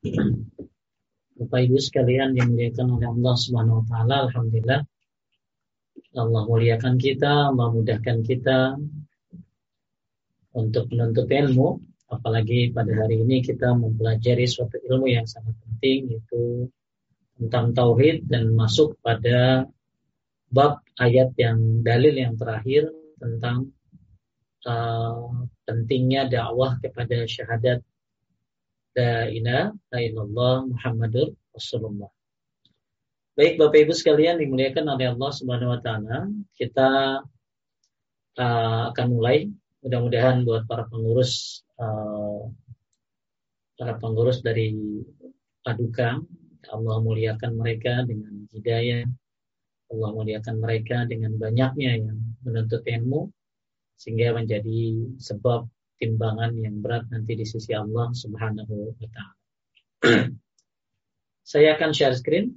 Bapak Ibu sekalian yang dimuliakan oleh Allah Subhanahu wa taala, alhamdulillah. Allah muliakan kita, memudahkan kita untuk menuntut ilmu, apalagi pada hari ini kita mempelajari suatu ilmu yang sangat penting yaitu tentang tauhid dan masuk pada bab ayat yang dalil yang terakhir tentang uh, pentingnya dakwah kepada syahadat la ilaha illallah Muhammadur Rasulullah. Baik Bapak Ibu sekalian dimuliakan oleh Allah Subhanahu wa taala, kita uh, akan mulai mudah-mudahan buat para pengurus uh, para pengurus dari Paduka Allah muliakan mereka dengan hidayah Allah muliakan mereka dengan banyaknya yang menuntut ilmu sehingga menjadi sebab timbangan yang berat nanti di sisi Allah Subhanahu wa taala. Saya akan share screen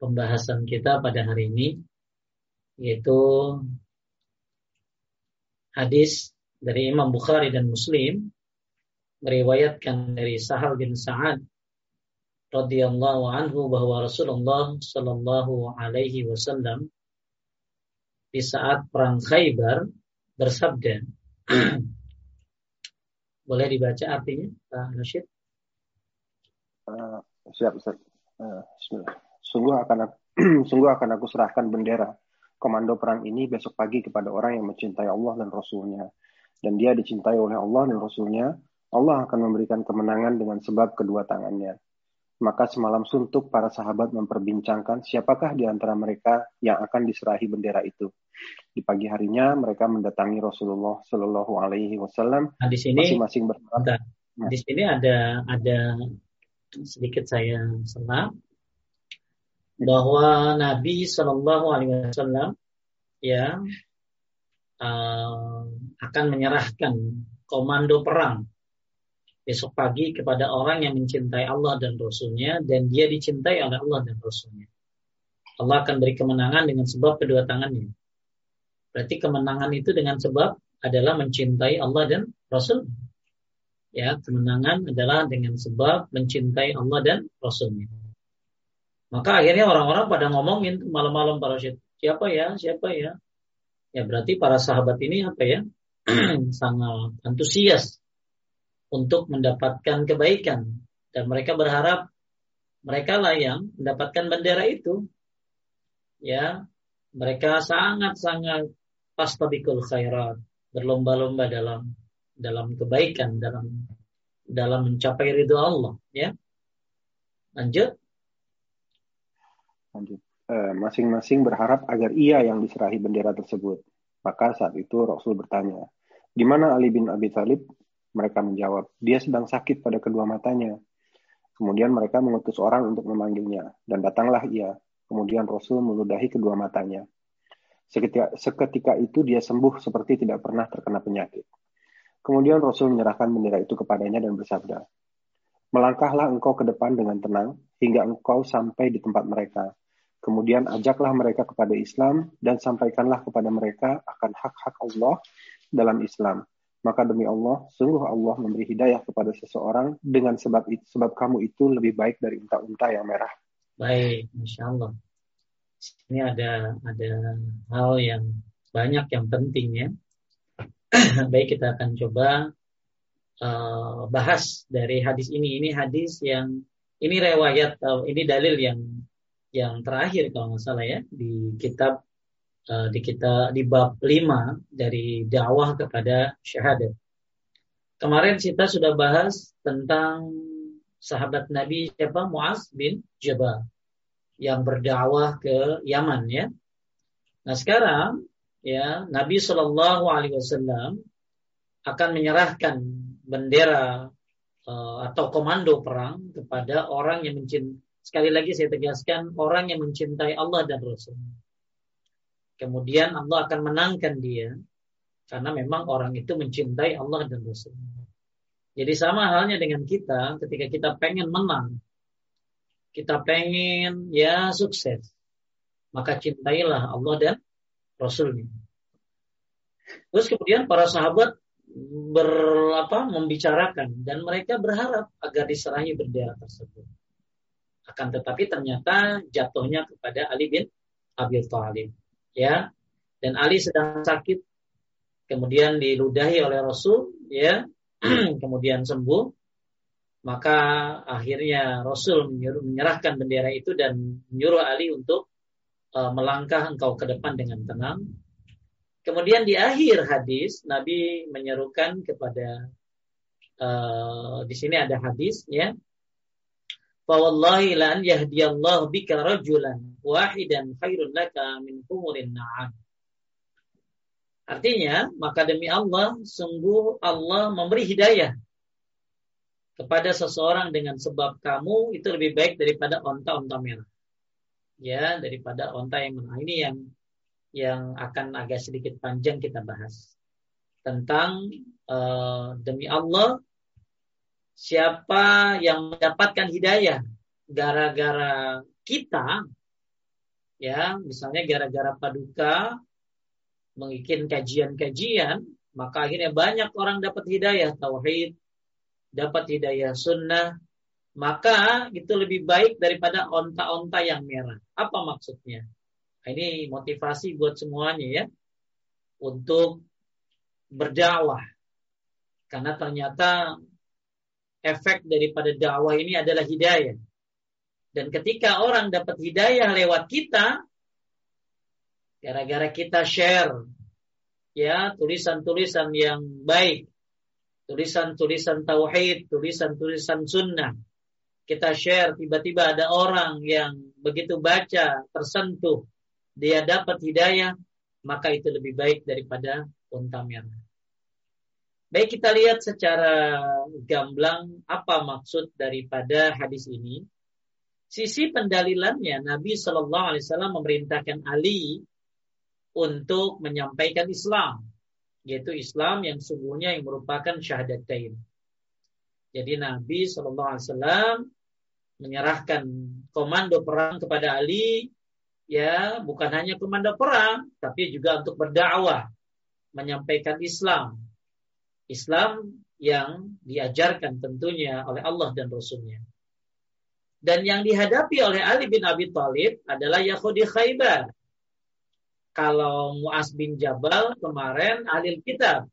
pembahasan kita pada hari ini yaitu hadis dari Imam Bukhari dan Muslim meriwayatkan dari Sahal bin Sa'ad radhiyallahu anhu bahwa Rasulullah sallallahu alaihi wasallam di saat perang Khaybar bersabda Boleh dibaca artinya Pak Rashid? Uh, siap Ustaz. Uh. Sungguh akan sungguh akan aku serahkan bendera komando perang ini besok pagi kepada orang yang mencintai Allah dan Rasulnya. Dan dia dicintai oleh Allah dan Rasulnya. Allah akan memberikan kemenangan dengan sebab kedua tangannya. Maka semalam suntuk para sahabat memperbincangkan siapakah di antara mereka yang akan diserahi bendera itu. Di pagi harinya mereka mendatangi Rasulullah Shallallahu Alaihi Wasallam. Nah, di sini masing-masing berkata. Nah. Di sini ada ada sedikit saya senang bahwa Nabi Shallallahu Alaihi Wasallam ya uh, akan menyerahkan komando perang besok pagi kepada orang yang mencintai Allah dan Rasulnya dan dia dicintai oleh Allah dan Rasulnya. Allah akan beri kemenangan dengan sebab kedua tangannya. Berarti kemenangan itu dengan sebab adalah mencintai Allah dan Rasul. Ya, kemenangan adalah dengan sebab mencintai Allah dan Rasulnya. Maka akhirnya orang-orang pada ngomongin malam-malam para syed, siapa ya, siapa ya. Ya berarti para sahabat ini apa ya, sangat antusias untuk mendapatkan kebaikan. Dan mereka berharap mereka lah yang mendapatkan bendera itu. Ya, mereka sangat-sangat pastabikul khairat, berlomba-lomba dalam dalam kebaikan, dalam dalam mencapai ridho Allah, ya. Lanjut. Lanjut. Eh, masing-masing berharap agar ia yang diserahi bendera tersebut. Maka saat itu Rasul bertanya, di mana Ali bin Abi Thalib? Mereka menjawab, dia sedang sakit pada kedua matanya. Kemudian mereka mengutus orang untuk memanggilnya, dan datanglah ia. Kemudian Rasul meludahi kedua matanya. Seketika, seketika itu dia sembuh seperti tidak pernah terkena penyakit. Kemudian Rasul menyerahkan bendera itu kepadanya dan bersabda, Melangkahlah engkau ke depan dengan tenang, hingga engkau sampai di tempat mereka. Kemudian ajaklah mereka kepada Islam dan sampaikanlah kepada mereka akan hak-hak Allah dalam Islam. Maka demi Allah, sungguh Allah memberi hidayah kepada seseorang dengan sebab itu, sebab kamu itu lebih baik dari unta-unta yang merah. Baik, Insya Allah. Ini ada ada hal yang banyak yang penting ya. baik kita akan coba uh, bahas dari hadis ini. Ini hadis yang ini riwayat, uh, ini dalil yang yang terakhir kalau nggak salah ya di kitab uh, di kita di bab 5 dari dakwah kepada syahadat. Kemarin kita sudah bahas tentang sahabat Nabi siapa Muaz bin Jabal yang berdakwah ke Yaman ya. Nah sekarang ya Nabi Shallallahu Alaihi Wasallam akan menyerahkan bendera uh, atau komando perang kepada orang yang mencintai Sekali lagi saya tegaskan orang yang mencintai Allah dan Rasul. Kemudian Allah akan menangkan dia karena memang orang itu mencintai Allah dan Rasul. Jadi sama halnya dengan kita ketika kita pengen menang, kita pengen ya sukses, maka cintailah Allah dan Rasulnya. Terus kemudian para sahabat ber apa membicarakan dan mereka berharap agar diserahi bendera tersebut. Akan tetapi ternyata jatuhnya kepada Ali bin Abi Thalib. Ya. Dan Ali sedang sakit kemudian diludahi oleh Rasul ya kemudian sembuh maka akhirnya Rasul menyuruh, menyerahkan bendera itu dan menyuruh Ali untuk uh, melangkah engkau ke depan dengan tenang Kemudian di akhir hadis Nabi menyerukan kepada uh, di sini ada hadis ya. Fawallahi bika rajulan wahidan laka. Artinya, maka demi Allah, sungguh Allah memberi hidayah kepada seseorang dengan sebab kamu itu lebih baik daripada onta-onta merah. Ya, daripada onta yang merah. Ini yang yang akan agak sedikit panjang kita bahas tentang uh, demi Allah siapa yang mendapatkan hidayah gara-gara kita ya misalnya gara-gara paduka mengikin kajian-kajian maka akhirnya banyak orang dapat hidayah tauhid dapat hidayah sunnah maka itu lebih baik daripada onta-onta yang merah apa maksudnya Nah, ini motivasi buat semuanya ya untuk berdakwah. Karena ternyata efek daripada dakwah ini adalah hidayah. Dan ketika orang dapat hidayah lewat kita, gara-gara kita share ya tulisan-tulisan yang baik, tulisan-tulisan tauhid, tulisan-tulisan sunnah, kita share tiba-tiba ada orang yang begitu baca tersentuh dia dapat hidayah, maka itu lebih baik daripada unta. Baik kita lihat secara gamblang apa maksud daripada hadis ini. Sisi pendalilannya Nabi Shallallahu Alaihi Wasallam memerintahkan Ali untuk menyampaikan Islam, yaitu Islam yang sungguhnya yang merupakan syahadatain. Jadi Nabi Shallallahu Alaihi Wasallam menyerahkan komando perang kepada Ali ya bukan hanya komando perang tapi juga untuk berdakwah menyampaikan Islam Islam yang diajarkan tentunya oleh Allah dan Rasulnya dan yang dihadapi oleh Ali bin Abi Thalib adalah Yahudi Khaybar kalau Muaz bin Jabal kemarin ahli kitab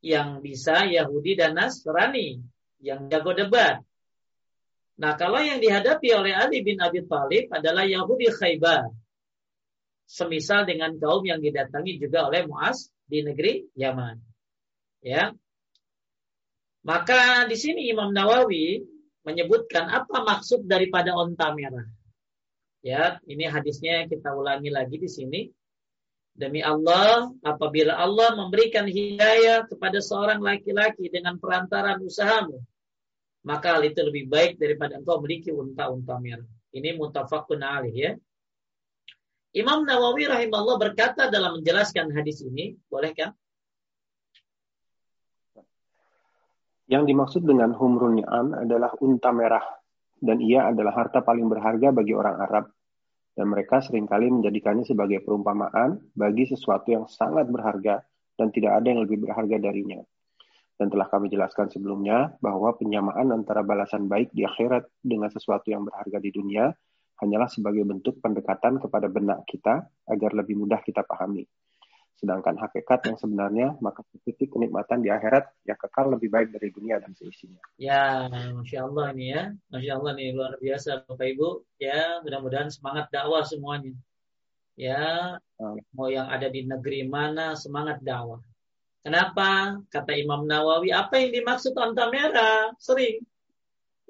yang bisa Yahudi dan Nasrani yang jago debat Nah, kalau yang dihadapi oleh Ali bin Abi Thalib adalah Yahudi Khaybar. Semisal dengan kaum yang didatangi juga oleh Muaz di negeri Yaman. Ya. Maka di sini Imam Nawawi menyebutkan apa maksud daripada onta merah. Ya, ini hadisnya kita ulangi lagi di sini. Demi Allah, apabila Allah memberikan hidayah kepada seorang laki-laki dengan perantaran usahamu, maka hal itu lebih baik daripada engkau memiliki unta-unta merah. Ini mutafakun alih ya. Imam Nawawi rahimahullah berkata dalam menjelaskan hadis ini, boleh kan? Yang dimaksud dengan humrun ni'am adalah unta merah dan ia adalah harta paling berharga bagi orang Arab dan mereka sering kali menjadikannya sebagai perumpamaan bagi sesuatu yang sangat berharga dan tidak ada yang lebih berharga darinya. Dan telah kami jelaskan sebelumnya bahwa penyamaan antara balasan baik di akhirat dengan sesuatu yang berharga di dunia hanyalah sebagai bentuk pendekatan kepada benak kita agar lebih mudah kita pahami. Sedangkan hakikat yang sebenarnya maka titik kenikmatan di akhirat yang kekal lebih baik dari dunia dan seisinya. Ya, masya Allah nih ya, masya Allah nih luar biasa Bapak Ibu. Ya, mudah-mudahan semangat dakwah semuanya. Ya, mau yang ada di negeri mana semangat dakwah. Kenapa? Kata Imam Nawawi, apa yang dimaksud onta merah? Sering.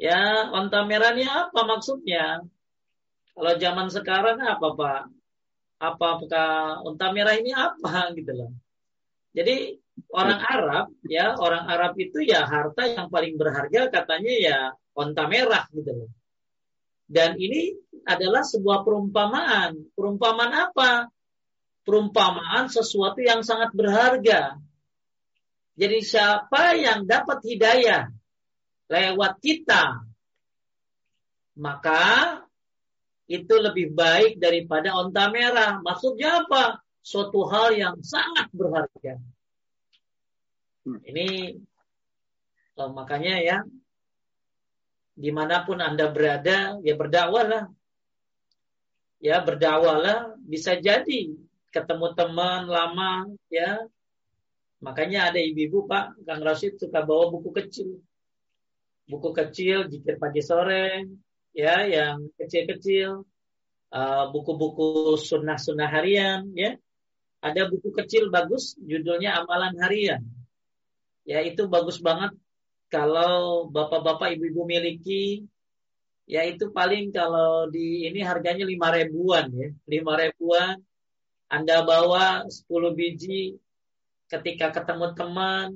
Ya, onta merah ini apa maksudnya? Kalau zaman sekarang apa Pak? Apa apakah onta merah ini apa gitu loh. Jadi orang Arab ya, orang Arab itu ya harta yang paling berharga katanya ya onta merah gitu loh. Dan ini adalah sebuah perumpamaan. Perumpamaan apa? Perumpamaan sesuatu yang sangat berharga jadi siapa yang dapat hidayah lewat kita, maka itu lebih baik daripada onta merah. Maksudnya apa? Suatu hal yang sangat berharga. Hmm. Ini oh, makanya ya di mana pun anda berada ya berdakwalah ya berdakwalah bisa jadi ketemu teman lama ya makanya ada ibu-ibu pak kang Rashid suka bawa buku kecil buku kecil jikir pagi sore ya yang kecil-kecil uh, buku-buku sunnah-sunnah harian ya. Ada buku kecil bagus judulnya amalan harian. Ya itu bagus banget kalau bapak-bapak ibu-ibu miliki. Ya itu paling kalau di ini harganya lima ribuan ya. Lima ribuan anda bawa 10 biji ketika ketemu teman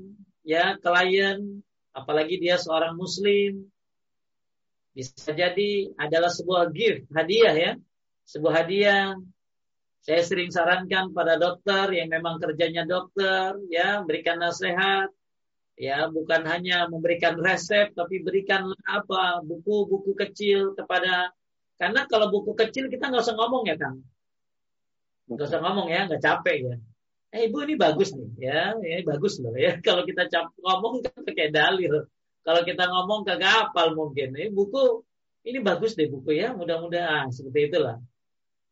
ya klien apalagi dia seorang muslim bisa jadi adalah sebuah gift hadiah ya. Sebuah hadiah. Saya sering sarankan pada dokter yang memang kerjanya dokter, ya berikan nasihat, ya bukan hanya memberikan resep, tapi berikan apa buku-buku kecil kepada karena kalau buku kecil kita nggak usah ngomong ya kang, nggak usah ngomong ya, nggak capek ya. Eh ibu ini bagus nih, ya. Ini bagus loh ya. Kalau kita cap ngomong kan pakai dalil, kalau kita ngomong kagak hafal mungkin. Eh buku ini bagus deh buku ya, mudah-mudahan seperti itulah.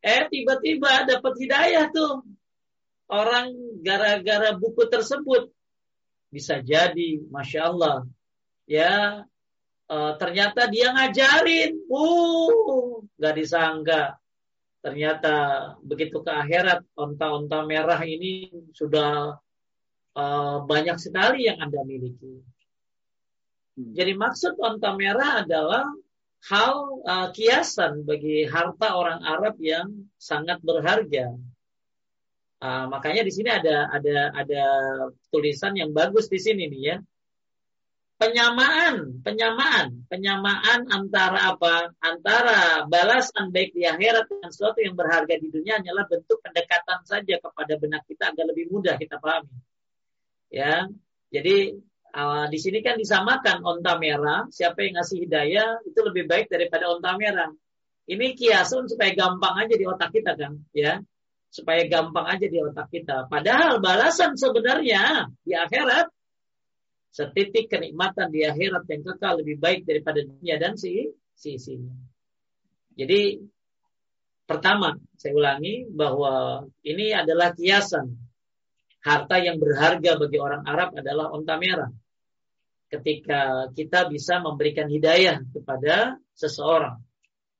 Eh tiba-tiba dapat hidayah tuh. Orang gara-gara buku tersebut. Bisa jadi, Masya Allah. Ya, e, ternyata dia ngajarin. Uh, gak disangka. Ternyata begitu ke akhirat, onta-onta merah ini sudah e, banyak sekali yang Anda miliki. Jadi maksud onta merah adalah hal uh, kiasan bagi harta orang Arab yang sangat berharga. Uh, makanya di sini ada ada ada tulisan yang bagus di sini nih ya. Penyamaan, penyamaan, penyamaan antara apa? Antara balasan baik di akhirat dengan sesuatu yang berharga di dunia hanyalah bentuk pendekatan saja kepada benak kita agar lebih mudah kita pahami. Ya. Jadi uh, di sini kan disamakan onta merah, siapa yang ngasih hidayah itu lebih baik daripada onta merah. Ini kiasun supaya gampang aja di otak kita kan, ya. Supaya gampang aja di otak kita. Padahal balasan sebenarnya di akhirat setitik kenikmatan di akhirat yang kekal lebih baik daripada dunia dan si si sini. Jadi pertama saya ulangi bahwa ini adalah kiasan harta yang berharga bagi orang Arab adalah onta merah. Ketika kita bisa memberikan hidayah kepada seseorang,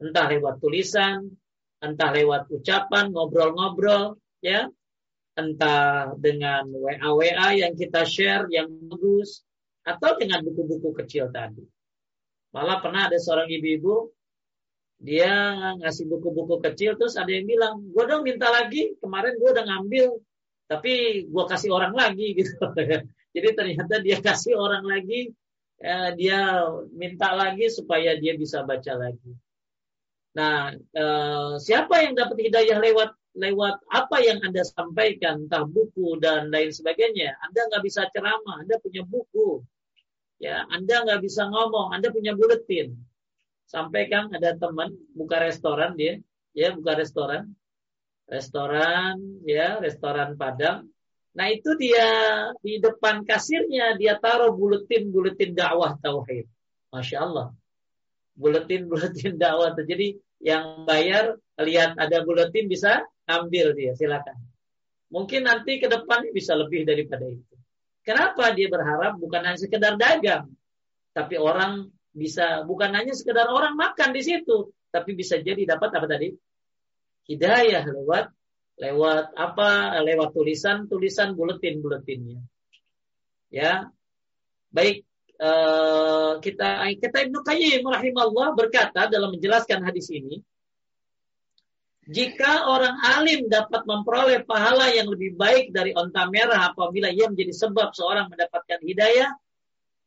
entah lewat tulisan, entah lewat ucapan, ngobrol-ngobrol, ya, entah dengan WA-WA yang kita share yang bagus, atau dengan buku-buku kecil tadi. Malah pernah ada seorang ibu-ibu, dia ngasih buku-buku kecil, terus ada yang bilang, gue dong minta lagi, kemarin gue udah ngambil, tapi gue kasih orang lagi gitu. Jadi ternyata dia kasih orang lagi, eh, dia minta lagi supaya dia bisa baca lagi. Nah, eh, siapa yang dapat hidayah lewat lewat apa yang anda sampaikan, entah buku dan lain sebagainya. Anda nggak bisa ceramah, Anda punya buku. Ya, Anda nggak bisa ngomong, Anda punya buletin. Sampaikan ada teman buka restoran dia, ya buka restoran restoran ya restoran Padang. Nah itu dia di depan kasirnya dia taruh buletin buletin dakwah tauhid. Masya Allah. Buletin buletin dakwah jadi yang bayar lihat ada buletin bisa ambil dia silakan. Mungkin nanti ke depan bisa lebih daripada itu. Kenapa dia berharap? Bukan hanya sekedar dagang tapi orang bisa bukan hanya sekedar orang makan di situ tapi bisa jadi dapat apa tadi hidayah lewat lewat apa lewat tulisan tulisan buletin buletinnya ya baik uh, kita kita Ibnu Qayyim rahimahullah berkata dalam menjelaskan hadis ini jika orang alim dapat memperoleh pahala yang lebih baik dari onta merah apabila ia menjadi sebab seorang mendapatkan hidayah,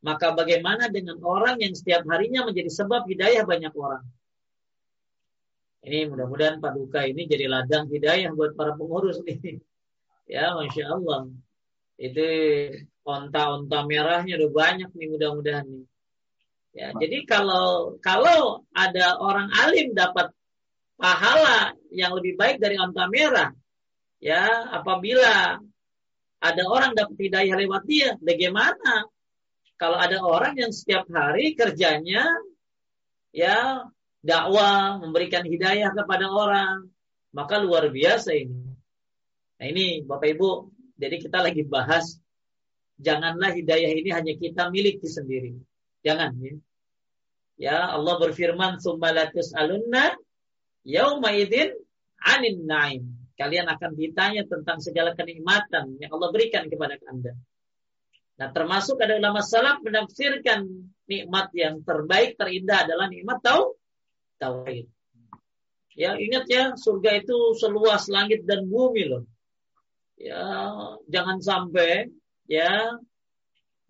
maka bagaimana dengan orang yang setiap harinya menjadi sebab hidayah banyak orang? Ini mudah-mudahan Pak Duka ini jadi ladang hidayah buat para pengurus nih. Ya, Masya Allah. Itu onta-onta merahnya udah banyak nih mudah-mudahan nih. Ya, jadi kalau kalau ada orang alim dapat pahala yang lebih baik dari onta merah, ya apabila ada orang dapat hidayah lewat dia. Bagaimana? Kalau ada orang yang setiap hari kerjanya ya dakwah, memberikan hidayah kepada orang, maka luar biasa ini. Nah ini Bapak Ibu, jadi kita lagi bahas janganlah hidayah ini hanya kita miliki sendiri. Jangan ya. Ya Allah berfirman summalatus alunna yauma idzin anin naim. Kalian akan ditanya tentang segala kenikmatan yang Allah berikan kepada Anda. Nah, termasuk ada ulama salaf menafsirkan nikmat yang terbaik terindah adalah nikmat tahu tauhid. Ya, ingat ya, surga itu seluas langit dan bumi loh. Ya, jangan sampai ya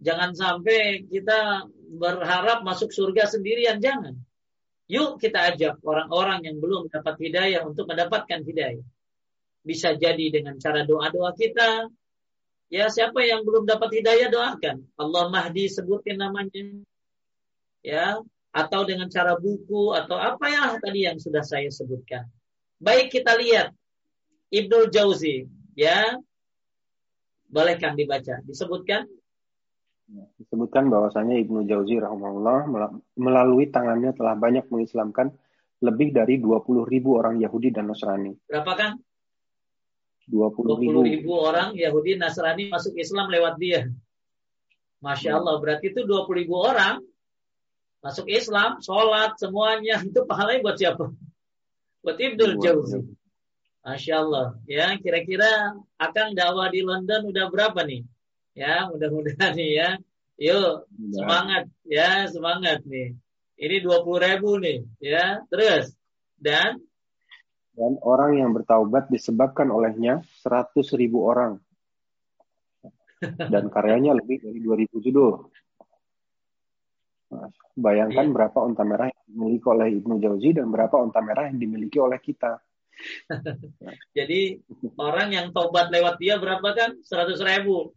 jangan sampai kita berharap masuk surga sendirian jangan. Yuk kita ajak orang-orang yang belum dapat hidayah untuk mendapatkan hidayah. Bisa jadi dengan cara doa-doa kita. Ya siapa yang belum dapat hidayah doakan. Allah Mahdi sebutin namanya. Ya atau dengan cara buku atau apa yang tadi yang sudah saya sebutkan. Baik kita lihat Ibnu Jauzi ya. Bolehkan dibaca. Disebutkan ya, disebutkan bahwasanya Ibnu Jauzi rahimahullah melalui tangannya telah banyak mengislamkan lebih dari 20 ribu orang Yahudi dan Nasrani. Berapa kan? 20 ribu. 20 ribu orang Yahudi Nasrani masuk Islam lewat dia. Masya Allah, berarti itu 20 ribu orang masuk Islam, sholat, semuanya itu pahalanya buat siapa? Buat Ibnul Jauzi. Masya Allah. Ya, kira-kira akan dakwah di London udah berapa nih? Ya, mudah-mudahan nih ya. Yuk, semangat ya, semangat nih. Ini 20 ribu nih, ya. Terus dan dan orang yang bertaubat disebabkan olehnya 100 ribu orang. Dan karyanya lebih dari 2000 judul. Bayangkan yeah. berapa unta merah yang dimiliki oleh Ibnu Jauzi dan berapa unta merah yang dimiliki oleh kita. Jadi orang yang tobat lewat dia berapa kan? 100 ribu.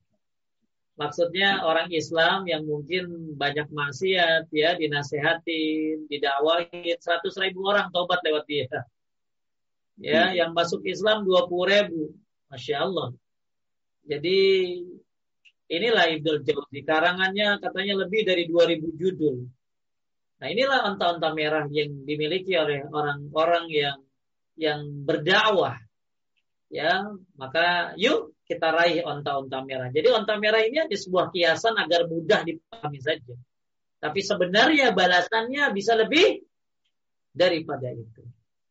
Maksudnya orang Islam yang mungkin banyak maksiat ya dinasehatin, didakwahin 100 ribu orang tobat lewat dia. Ya, hmm. yang masuk Islam 20 ribu. Masya Allah. Jadi Inilah Ibnu Jauzi. Karangannya katanya lebih dari 2000 judul. Nah inilah onta-onta merah yang dimiliki oleh orang-orang yang yang berdakwah. Ya, maka yuk kita raih onta-onta merah. Jadi onta merah ini ada sebuah kiasan agar mudah dipahami saja. Tapi sebenarnya balasannya bisa lebih daripada itu.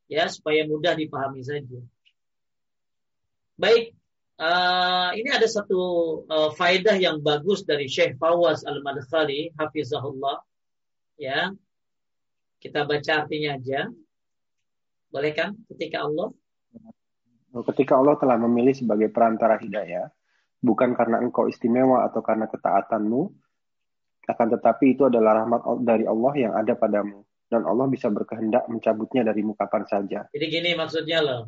Ya, supaya mudah dipahami saja. Baik, Uh, ini ada satu uh, faedah yang bagus dari Syekh Fawaz Al-Madkhali hafizahullah. Ya. Kita baca artinya aja. Boleh kan? Ketika Allah? Ketika Allah telah memilih sebagai perantara hidayah bukan karena engkau istimewa atau karena ketaatanmu akan tetapi itu adalah rahmat dari Allah yang ada padamu. Dan Allah bisa berkehendak mencabutnya dari kapan saja jadi gini maksudnya loh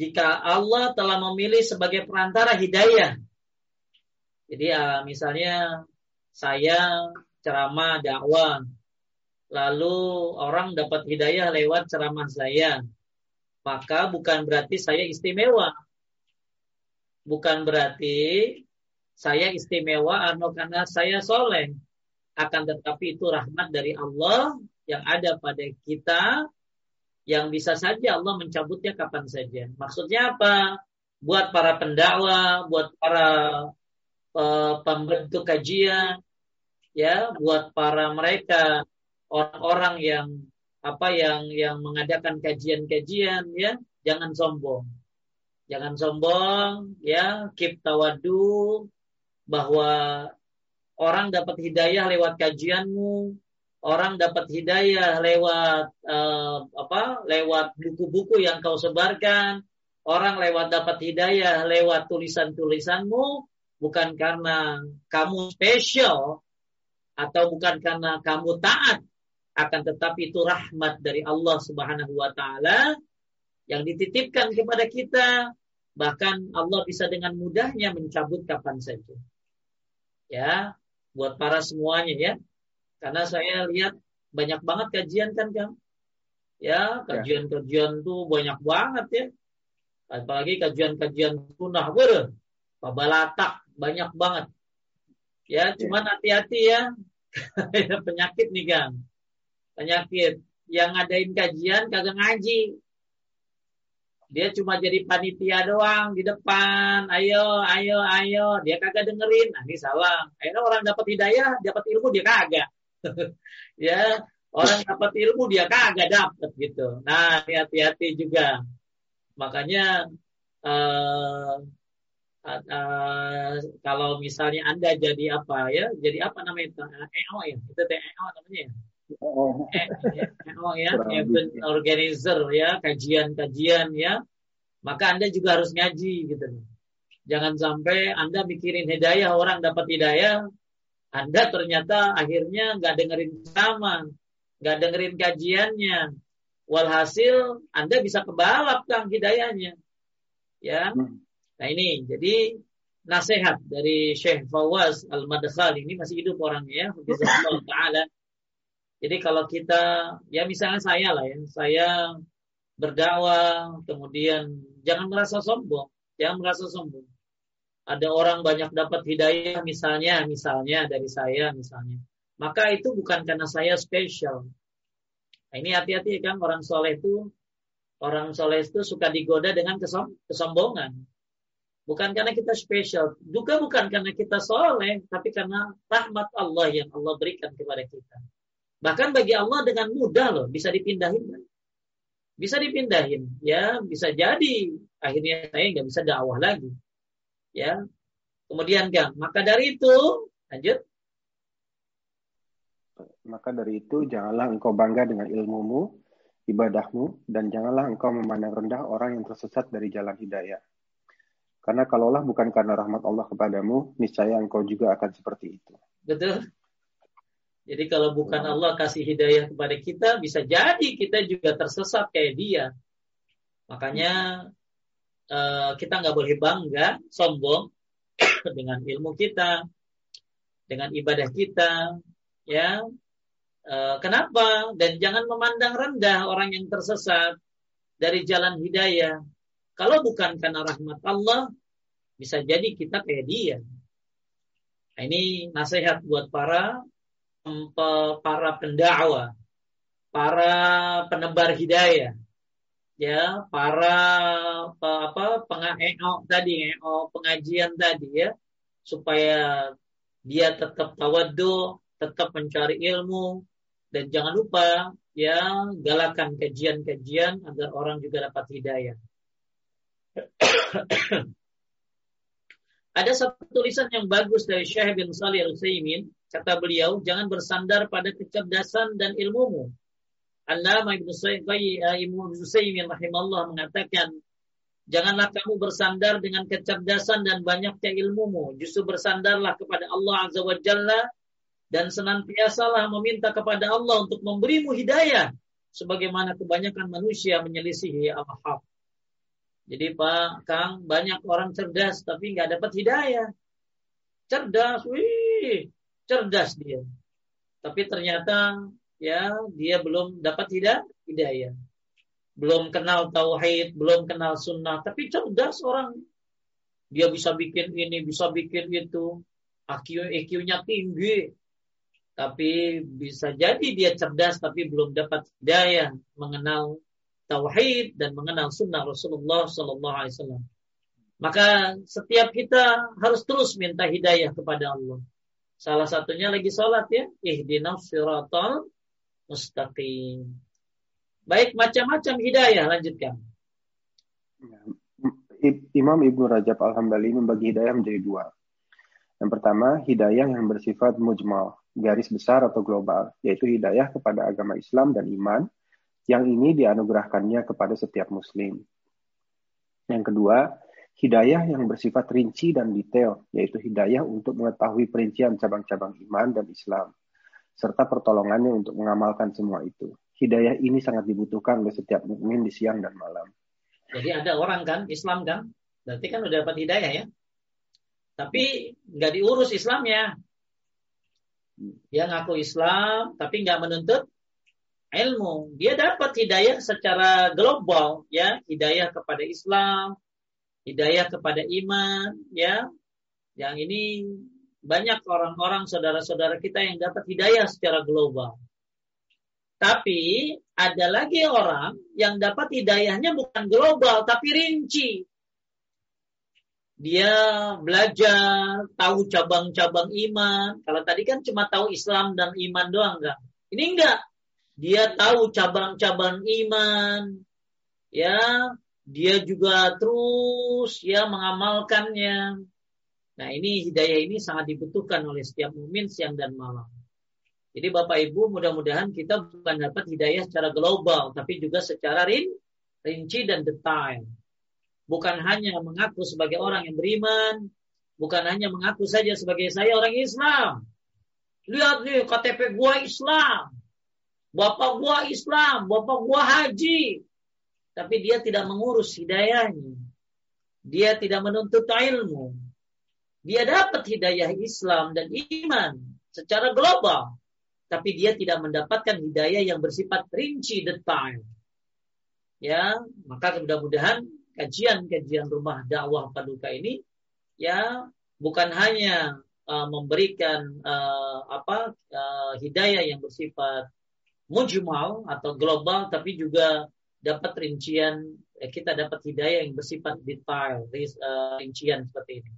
jika Allah telah memilih sebagai perantara hidayah. Jadi ya, misalnya saya ceramah dakwah, lalu orang dapat hidayah lewat ceramah saya, maka bukan berarti saya istimewa. Bukan berarti saya istimewa karena saya soleh. Akan tetapi itu rahmat dari Allah yang ada pada kita yang bisa saja Allah mencabutnya kapan saja. Maksudnya apa? Buat para pendakwa, buat para uh, pembentuk kajian, ya, buat para mereka orang-orang yang apa yang yang mengadakan kajian-kajian, ya, jangan sombong. Jangan sombong, ya, keep tawadu bahwa orang dapat hidayah lewat kajianmu, orang dapat hidayah lewat uh, apa lewat buku-buku yang kau sebarkan. Orang lewat dapat hidayah lewat tulisan-tulisanmu bukan karena kamu spesial atau bukan karena kamu taat. Akan tetapi itu rahmat dari Allah Subhanahu wa taala yang dititipkan kepada kita. Bahkan Allah bisa dengan mudahnya mencabut kapan saja. Ya buat para semuanya ya karena saya lihat banyak banget kajian kan Kang. Ya, kajian-kajian tuh banyak banget ya. Apalagi kajian-kajian sunnah ber. pabalatak banyak banget. Ya, cuman hati-hati ya. penyakit nih, Kang. Penyakit yang ngadain kajian kagak ngaji. Dia cuma jadi panitia doang di depan. Ayo, ayo, ayo. Dia kagak dengerin. Nah, ini salah. Akhirnya orang dapat hidayah, dapat ilmu dia kagak. ya, orang dapat ilmu dia kagak dapat gitu. Nah, hati-hati juga. Makanya uh, uh, kalau misalnya Anda jadi apa ya? Jadi apa namanya? EO ya? Itu EO namanya ya? Oh, oh ya, event organizer ya, kajian-kajian ya, maka Anda juga harus ngaji gitu. Jangan sampai Anda mikirin hidayah, orang dapat hidayah, Anda ternyata akhirnya nggak dengerin sama, nggak dengerin kajiannya. Walhasil Anda bisa kebalap kang hidayahnya. Ya. Nah ini jadi nasihat dari Syekh Fawaz Al-Madkhal ini masih hidup orangnya, ya, taala jadi kalau kita, ya misalnya saya lah ya, saya berdakwah, kemudian jangan merasa sombong, jangan merasa sombong. Ada orang banyak dapat hidayah misalnya, misalnya dari saya misalnya. Maka itu bukan karena saya spesial. Nah, ini hati-hati kan orang soleh itu, orang soleh itu suka digoda dengan kesom kesombongan. Bukan karena kita spesial, juga bukan karena kita soleh, tapi karena rahmat Allah yang Allah berikan kepada kita. Bahkan bagi Allah dengan mudah loh bisa dipindahin. Bisa dipindahin, ya bisa jadi akhirnya saya nggak bisa dakwah lagi. Ya, kemudian kan, maka dari itu lanjut. Maka dari itu janganlah engkau bangga dengan ilmumu, ibadahmu, dan janganlah engkau memandang rendah orang yang tersesat dari jalan hidayah. Karena kalaulah bukan karena rahmat Allah kepadamu, niscaya engkau juga akan seperti itu. Betul. Jadi kalau bukan Allah kasih hidayah kepada kita, bisa jadi kita juga tersesat kayak dia. Makanya uh, kita nggak boleh bangga, sombong dengan ilmu kita, dengan ibadah kita, ya. Uh, kenapa? Dan jangan memandang rendah orang yang tersesat dari jalan hidayah. Kalau bukan karena rahmat Allah, bisa jadi kita kayak dia. Nah, ini nasihat buat para para pendakwa, para penebar hidayah, ya, para apa pengao tadi, pengajian tadi ya, supaya dia tetap tawadu, tetap mencari ilmu dan jangan lupa ya galakan kajian-kajian agar orang juga dapat hidayah. Ada satu tulisan yang bagus dari Syekh bin Salih Al-Utsaimin Kata beliau, jangan bersandar pada kecerdasan dan ilmumu. Allama Ibnu Saimin rahimahullah mengatakan, janganlah kamu bersandar dengan kecerdasan dan banyaknya ilmumu. Justru bersandarlah kepada Allah Azza wa Jalla dan senantiasalah meminta kepada Allah untuk memberimu hidayah sebagaimana kebanyakan manusia menyelisihi al-haq. Jadi Pak Kang, banyak orang cerdas tapi nggak dapat hidayah. Cerdas, wih, cerdas dia. Tapi ternyata ya dia belum dapat hidayah, hidayah. Belum kenal tauhid, belum kenal sunnah, tapi cerdas orang. Dia bisa bikin ini, bisa bikin itu. IQ, IQ-nya tinggi. Tapi bisa jadi dia cerdas tapi belum dapat hidayah mengenal tauhid dan mengenal sunnah Rasulullah Sallallahu Alaihi Wasallam. Maka setiap kita harus terus minta hidayah kepada Allah. Salah satunya lagi sholat ya. Ihdinas siratal mustaqim. Baik, macam-macam hidayah. Lanjutkan. Imam Ibnu Rajab Al-Hambali membagi hidayah menjadi dua. Yang pertama, hidayah yang bersifat mujmal, garis besar atau global, yaitu hidayah kepada agama Islam dan iman, yang ini dianugerahkannya kepada setiap muslim. Yang kedua, hidayah yang bersifat rinci dan detail, yaitu hidayah untuk mengetahui perincian cabang-cabang iman dan Islam, serta pertolongannya untuk mengamalkan semua itu. Hidayah ini sangat dibutuhkan oleh setiap mukmin di siang dan malam. Jadi ada orang kan, Islam kan, berarti kan udah dapat hidayah ya. Tapi nggak diurus Islamnya. Dia ngaku Islam, tapi nggak menuntut ilmu. Dia dapat hidayah secara global, ya, hidayah kepada Islam, hidayah kepada iman, ya. Yang ini banyak orang-orang saudara-saudara kita yang dapat hidayah secara global. Tapi ada lagi orang yang dapat hidayahnya bukan global tapi rinci. Dia belajar tahu cabang-cabang iman. Kalau tadi kan cuma tahu Islam dan iman doang enggak. Ini enggak. Dia tahu cabang-cabang iman. Ya, dia juga terus ya mengamalkannya. Nah, ini hidayah ini sangat dibutuhkan oleh setiap mukmin siang dan malam. Jadi Bapak Ibu mudah-mudahan kita bukan dapat hidayah secara global, tapi juga secara rin, rinci dan detail. Bukan hanya mengaku sebagai orang yang beriman, bukan hanya mengaku saja sebagai saya orang Islam. Lihat nih KTP gua Islam. Bapak gua Islam, bapak gua haji. Tapi dia tidak mengurus hidayahnya. Dia tidak menuntut ilmu. Dia dapat hidayah Islam dan iman secara global tapi dia tidak mendapatkan hidayah yang bersifat rinci detail. Ya, maka mudah-mudahan kajian-kajian rumah dakwah paduka ini ya bukan hanya uh, memberikan uh, apa uh, hidayah yang bersifat mujmal atau global tapi juga dapat rincian eh, kita dapat hidayah yang bersifat detail uh, rincian seperti ini.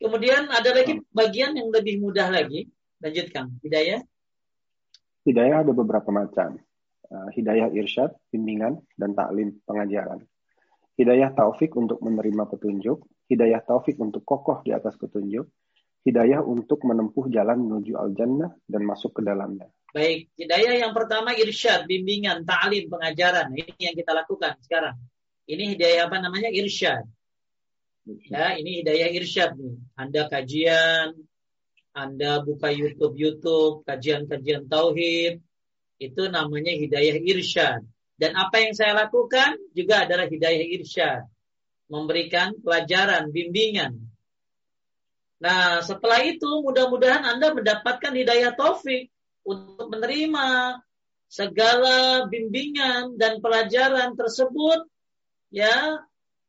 Kemudian ada lagi bagian yang lebih mudah lagi Lanjutkan. Hidayah? Hidayah ada beberapa macam. Uh, hidayah irsyad, bimbingan, dan taklim, pengajaran. Hidayah taufik untuk menerima petunjuk. Hidayah taufik untuk kokoh di atas petunjuk. Hidayah untuk menempuh jalan menuju al-jannah dan masuk ke dalamnya. Baik, hidayah yang pertama irsyad, bimbingan, ta'lim, pengajaran. Ini yang kita lakukan sekarang. Ini hidayah apa namanya? Irsyad. Ya, ini hidayah irsyad nih. Anda kajian, anda buka YouTube YouTube kajian-kajian tauhid itu namanya hidayah irsyad. Dan apa yang saya lakukan juga adalah hidayah irsyad. Memberikan pelajaran, bimbingan. Nah, setelah itu mudah-mudahan Anda mendapatkan hidayah taufik untuk menerima segala bimbingan dan pelajaran tersebut ya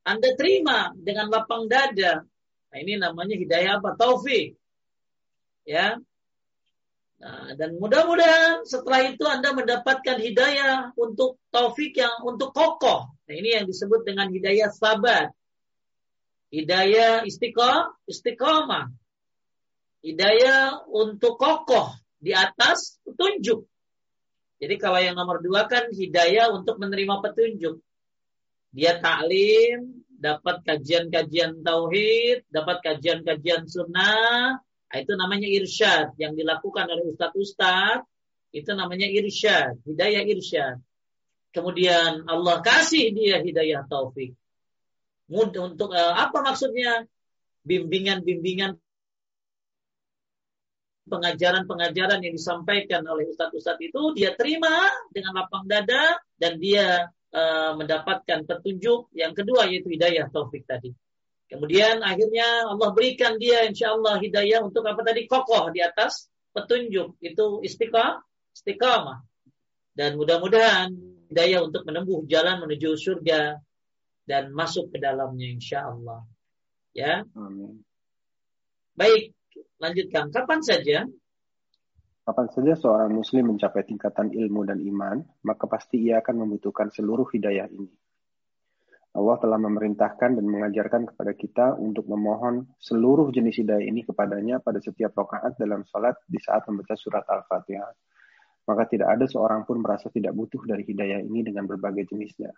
Anda terima dengan lapang dada. Nah, ini namanya hidayah apa? Taufik ya. Nah, dan mudah-mudahan setelah itu Anda mendapatkan hidayah untuk taufik yang untuk kokoh. Nah, ini yang disebut dengan hidayah sabat. Hidayah istiqomah, istiqomah. Hidayah untuk kokoh di atas petunjuk. Jadi kalau yang nomor dua kan hidayah untuk menerima petunjuk. Dia taklim, dapat kajian-kajian tauhid, dapat kajian-kajian sunnah, Nah, itu namanya irsyad yang dilakukan oleh ustadz-ustadz itu namanya irsyad, hidayah irsyad. Kemudian Allah kasih dia hidayah taufik. Untuk uh, apa maksudnya? Bimbingan-bimbingan pengajaran-pengajaran yang disampaikan oleh ustadz-ustadz itu dia terima dengan lapang dada dan dia uh, mendapatkan petunjuk yang kedua yaitu hidayah taufik tadi. Kemudian akhirnya Allah berikan dia insya Allah hidayah untuk apa tadi kokoh di atas petunjuk itu istiqamah, istiqamah. Dan mudah-mudahan hidayah untuk menempuh jalan menuju surga dan masuk ke dalamnya insya Allah. Ya. Amin. Baik, lanjutkan. Kapan saja? Kapan saja seorang muslim mencapai tingkatan ilmu dan iman, maka pasti ia akan membutuhkan seluruh hidayah ini. Allah telah memerintahkan dan mengajarkan kepada kita untuk memohon seluruh jenis hidayah ini kepadanya pada setiap rakaat dalam salat di saat membaca surat Al-Fatihah. Maka tidak ada seorang pun merasa tidak butuh dari hidayah ini dengan berbagai jenisnya.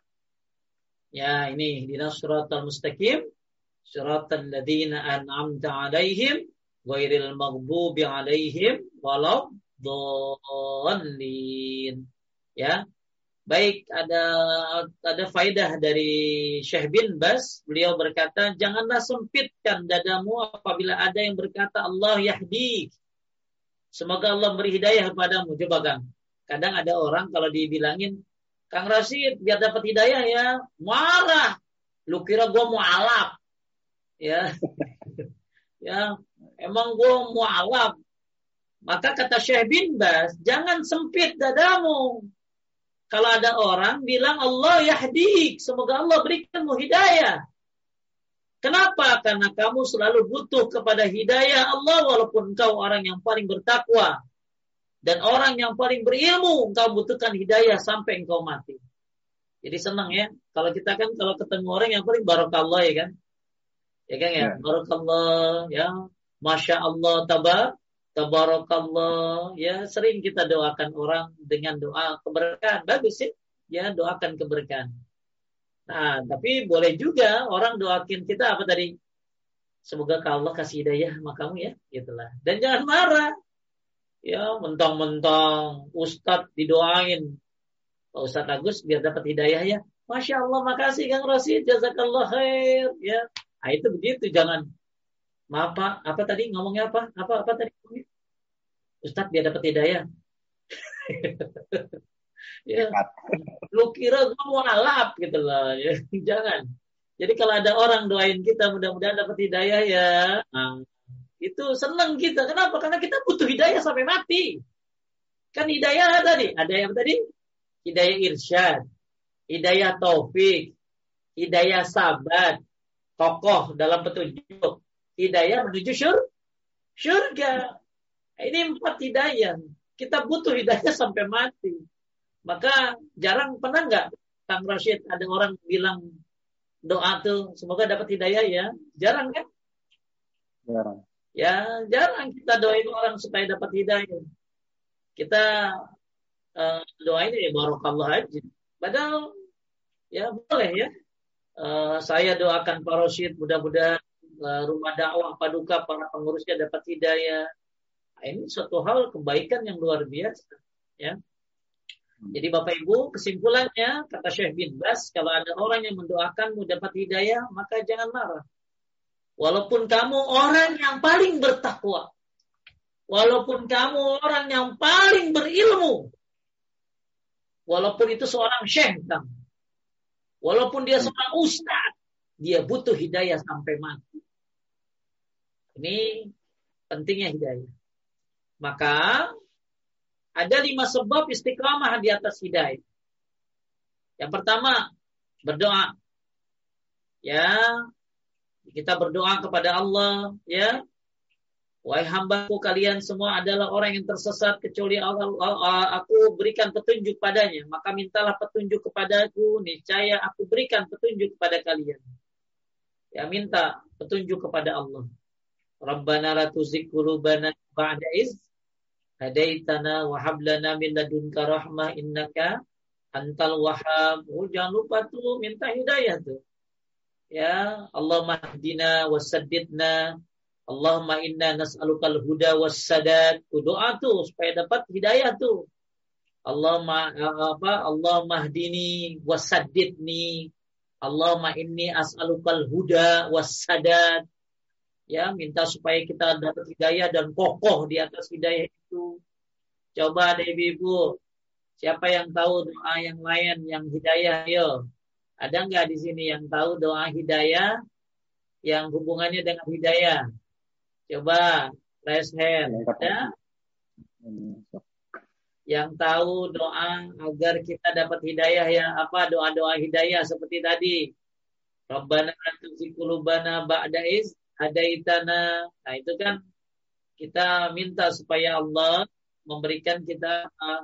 Ya, ini di surat Al-Mustaqim, surat al-ladina an'amta alaihim, ghairil maghdubi alaihim, walau dhalin. Ya, Baik, ada ada faidah dari Syekh bin Bas. Beliau berkata, janganlah sempitkan dadamu apabila ada yang berkata Allah yahdi. Semoga Allah beri hidayah kepadamu. Coba Kang. Kadang ada orang kalau dibilangin, Kang Rasid biar dapat hidayah ya, marah. Lu kira gue mau alap. Ya. ya, emang gue mau alap. Maka kata Syekh bin Bas, jangan sempit dadamu kalau ada orang bilang Allah yahdi, semoga Allah berikanmu hidayah. Kenapa? Karena kamu selalu butuh kepada hidayah Allah walaupun engkau orang yang paling bertakwa dan orang yang paling berilmu, engkau butuhkan hidayah sampai engkau mati. Jadi senang ya. Kalau kita kan kalau ketemu orang yang paling barokallah ya kan. Ya kan ya. ya. Barokallah ya. Masya Allah tabar. Tabarakallah. Ya sering kita doakan orang dengan doa keberkahan. Bagus sih. Ya doakan keberkahan. Nah, tapi boleh juga orang doakin kita apa tadi? Semoga Allah kasih hidayah sama kamu ya, gitulah. Dan jangan marah. Ya, mentang-mentang Ustadz didoain. Pak Ustadz Agus biar dapat hidayah ya. Masya Allah, makasih Kang Rosid, jazakallah khair. Ya, nah, itu begitu, jangan. Maaf Pak, apa tadi ngomongnya apa? Apa apa tadi? Ustadz biar dapat hidayah. ya, lu kira gue mau alap gitu loh. Ya jangan. Jadi kalau ada orang doain kita mudah-mudahan dapat hidayah ya. Nah, itu seneng kita. Kenapa? Karena kita butuh hidayah sampai mati. Kan hidayah tadi. Ada yang tadi? Hidayah irsyad hidayah taufik hidayah sabat kokoh dalam petunjuk hidayah menuju syur surga ini empat hidayah kita butuh hidayah sampai mati maka jarang pernah nggak Kang Rashid ada orang bilang doa tuh semoga dapat hidayah ya? Jarang kan? Jarang. Ya jarang kita doain orang supaya dapat hidayah. Kita uh, doain ya barokallah aja. Padahal ya boleh ya. Uh, saya doakan Pak Rashid mudah-mudahan rumah dakwah paduka para pengurusnya dapat hidayah. Nah, ini suatu hal kebaikan yang luar biasa ya jadi Bapak Ibu, kesimpulannya kata Syekh bin Bas, kalau ada orang yang mendoakanmu dapat hidayah, maka jangan marah. Walaupun kamu orang yang paling bertakwa, walaupun kamu orang yang paling berilmu, walaupun itu seorang syekh kamu, walaupun dia seorang ustadz, dia butuh hidayah sampai mati. Ini pentingnya hidayah. Maka ada lima sebab istiqamah di atas hidayah. Yang pertama, berdoa. Ya, kita berdoa kepada Allah, ya. Wahai hambaku kalian semua adalah orang yang tersesat kecuali Allah, aku berikan petunjuk padanya. Maka mintalah petunjuk kepadaku, niscaya aku berikan petunjuk kepada kalian. Ya minta petunjuk kepada Allah. Rabbana la tuzigh qulubana ba'da iz hadaitana wa hablana min ladunka rahmah innaka antal wahhab. Oh, jangan lupa tuh minta hidayah tuh. Ya, Allahumma hdina wasaddidna. Allahumma inna nas'alukal huda wassadad. Tuh doa tuh supaya dapat hidayah tuh. Allahumma apa? Allahumma hdini wasaddidni. Allahumma inni as'alukal huda wassadad ya minta supaya kita dapat hidayah dan kokoh di atas hidayah itu. Coba ada ibu-ibu, siapa yang tahu doa yang lain yang hidayah? Yo, ada nggak di sini yang tahu doa hidayah yang hubungannya dengan hidayah? Coba raise hand. Ada? Yang tahu doa agar kita dapat hidayah ya apa doa-doa hidayah seperti tadi. Rabbana qulubana ba'da iz hadaitana. Nah, itu kan kita minta supaya Allah memberikan kita uh,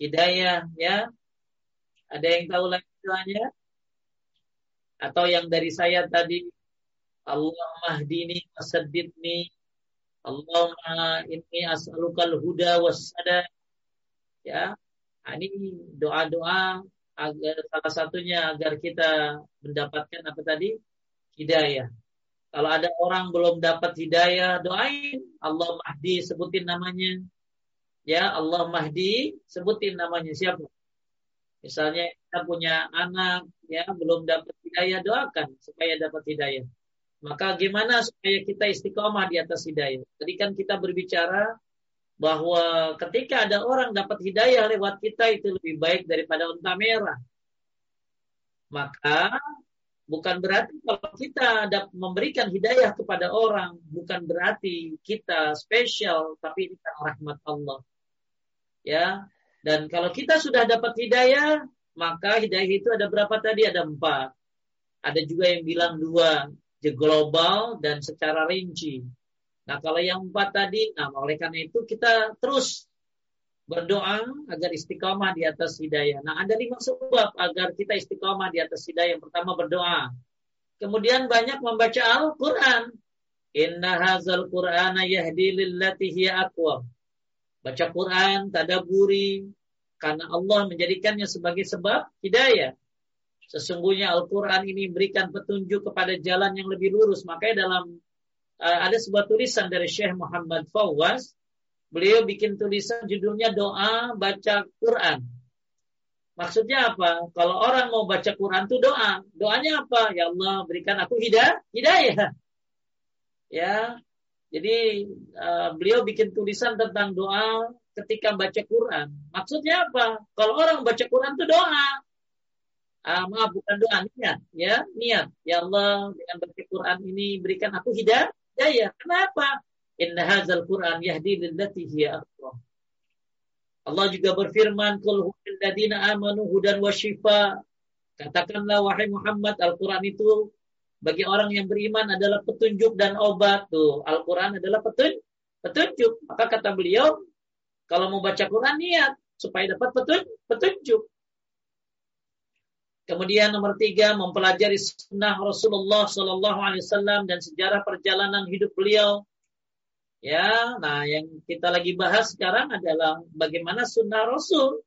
hidayah ya. Ada yang tahu lagi doanya? Atau yang dari saya tadi Allah mahdini wasaddidni Allahumma inni as'alukal huda wassada ya nah, ini doa-doa agar salah satunya agar kita mendapatkan apa tadi hidayah kalau ada orang belum dapat hidayah, doain Allah Mahdi, sebutin namanya. Ya, Allah Mahdi, sebutin namanya siapa? Misalnya kita punya anak ya belum dapat hidayah, doakan supaya dapat hidayah. Maka gimana supaya kita istiqomah di atas hidayah? Tadi kan kita berbicara bahwa ketika ada orang dapat hidayah lewat kita itu lebih baik daripada unta merah. Maka Bukan berarti kalau kita ada memberikan hidayah kepada orang, bukan berarti kita spesial, tapi ini kan rahmat Allah. Ya, dan kalau kita sudah dapat hidayah, maka hidayah itu ada berapa tadi? Ada empat. Ada juga yang bilang dua. global dan secara rinci. Nah kalau yang empat tadi, nah oleh karena itu kita terus berdoa agar istiqomah di atas hidayah. Nah ada lima sebab agar kita istiqomah di atas hidayah. Yang pertama berdoa. Kemudian banyak membaca Al-Quran. Inna hazal Qur'ana yahdi lillati hiya aqwam. Baca Quran, tadaburi, karena Allah menjadikannya sebagai sebab hidayah. Sesungguhnya Al-Quran ini memberikan petunjuk kepada jalan yang lebih lurus. Makanya dalam uh, ada sebuah tulisan dari Syekh Muhammad Fawaz. Beliau bikin tulisan judulnya doa baca Quran. Maksudnya apa? Kalau orang mau baca Quran itu doa. Doanya apa? Ya Allah berikan aku hidayah. Hidayah. Ya. Jadi uh, beliau bikin tulisan tentang doa ketika baca Quran. Maksudnya apa? Kalau orang baca Quran itu doa. Uh, maaf bukan doa niat ya niat ya Allah dengan baca Quran ini berikan aku hidayah hidayah. Kenapa? Inna hazal Quran yahdi lillati hiya. Allah juga berfirman, "Qul huwal amanu hudan wa shifa." Katakanlah wahai Muhammad, Al-Qur'an itu bagi orang yang beriman adalah petunjuk dan obat. Tuh, Al-Qur'an adalah petun petunjuk. Maka kata beliau, kalau mau baca Quran niat supaya dapat petun petunjuk. Kemudian nomor tiga mempelajari sunnah Rasulullah Shallallahu Alaihi Wasallam dan sejarah perjalanan hidup beliau. Ya, nah yang kita lagi bahas sekarang adalah bagaimana sunnah Rasul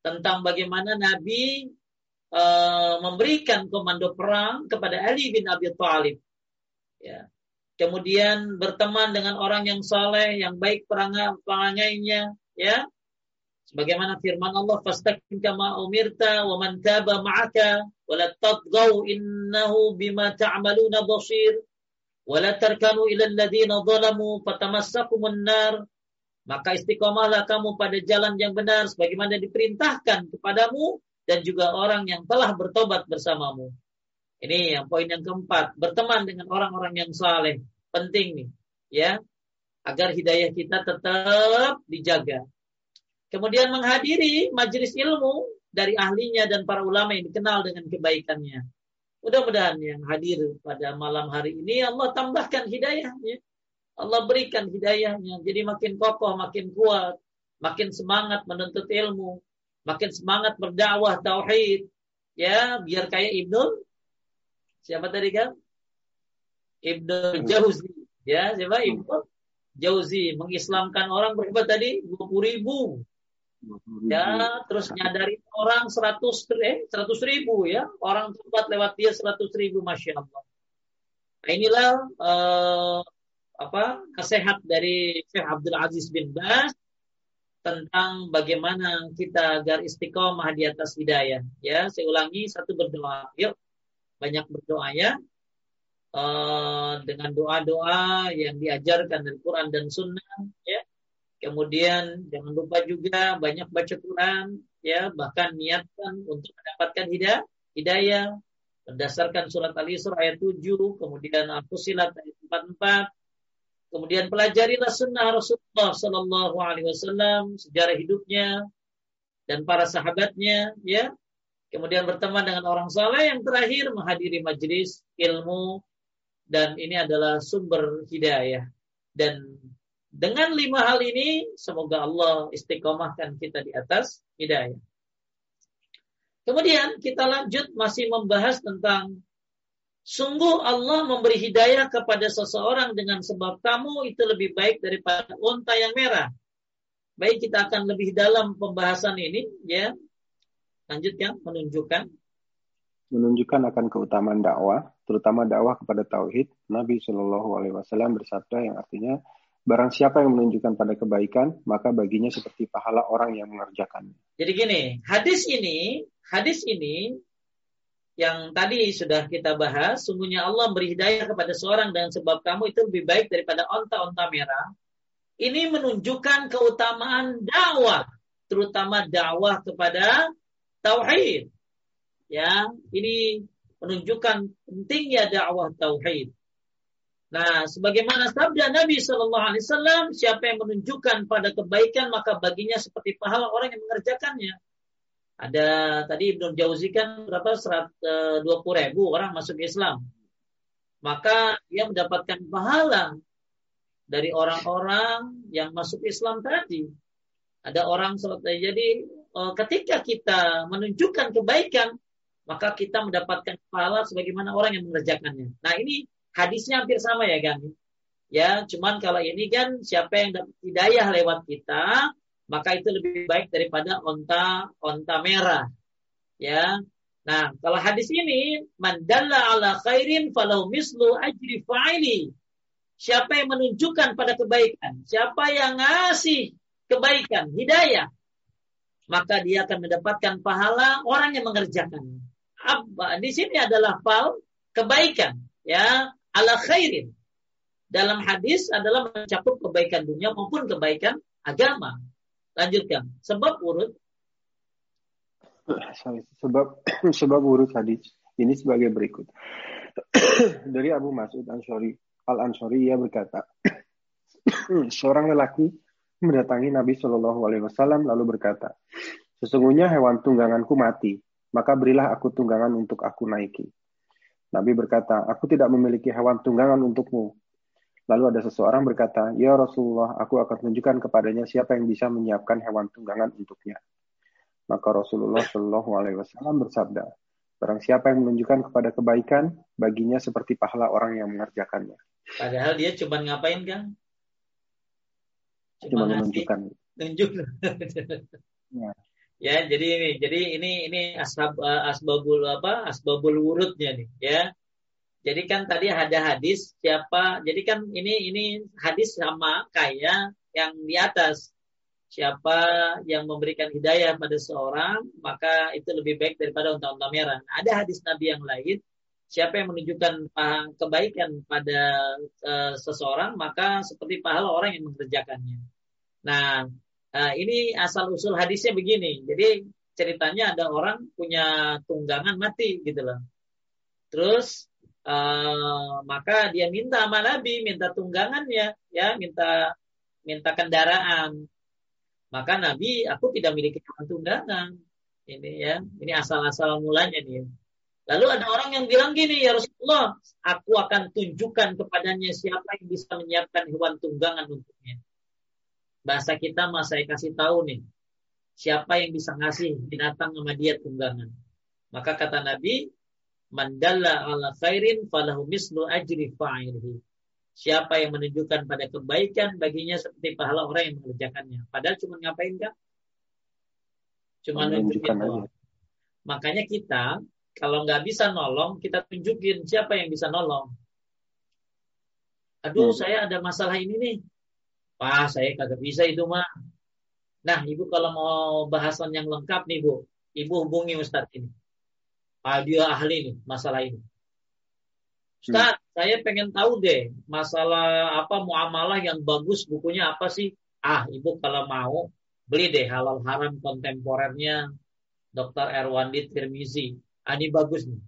tentang bagaimana Nabi e, memberikan komando perang kepada Ali bin Abi Thalib. Ya. Kemudian berteman dengan orang yang saleh, yang baik perangainya, ya. Sebagaimana firman Allah, "Fastaqim kama umirta wa man taba ma'aka wa la tadghaw innahu bima ta'maluna basir wa la tarkanu ila alladziina zalamu fatamassakumun nar." Maka istiqomahlah kamu pada jalan yang benar sebagaimana diperintahkan kepadamu dan juga orang yang telah bertobat bersamamu. Ini yang poin yang keempat, berteman dengan orang-orang yang saleh. Penting nih, ya. Agar hidayah kita tetap dijaga. Kemudian menghadiri majelis ilmu dari ahlinya dan para ulama yang dikenal dengan kebaikannya. Mudah-mudahan yang hadir pada malam hari ini Allah tambahkan hidayahnya. Allah berikan hidayahnya. Jadi makin kokoh, makin kuat, makin semangat menuntut ilmu, makin semangat berdakwah tauhid. Ya, biar kayak Ibnu siapa tadi kan? Ibnu Jauzi. Ya, siapa Ibnu Jauzi mengislamkan orang berapa tadi? 20 ribu Ya, terus nyadari orang 100 eh 100 ribu ya, orang tempat lewat dia 100 ribu, masya Allah. Nah, inilah uh, apa nasihat dari Syekh Abdul Aziz bin Bas tentang bagaimana kita agar istiqomah di atas hidayah. Ya, saya ulangi satu berdoa. Yuk, banyak berdoa ya. Uh, dengan doa-doa yang diajarkan dari Quran dan Sunnah, ya Kemudian jangan lupa juga banyak baca Quran, ya. Bahkan niatkan untuk mendapatkan hidayah, hidayah. Berdasarkan surat Al-Isra ayat 7, kemudian Al-Fusilat ayat 44, kemudian pelajarilah sunnah Rasulullah Sallallahu Alaihi Wasallam, sejarah hidupnya dan para sahabatnya, ya. Kemudian berteman dengan orang saleh yang terakhir menghadiri majelis ilmu. Dan ini adalah sumber hidayah dan dengan lima hal ini, semoga Allah istiqomahkan kita di atas hidayah. Kemudian kita lanjut masih membahas tentang sungguh Allah memberi hidayah kepada seseorang dengan sebab kamu itu lebih baik daripada unta yang merah. Baik kita akan lebih dalam pembahasan ini ya. Lanjutkan menunjukkan menunjukkan akan keutamaan dakwah, terutama dakwah kepada tauhid. Nabi Shallallahu alaihi wasallam bersabda yang artinya Barang siapa yang menunjukkan pada kebaikan, maka baginya seperti pahala orang yang mengerjakannya. Jadi gini, hadis ini, hadis ini yang tadi sudah kita bahas, sungguhnya Allah beri hidayah kepada seorang dan sebab kamu itu lebih baik daripada onta-onta merah. Ini menunjukkan keutamaan dakwah, terutama dakwah kepada tauhid. Ya, ini menunjukkan pentingnya dakwah tauhid. Nah, sebagaimana sabda Nabi Shallallahu Alaihi Wasallam, siapa yang menunjukkan pada kebaikan maka baginya seperti pahala orang yang mengerjakannya. Ada tadi Ibnu Jauzi kan berapa eh, dua puluh ribu orang masuk Islam. maka dia mendapatkan pahala dari orang-orang yang masuk Islam tadi. Ada orang seperti jadi eh, ketika kita menunjukkan kebaikan, maka kita mendapatkan pahala sebagaimana orang yang mengerjakannya. Nah ini hadisnya hampir sama ya kan? Ya, cuman kalau ini kan siapa yang dapat hidayah lewat kita, maka itu lebih baik daripada onta onta merah. Ya. Nah, kalau hadis ini mandalla ala khairin falau mislu ajri fa'ili. Siapa yang menunjukkan pada kebaikan, siapa yang ngasih kebaikan, hidayah, maka dia akan mendapatkan pahala orang yang mengerjakannya. Di sini adalah fal kebaikan, ya, ala khairin. Dalam hadis adalah mencakup kebaikan dunia maupun kebaikan agama. Lanjutkan. Sebab urut. Sebab sebab urut hadis ini sebagai berikut. Dari Abu Mas'ud Ansori Al Ansori ia berkata, seorang lelaki mendatangi Nabi Shallallahu Alaihi Wasallam lalu berkata, sesungguhnya hewan tungganganku mati, maka berilah aku tunggangan untuk aku naiki. Nabi berkata, aku tidak memiliki hewan tunggangan untukmu, Lalu ada seseorang berkata, Ya Rasulullah, aku akan tunjukkan kepadanya siapa yang bisa menyiapkan hewan tunggangan untuknya. Maka Rasulullah Shallallahu Alaihi Wasallam bersabda, Barang siapa yang menunjukkan kepada kebaikan, baginya seperti pahala orang yang mengerjakannya. Padahal dia cuma ngapain kan? Cuma, cuma menunjukkan. Tunjuk. ya. Ya, jadi ini, jadi ini ini asbab asbabul apa? Asbabul wurudnya nih, ya jadi kan tadi ada hadis siapa, jadi kan ini ini hadis sama kayak yang di atas. Siapa yang memberikan hidayah pada seorang, maka itu lebih baik daripada unta-unta merah. Ada hadis Nabi yang lain, siapa yang menunjukkan kebaikan pada uh, seseorang, maka seperti pahala orang yang mengerjakannya. Nah, uh, ini asal usul hadisnya begini. Jadi ceritanya ada orang punya tunggangan mati gitu loh. Terus Uh, maka dia minta sama Nabi, minta tunggangannya, ya, minta minta kendaraan. Maka Nabi, aku tidak memiliki tunggangan. Ini ya, ini asal-asal mulanya nih. Lalu ada orang yang bilang gini, ya Rasulullah, aku akan tunjukkan kepadanya siapa yang bisa menyiapkan hewan tunggangan untuknya. Bahasa kita mas saya kasih tahu nih, siapa yang bisa ngasih binatang sama dia tunggangan. Maka kata Nabi, Mandalla ala khairin falahu mislu ajri fa'ilihi. Siapa yang menunjukkan pada kebaikan baginya seperti pahala orang yang mengerjakannya. Padahal cuma ngapain kan? Cuma nunjukin doang. Makanya kita kalau nggak bisa nolong, kita tunjukin siapa yang bisa nolong. Aduh, hmm. saya ada masalah ini nih. Wah, saya kagak bisa itu mah. Nah, ibu kalau mau bahasan yang lengkap nih bu, ibu hubungi Ustadz ini ah, dia ahli nih masalah ini. Ustaz, hmm. saya pengen tahu deh masalah apa muamalah yang bagus bukunya apa sih? Ah, ibu kalau mau beli deh halal haram kontemporernya Dr. Erwandi Tirmizi. Ah, ini bagus nih.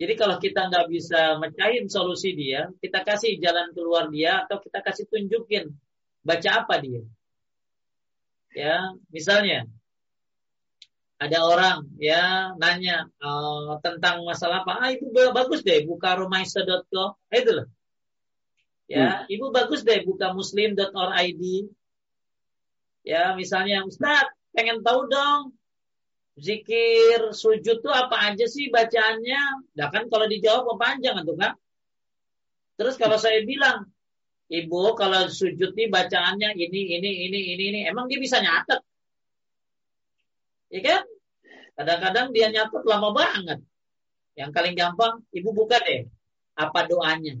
Jadi kalau kita nggak bisa mecahin solusi dia, kita kasih jalan keluar dia atau kita kasih tunjukin baca apa dia. Ya, misalnya ada orang ya nanya uh, tentang masalah apa ah ibu bagus deh buka romaisa.com eh, itu loh ya hmm. ibu bagus deh buka muslim.org ya misalnya Ustaz pengen tahu dong zikir sujud tuh apa aja sih bacaannya nah kan kalau dijawab panjang tuh kan terus kalau saya bilang ibu kalau sujud nih bacaannya ini ini ini ini ini emang dia bisa nyatet Ya kan? Kadang-kadang dia nyatet lama banget. Yang paling gampang, ibu buka deh. Apa doanya?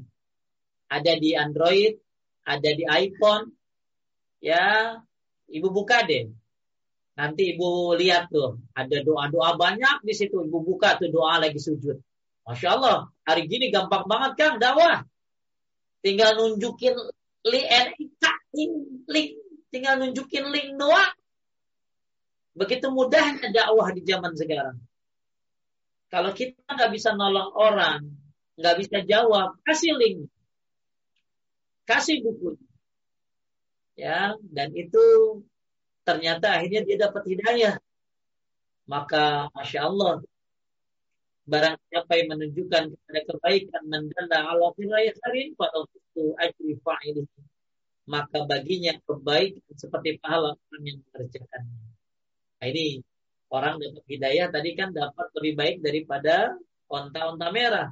Ada di Android, ada di iPhone. Ya, ibu buka deh. Nanti ibu lihat tuh, ada doa-doa banyak di situ. Ibu buka tuh doa lagi sujud. Masya Allah, hari gini gampang banget Kang dakwah. Tinggal nunjukin link, link, tinggal nunjukin link doang Begitu mudahnya dakwah di zaman sekarang. Kalau kita nggak bisa nolong orang, nggak bisa jawab, kasih link, kasih buku, ya, dan itu ternyata akhirnya dia dapat hidayah. Maka masya Allah, barang siapa yang menunjukkan kepada kebaikan mendalla ala khairin pada itu ajri maka baginya kebaikan seperti pahala orang yang mengerjakannya. Nah, ini orang dapat hidayah tadi kan dapat lebih baik daripada onta-onta merah.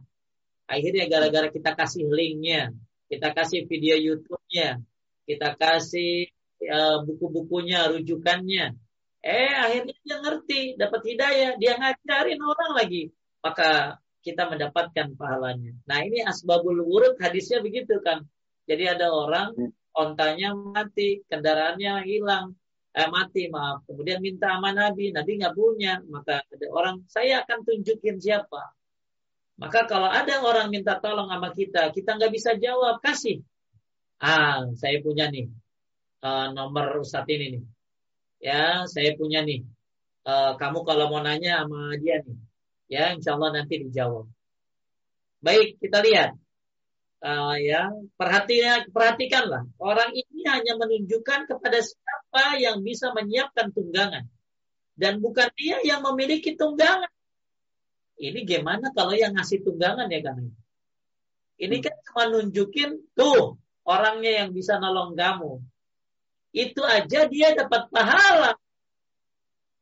Akhirnya gara-gara kita kasih linknya, kita kasih video YouTube-nya, kita kasih uh, buku-bukunya, rujukannya. Eh akhirnya dia ngerti, dapat hidayah, dia ngajarin orang lagi. Maka kita mendapatkan pahalanya. Nah ini asbabul wurud hadisnya begitu kan. Jadi ada orang hmm ontanya mati, kendaraannya hilang, eh, mati maaf. Kemudian minta sama Nabi, Nabi nggak punya, maka ada orang saya akan tunjukin siapa. Maka kalau ada orang minta tolong sama kita, kita nggak bisa jawab, kasih. Ah, saya punya nih uh, nomor Ustadz ini nih. Ya, saya punya nih. Uh, kamu kalau mau nanya sama dia nih, ya, insya Allah nanti dijawab. Baik, kita lihat. Uh, ya perhatikan perhatikanlah. Orang ini hanya menunjukkan kepada siapa yang bisa menyiapkan tunggangan. Dan bukan dia yang memiliki tunggangan. Ini gimana kalau yang ngasih tunggangan ya kan ini kan cuma nunjukin tuh orangnya yang bisa nolong kamu itu aja dia dapat pahala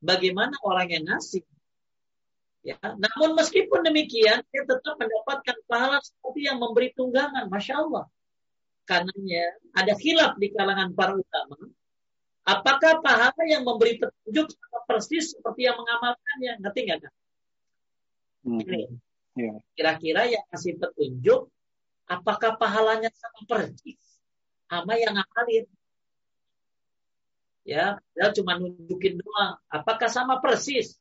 bagaimana orang yang ngasih Ya, namun meskipun demikian, dia tetap mendapatkan pahala seperti yang memberi tunggangan. Masya Allah. Karenanya ada khilaf di kalangan para ulama. Apakah pahala yang memberi petunjuk sama persis seperti yang mengamalkannya? Ngerti nggak? Hmm. Ya. Kira-kira yang kasih petunjuk, apakah pahalanya sama persis sama yang ngamalin? Ya, dia cuma nunjukin doang. Apakah sama persis?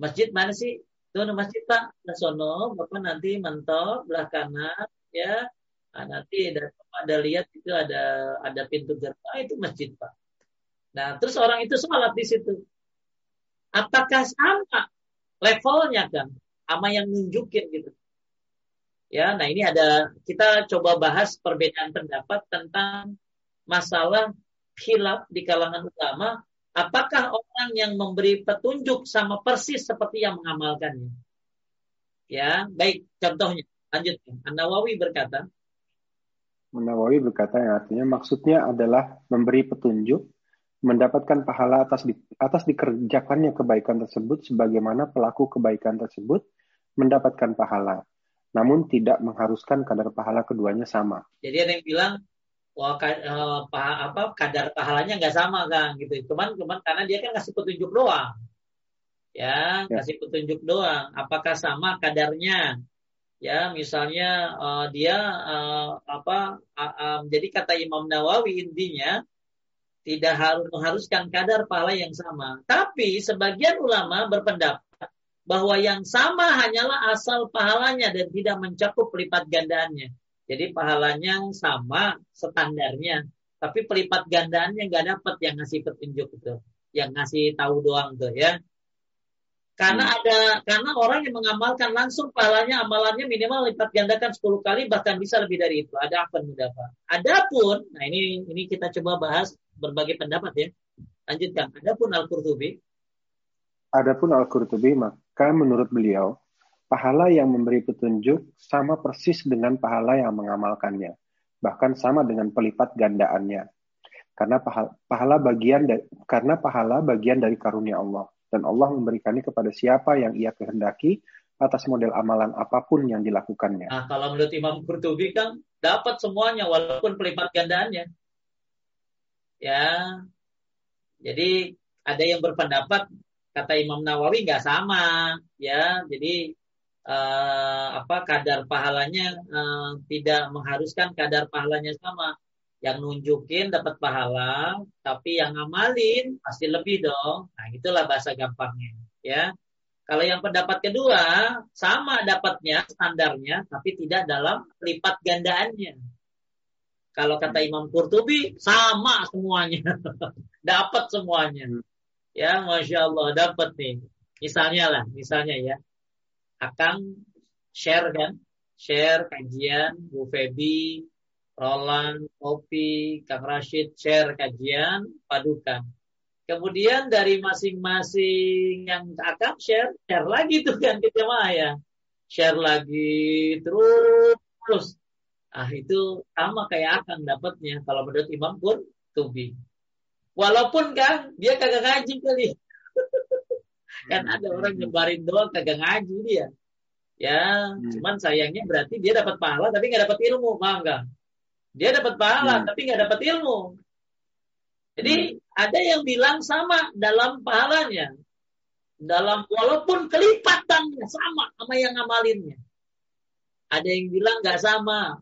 Masjid mana sih? Tuh masjid Pak, nah sono, Bapak nanti mentok belah kanan ya. Nah, nanti ada ada lihat itu ada ada pintu gerbang ah, itu masjid Pak. Nah, terus orang itu sholat di situ. Apakah sama levelnya kan sama yang nunjukin gitu? Ya, nah ini ada kita coba bahas perbedaan pendapat tentang masalah khilaf di kalangan ulama Apakah orang yang memberi petunjuk sama persis seperti yang mengamalkannya? Ya, baik. Contohnya, lanjutkan. An-Nawawi berkata. An-Nawawi berkata yang artinya maksudnya adalah memberi petunjuk, mendapatkan pahala atas di, atas dikerjakannya kebaikan tersebut sebagaimana pelaku kebaikan tersebut mendapatkan pahala. Namun tidak mengharuskan kadar pahala keduanya sama. Jadi ada yang bilang wah uh, apa kadar pahalanya nggak sama kan gitu. Cuman cuman karena dia kan ngasih petunjuk doang. Ya, ya. kasih petunjuk doang. Apakah sama kadarnya? Ya, misalnya uh, dia uh, apa uh, um, jadi kata Imam Nawawi intinya tidak harus mengharuskan kadar pahala yang sama. Tapi sebagian ulama berpendapat bahwa yang sama hanyalah asal pahalanya dan tidak mencakup lipat gandaannya. Jadi pahalanya sama standarnya, tapi pelipat gandaannya nggak dapat yang ngasih petunjuk itu, yang ngasih tahu doang tuh ya. Karena hmm. ada karena orang yang mengamalkan langsung pahalanya amalannya minimal lipat gandakan 10 kali bahkan bisa lebih dari itu. Ada apa mudafa. Adapun, nah ini ini kita coba bahas berbagai pendapat ya. Lanjutkan. Adapun Al-Qurtubi Adapun Al-Qurtubi maka menurut beliau Pahala yang memberi petunjuk sama persis dengan pahala yang mengamalkannya, bahkan sama dengan pelipat gandaannya. Karena pahala, pahala bagian dari, karena pahala bagian dari karunia Allah dan Allah memberikannya kepada siapa yang ia kehendaki atas model amalan apa pun yang dilakukannya. Nah, kalau menurut Imam Qurtubi kan dapat semuanya walaupun pelipat gandaannya. Ya. Jadi ada yang berpendapat kata Imam Nawawi nggak sama, ya. Jadi uh, apa kadar pahalanya uh, tidak mengharuskan kadar pahalanya sama. Yang nunjukin dapat pahala, tapi yang ngamalin pasti lebih dong. Nah, itulah bahasa gampangnya, ya. Kalau yang pendapat kedua sama dapatnya standarnya, tapi tidak dalam lipat gandaannya. Kalau kata Imam Qurtubi sama semuanya, dapat semuanya. Ya, masya Allah dapat nih. Misalnya lah, misalnya ya, akan share kan, share kajian Bu Febi, Roland, Kopi, Kang Rashid share kajian padukan. Kemudian dari masing-masing yang akan share, share lagi tuh kan ke jemaah ya. Share lagi terus terus. Ah itu sama kayak akan dapatnya kalau menurut Imam pun tubi. Walaupun kan dia kagak ngaji kali. Kan ada orang nyebarin doang kagak ngaji dia. Ya, hmm. cuman sayangnya berarti dia dapat pahala tapi nggak dapat ilmu, paham nggak? Dia dapat pahala hmm. tapi nggak dapat ilmu. Jadi hmm. ada yang bilang sama dalam pahalanya. Dalam walaupun kelipatannya sama sama yang ngamalinnya. Ada yang bilang nggak sama.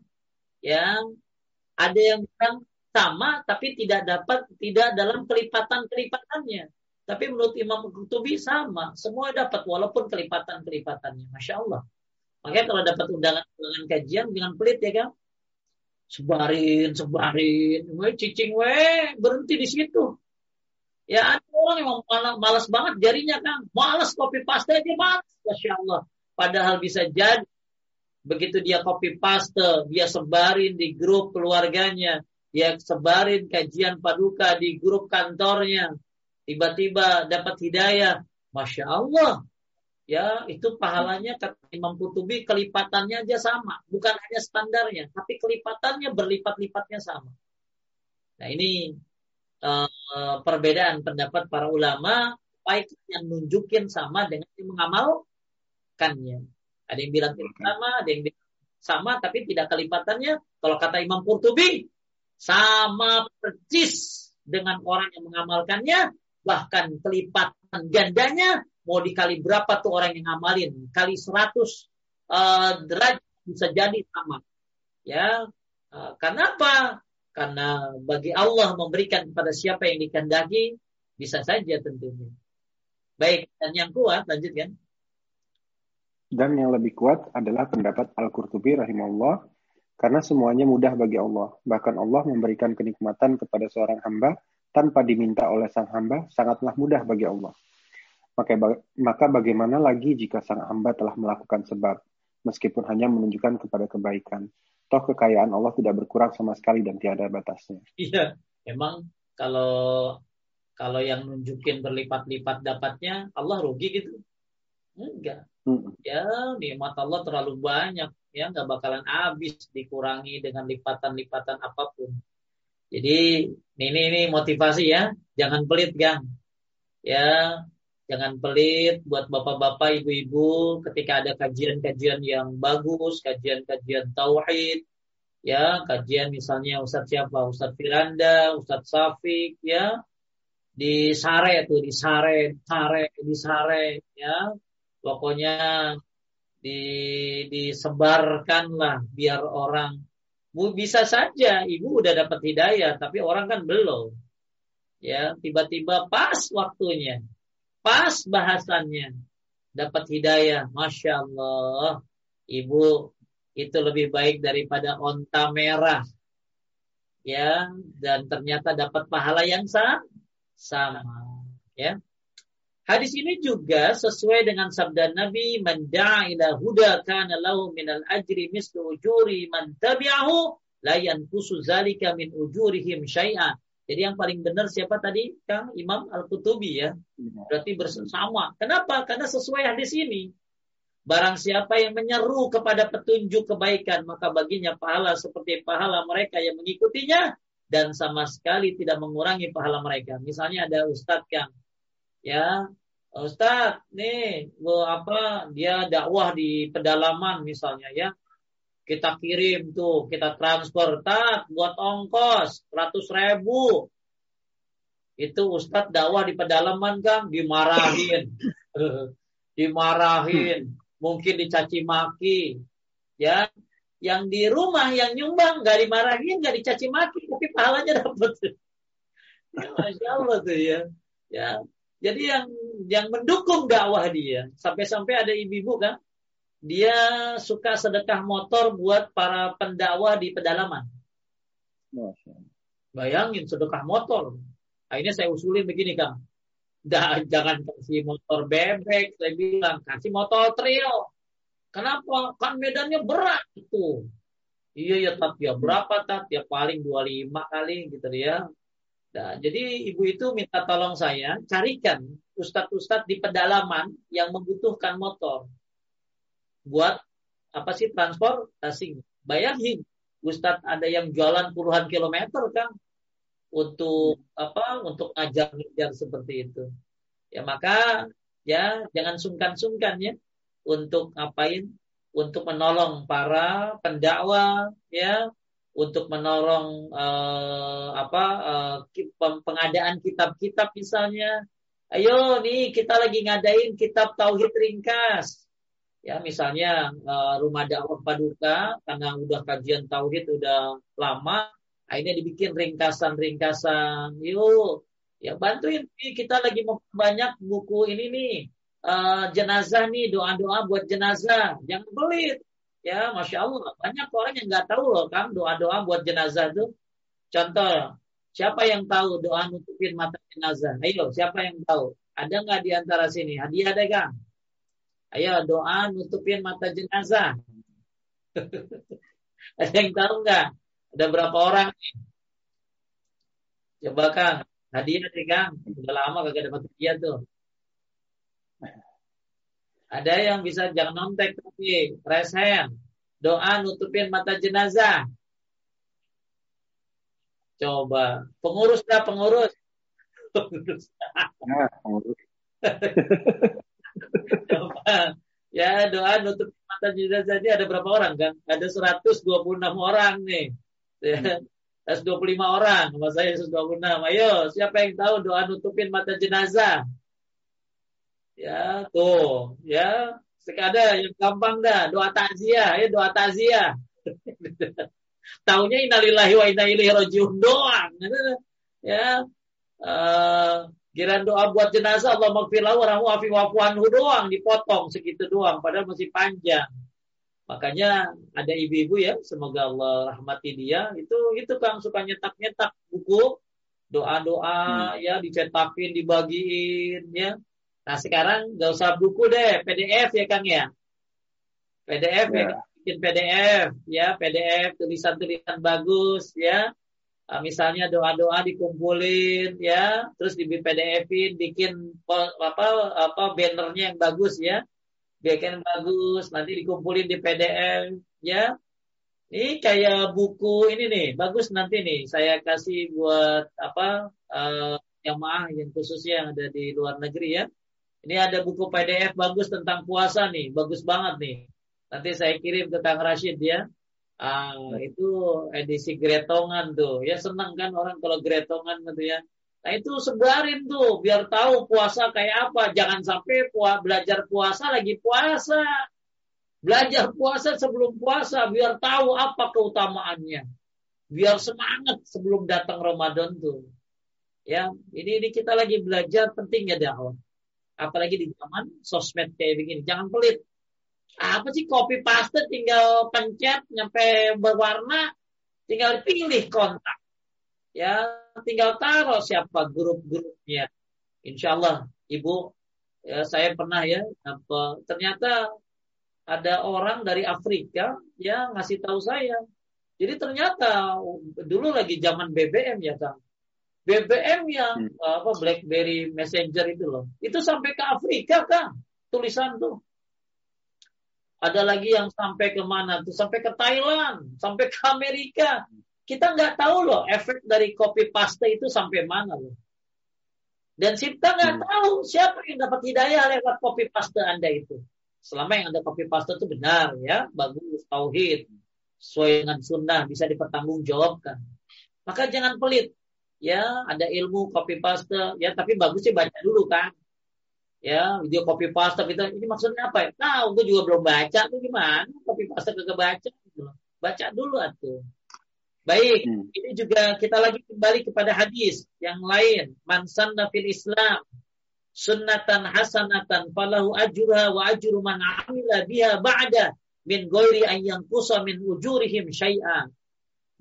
Ya. Ada yang bilang sama tapi tidak dapat tidak dalam kelipatan-kelipatannya. Tapi menurut Imam Qurtubi sama, semua dapat walaupun kelipatan-kelipatannya. Masya Allah. Makanya kalau dapat undangan-undangan kajian jangan pelit ya kan sebarin, sebarin, we cicing we berhenti di situ. Ya ada orang yang malas, malas banget jarinya kan, malas copy paste aja malas, masya Allah. Padahal bisa jadi begitu dia copy paste, dia sebarin di grup keluarganya, dia sebarin kajian paduka di grup kantornya, tiba-tiba dapat hidayah, masya Allah, ya itu pahalanya kata Imam Kutubi kelipatannya aja sama, bukan hanya standarnya, tapi kelipatannya berlipat-lipatnya sama. Nah ini uh, perbedaan pendapat para ulama, baik yang nunjukin sama dengan yang mengamalkannya. Ada yang bilang tidak sama, ada yang bilang sama, tapi tidak kelipatannya. Kalau kata Imam Qurtubi, sama persis dengan orang yang mengamalkannya, bahkan kelipatan gandanya mau dikali berapa tuh orang yang ngamalin? Kali 100 uh, derajat bisa jadi sama. Ya uh, karena apa? Karena bagi Allah memberikan kepada siapa yang dikendaki bisa saja tentunya. Baik dan yang kuat lanjutkan. Dan yang lebih kuat adalah pendapat Al-Qurtubi rahimahullah karena semuanya mudah bagi Allah. Bahkan Allah memberikan kenikmatan kepada seorang hamba tanpa diminta oleh sang hamba sangatlah mudah bagi Allah. Maka, maka bagaimana lagi jika sang hamba telah melakukan sebab, meskipun hanya menunjukkan kepada kebaikan. Toh kekayaan Allah tidak berkurang sama sekali dan tiada batasnya. Iya, emang kalau kalau yang nunjukin berlipat-lipat dapatnya, Allah rugi gitu? Enggak. Hmm. Ya, nikmat Allah terlalu banyak. Ya, nggak bakalan habis dikurangi dengan lipatan-lipatan apa pun. Jadi ini ini motivasi ya, jangan pelit gang. Ya, Jangan pelit buat bapak-bapak, ibu-ibu ketika ada kajian-kajian yang bagus, kajian-kajian tauhid, ya, kajian misalnya Ustadz siapa? Ustadz Firanda, Ustadz Safik, ya, di sare tuh, di sare, sare, di sare, ya, pokoknya di disebarkan lah biar orang bisa saja ibu udah dapat hidayah tapi orang kan belum. Ya, tiba-tiba pas waktunya pas bahasannya dapat hidayah. Masya Allah ibu itu lebih baik daripada onta merah. Ya dan ternyata dapat pahala yang sama. Sama ya hadis ini juga sesuai dengan sabda Nabi man ila huda kana lahu minal ajri mislu ujuri man tabi'ahu la yanqusu zalika min ujurihim syai'an jadi yang paling benar siapa tadi? Kang Imam Al-Qutubi ya. Iya. Berarti bersama. Kenapa? Karena sesuai hadis ini. Barang siapa yang menyeru kepada petunjuk kebaikan, maka baginya pahala seperti pahala mereka yang mengikutinya dan sama sekali tidak mengurangi pahala mereka. Misalnya ada ustadz Kang, ya Ustadz, nih, apa dia dakwah di pedalaman misalnya ya, kita kirim tuh, kita transfer, tak buat ongkos 100 ribu. Itu Ustadz dakwah di pedalaman kan dimarahin, dimarahin, mungkin dicaci maki, ya. Yang di rumah yang nyumbang nggak dimarahin, nggak dicaci maki, tapi pahalanya dapat. ya, Masya Allah tuh ya. Ya, jadi yang yang mendukung dakwah dia, sampai-sampai ada ibu-ibu kan, dia suka sedekah motor buat para pendakwah di pedalaman. Bayangin sedekah motor. Akhirnya saya usulin begini Kang. Jangan kasih motor bebek, saya bilang kasih motor trail. Kenapa? Kan medannya berat itu. Iya ya tat ya berapa tat ya paling 25 kali gitu ya. Nah, jadi ibu itu minta tolong saya carikan ustadz-ustadz di pedalaman yang membutuhkan motor buat apa sih transportasi. Bayangin, ustadz ada yang jualan puluhan kilometer kan untuk apa? Untuk ajar-ajar seperti itu. Ya maka ya jangan sungkan-sungkan ya untuk ngapain? Untuk menolong para pendakwa ya untuk menolong uh, apa uh, pengadaan kitab-kitab misalnya. Ayo nih kita lagi ngadain kitab tauhid ringkas. Ya misalnya uh, rumah dakwah paduka karena udah kajian tauhid udah lama, akhirnya dibikin ringkasan-ringkasan. Yuk, ya bantuin kita lagi memperbanyak buku ini nih uh, jenazah nih doa-doa buat jenazah. Jangan pelit Ya, masya Allah banyak orang yang nggak tahu loh kan doa-doa buat jenazah itu. Contoh, siapa yang tahu doa nutupin mata jenazah? Ayo, siapa yang tahu? Ada nggak di antara sini? Hadiah ada kan? Ayo doa nutupin mata jenazah. ada yang tahu nggak? Ada berapa orang nih? Coba Kang, hadiah nih Kang. Udah lama kagak dapat hadiah tuh. Ada yang bisa jangan nontek tapi raise hand. Doa nutupin mata jenazah. Coba. Pengurus dah pengurus. Pengurus. Nah, pengurus. Coba. Ya doa nutupin mata jenazah ini ada berapa orang kan? Ada 126 orang nih. Ya. 125 orang, sama saya 126. Ayo, siapa yang tahu doa nutupin mata jenazah? Ya, tuh, ya. Sekada yang gampang dah, doa takziah, ya doa takziah. Taunya innalillahi wa inna ilaihi rajiun doang. Ya. Uh, doa buat jenazah Allah maghfirlahu warahmu afi wafuanhu doang dipotong segitu doang padahal masih panjang. Makanya ada ibu-ibu ya, semoga Allah rahmati dia. Itu itu Kang suka nyetak-nyetak buku doa-doa hmm. ya dicetakin, dibagiin ya. Nah sekarang nggak usah buku deh, PDF ya Kang ya. PDF ya, ya bikin PDF ya, PDF tulisan-tulisan bagus ya. Nah, misalnya doa-doa dikumpulin ya, terus di PDF-in bikin apa apa bannernya yang bagus ya. Bikin bagus, nanti dikumpulin di PDF ya. Ini kayak buku ini nih, bagus nanti nih saya kasih buat apa uh, yang maah yang khususnya yang ada di luar negeri ya ini ada buku PDF bagus tentang puasa nih, bagus banget nih. Nanti saya kirim ke Kang Rashid ya. Ah, itu edisi gretongan tuh. Ya senang kan orang kalau gretongan gitu ya. Nah itu sebarin tuh biar tahu puasa kayak apa. Jangan sampai pua, belajar puasa lagi puasa. Belajar puasa sebelum puasa biar tahu apa keutamaannya. Biar semangat sebelum datang Ramadan tuh. Ya, ini ini kita lagi belajar pentingnya dakwah apalagi di zaman sosmed kayak begini. Jangan pelit. Apa sih copy paste tinggal pencet nyampe berwarna, tinggal pilih kontak. Ya, tinggal taruh siapa grup-grupnya. Insya Allah, Ibu, ya, saya pernah ya, apa, ternyata ada orang dari Afrika ya ngasih tahu saya. Jadi ternyata dulu lagi zaman BBM ya Kang. BBM yang hmm. apa BlackBerry Messenger itu loh. Itu sampai ke Afrika kan tulisan tuh. Ada lagi yang sampai ke mana tuh? Sampai ke Thailand, sampai ke Amerika. Kita nggak tahu loh efek dari copy paste itu sampai mana loh. Dan kita nggak hmm. tahu siapa yang dapat hidayah lewat copy paste Anda itu. Selama yang ada copy paste itu benar ya, bagus, tauhid, sesuai dengan sunnah, bisa dipertanggungjawabkan. Maka jangan pelit ya ada ilmu copy paste. Ya tapi bagus sih baca dulu kan. Ya video copy paste gitu. Ini maksudnya apa ya? Tahu gue juga belum baca tuh gimana? Copy paste kagak baca gitu baca dulu atuh. Baik hmm. ini juga kita lagi kembali kepada hadis yang lain. Man sanna fil islam sunnatan hasanatan falahu ajruha wa ajru man amila biha ba'da min ghairi an yanqusa min ujurihim syai'an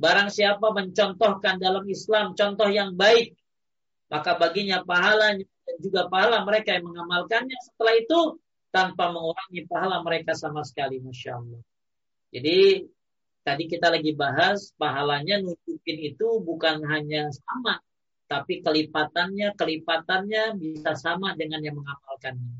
Barang siapa mencontohkan dalam Islam contoh yang baik, maka baginya pahalanya dan juga pahala mereka yang mengamalkannya setelah itu tanpa mengurangi pahala mereka sama sekali. Masya Allah. Jadi tadi kita lagi bahas pahalanya nutupin itu bukan hanya sama, tapi kelipatannya kelipatannya bisa sama dengan yang mengamalkannya.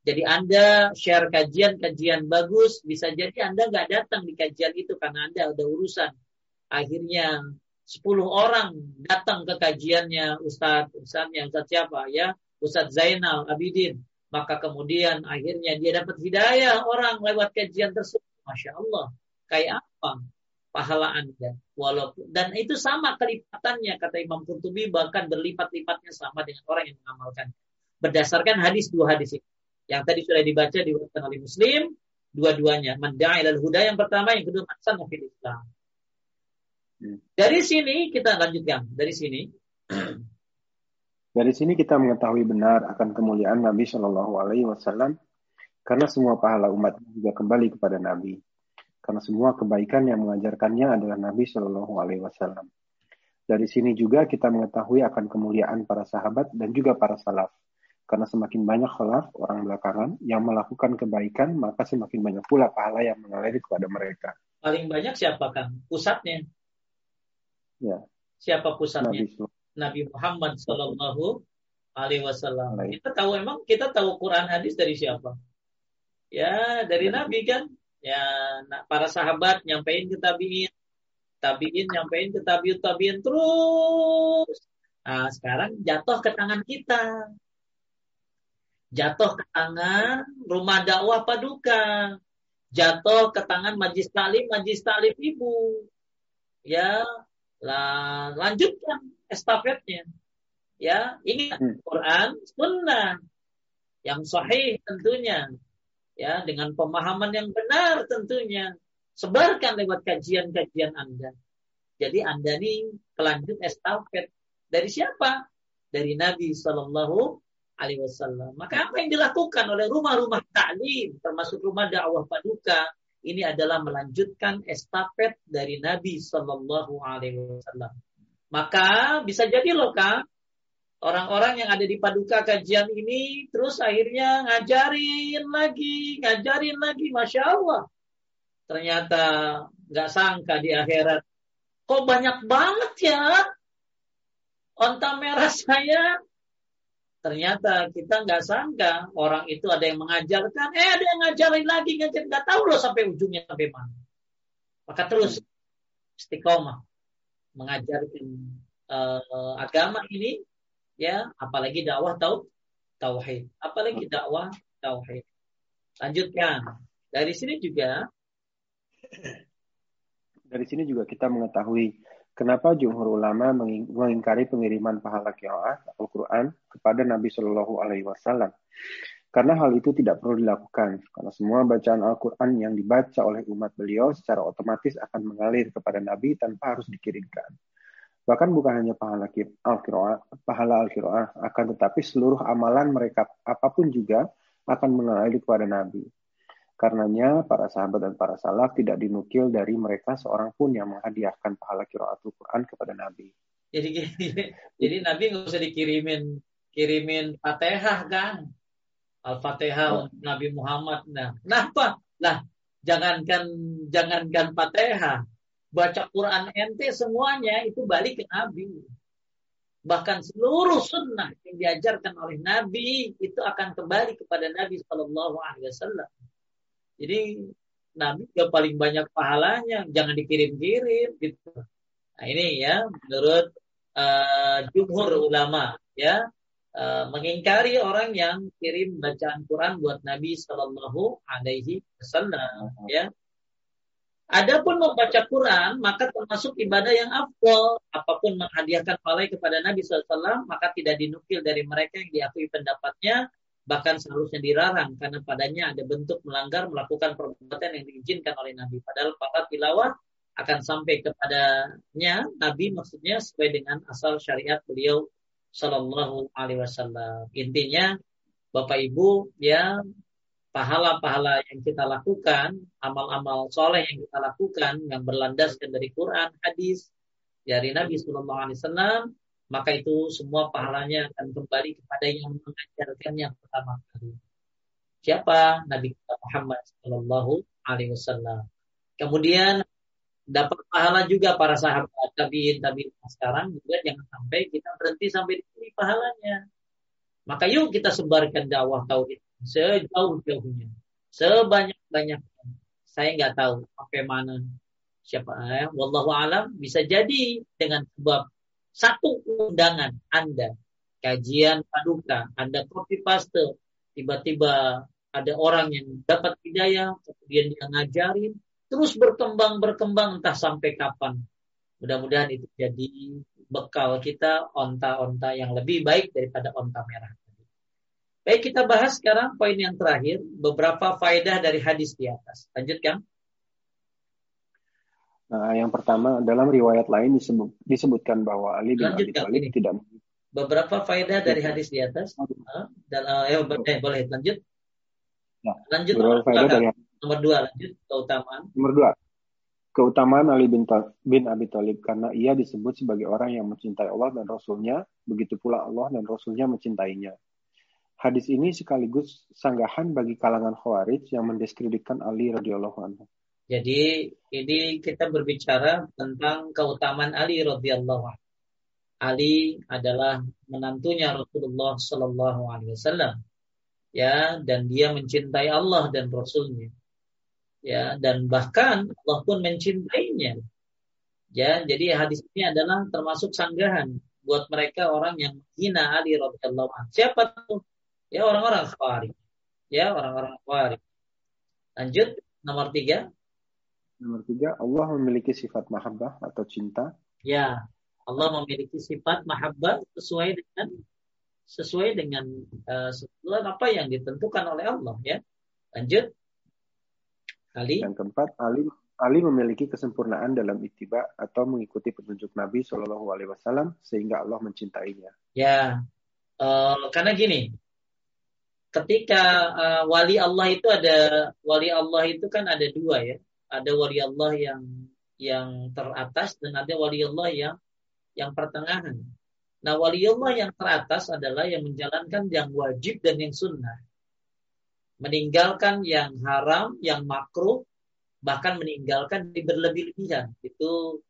Jadi Anda share kajian-kajian bagus, bisa jadi Anda nggak datang di kajian itu karena Anda ada urusan. Akhirnya 10 orang datang ke kajiannya Ustadz, Ustadznya Ustadz siapa ya? Ustadz Zainal Abidin. Maka kemudian akhirnya dia dapat hidayah orang lewat kajian tersebut. Masya Allah. Kayak apa? pahala Anda. Walaupun dan itu sama kelipatannya kata Imam Qurtubi bahkan berlipat-lipatnya sama dengan orang yang mengamalkan. Berdasarkan hadis dua hadis ini. Yang tadi sudah dibaca di oleh Muslim, dua-duanya. Manda'ilal huda yang pertama, yang kedua masan fil Islam. Hmm. Dari sini kita lanjutkan. Dari sini. Dari sini kita mengetahui benar akan kemuliaan Nabi Shallallahu Alaihi Wasallam karena semua pahala umat juga kembali kepada Nabi karena semua kebaikan yang mengajarkannya adalah Nabi Shallallahu Alaihi Wasallam. Dari sini juga kita mengetahui akan kemuliaan para sahabat dan juga para salaf. Karena semakin banyak salaf orang belakangan yang melakukan kebaikan, maka semakin banyak pula pahala yang mengalir kepada mereka. Paling banyak siapa kan? Pusatnya? Ya. Siapa pusatnya? Nabi, Nabi Muhammad Shallallahu Alaihi Wasallam. Kita tahu emang kita tahu Quran hadis dari siapa? Ya dari Nabi kan ya nah, para sahabat nyampein ke tabiin tabiin nyampein ke tabiut tabiin terus nah sekarang jatuh ke tangan kita jatuh ke tangan rumah dakwah paduka jatuh ke tangan majlis talim majlis talim ibu ya lah lanjutkan estafetnya ya ini hmm. Quran sunnah yang sahih tentunya ya dengan pemahaman yang benar tentunya sebarkan lewat kajian-kajian Anda. Jadi Anda ini pelanjut estafet dari siapa? Dari Nabi Shallallahu Alaihi Wasallam. Maka apa yang dilakukan oleh rumah-rumah taklim, termasuk rumah dakwah paduka, ini adalah melanjutkan estafet dari Nabi Shallallahu Alaihi Wasallam. Maka bisa jadi loh kak, orang-orang yang ada di paduka kajian ini terus akhirnya ngajarin lagi, ngajarin lagi, masya Allah. Ternyata nggak sangka di akhirat, kok banyak banget ya onta merah saya. Ternyata kita nggak sangka orang itu ada yang mengajarkan, eh ada yang ngajarin lagi, ngajarin nggak tahu loh sampai ujungnya sampai mana. Maka terus istiqomah mengajarkan uh, agama ini ya apalagi dakwah tau tauhid. Apalagi dakwah tauhid. Lanjutkan. Dari sini juga dari sini juga kita mengetahui kenapa jumhur ulama mengingkari pengiriman pahala qiraat Al-Qur'an kepada Nabi Shallallahu alaihi wasallam karena hal itu tidak perlu dilakukan karena semua bacaan Al-Qur'an yang dibaca oleh umat beliau secara otomatis akan mengalir kepada Nabi tanpa harus dikirimkan Bahkan bukan hanya pahala al-qiraah, pahala al-qiraah, akan tetapi seluruh amalan mereka apa pun juga akan mengalir kepada Nabi. Karenanya para sahabat dan para salaf tidak dinukil dari mereka seorang pun yang menghadiahkan pahala kiraatul Quran kepada Nabi. Jadi jadi Nabi nggak usah dikirimin kirimin Fatihah kan? Al-Fatihah oh. untuk Nabi Muhammad. Nah, kenapa? Lah, jangankan jangankan Fatihah, baca Quran ente semuanya itu balik ke Nabi. Bahkan seluruh sunnah yang diajarkan oleh Nabi itu akan kembali kepada Nabi Shallallahu Alaihi Wasallam. Jadi Nabi yang paling banyak pahalanya, jangan dikirim-kirim gitu. Nah ini ya menurut uh, jumhur ulama ya uh, mengingkari orang yang kirim bacaan Quran buat Nabi Shallallahu Alaihi Wasallam ya Adapun membaca Quran maka termasuk ibadah yang afdol. Apa pun menghadiahkan pahala kepada Nabi SAW maka tidak dinukil dari mereka yang diakui pendapatnya bahkan seharusnya dilarang karena padanya ada bentuk melanggar melakukan perbuatan yang diizinkan oleh Nabi. Padahal para tilawah akan sampai kepadanya Nabi maksudnya sesuai dengan asal syariat beliau Shallallahu Alaihi Wasallam. Intinya Bapak Ibu ya pahala-pahala yang kita lakukan, amal-amal soleh yang kita lakukan yang berlandaskan dari Quran, hadis dari Nabi Sallallahu Alaihi Wasallam, maka itu semua pahalanya akan kembali kepada yang mengajarkan yang pertama kali. Siapa? Nabi Muhammad Sallallahu Alaihi Wasallam. Kemudian dapat pahala juga para sahabat tabiin tabiin sekarang juga jangan sampai kita berhenti sampai di pahalanya. Maka yuk kita sebarkan dakwah tauhid sejauh-jauhnya, sebanyak-banyaknya. Saya nggak tahu sampai mana siapa ya, wallahu alam bisa jadi dengan sebab satu undangan Anda kajian paduka, Anda copy paste, tiba-tiba ada orang yang dapat hidayah, kemudian dia ngajarin, terus berkembang berkembang entah sampai kapan. Mudah-mudahan itu jadi bekal kita onta-onta yang lebih baik daripada onta merah. Baik kita bahas sekarang poin yang terakhir beberapa faedah dari hadis di atas. Lanjutkan. Nah, yang pertama dalam riwayat lain disebut, disebutkan bahwa Ali bin Abi Thalib tidak beberapa faedah dari hadis di atas. Dan, ya, eh, boleh lanjut. Nah, lanjut faedah dari Nomor dua, lanjut keutamaan. Nomor dua, keutamaan Ali bin, bin Abi Thalib karena ia disebut sebagai orang yang mencintai Allah dan Rasulnya, begitu pula Allah dan Rasulnya mencintainya. Hadis ini sekaligus sanggahan bagi kalangan Khawarij yang mendiskreditkan Ali radhiyallahu anhu. Jadi ini kita berbicara tentang keutamaan Ali radhiyallahu anhu. Ali adalah menantunya Rasulullah Shallallahu Alaihi Wasallam, ya, dan dia mencintai Allah dan Rasulnya ya dan bahkan Allah pun mencintainya. Ya jadi hadis ini adalah termasuk sanggahan buat mereka orang yang hina Ali radhiyallahu anhu. Siapa tuh? Ya orang-orang khawarij. Ya orang-orang khawarij. Lanjut nomor tiga nomor tiga Allah memiliki sifat mahabbah atau cinta ya Allah memiliki sifat mahabbah sesuai dengan sesuai dengan uh, apa yang ditentukan oleh Allah ya lanjut Ali. Yang keempat, Ali Ali memiliki kesempurnaan dalam ittiba atau mengikuti petunjuk Nabi Shallallahu Alaihi Wasallam sehingga Allah mencintainya. Ya, uh, karena gini, ketika uh, wali Allah itu ada wali Allah itu kan ada dua ya, ada wali Allah yang yang teratas dan ada wali Allah yang yang pertengahan. Nah, wali Allah yang teratas adalah yang menjalankan yang wajib dan yang sunnah meninggalkan yang haram, yang makruh, bahkan meninggalkan di berlebih-lebihan. Itu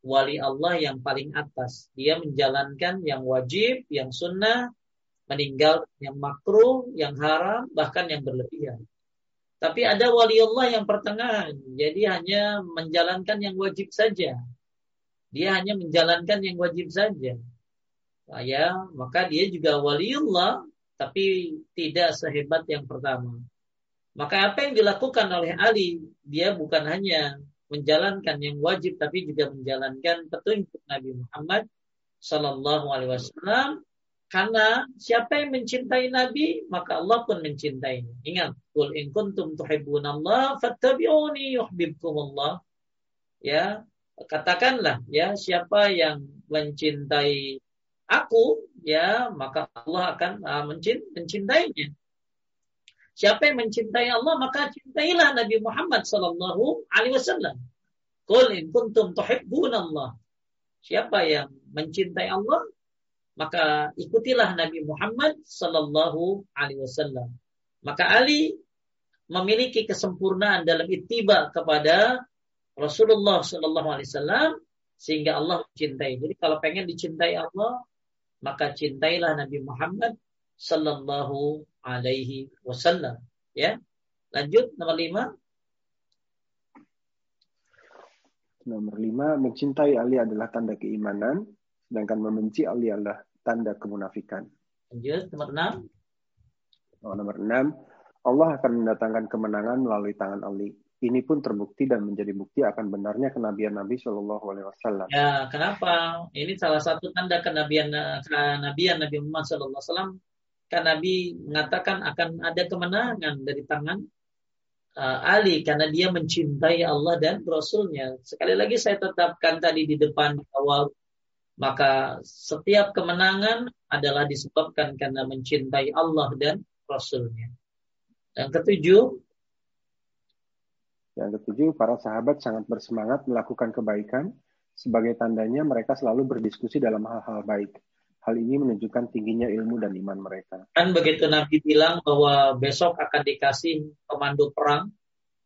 wali Allah yang paling atas. Dia menjalankan yang wajib, yang sunnah, meninggal yang makruh, yang haram, bahkan yang berlebihan. Tapi ada wali Allah yang pertengahan. Jadi hanya menjalankan yang wajib saja. Dia hanya menjalankan yang wajib saja. Nah, ya, maka dia juga wali Allah tapi tidak sehebat yang pertama. Maka apa yang dilakukan oleh Ali, dia bukan hanya menjalankan yang wajib, tapi juga menjalankan petunjuk Nabi Muhammad Sallallahu Alaihi Wasallam. Karena siapa yang mencintai Nabi, maka Allah pun mencintainya. Ingat, Qul in kuntum Allah, fattabi'uni Allah. Ya, katakanlah ya siapa yang mencintai aku ya maka Allah akan uh, mencintainya. Siapa yang mencintai Allah maka cintailah Nabi Muhammad sallallahu alaihi wasallam. Qul in kuntum Allah. Siapa yang mencintai Allah maka ikutilah Nabi Muhammad sallallahu alaihi wasallam. Maka Ali memiliki kesempurnaan dalam ittiba kepada Rasulullah sallallahu alaihi wasallam sehingga Allah mencintai. Jadi kalau pengen dicintai Allah, maka cintailah Nabi Muhammad sallallahu alaihi wasallam ya lanjut nomor lima nomor lima mencintai Ali adalah tanda keimanan sedangkan membenci Ali adalah tanda kemunafikan lanjut nomor enam oh, nomor enam Allah akan mendatangkan kemenangan melalui tangan Ali ini pun terbukti dan menjadi bukti akan benarnya kenabian Nabi Shallallahu Alaihi Wasallam. Ya, kenapa? Ini salah satu tanda kenabian kenabian Nabi Muhammad Shallallahu Alaihi Wasallam. Kan Nabi mengatakan akan ada kemenangan dari tangan uh, Ali karena dia mencintai Allah dan Rasulnya. Sekali lagi saya tetapkan tadi di depan awal maka setiap kemenangan adalah disebabkan karena mencintai Allah dan Rasulnya. Yang ketujuh, yang ketujuh, para sahabat sangat bersemangat melakukan kebaikan. Sebagai tandanya, mereka selalu berdiskusi dalam hal-hal baik. Hal ini menunjukkan tingginya ilmu dan iman mereka. Kan begitu Nabi bilang bahwa besok akan dikasih komando perang,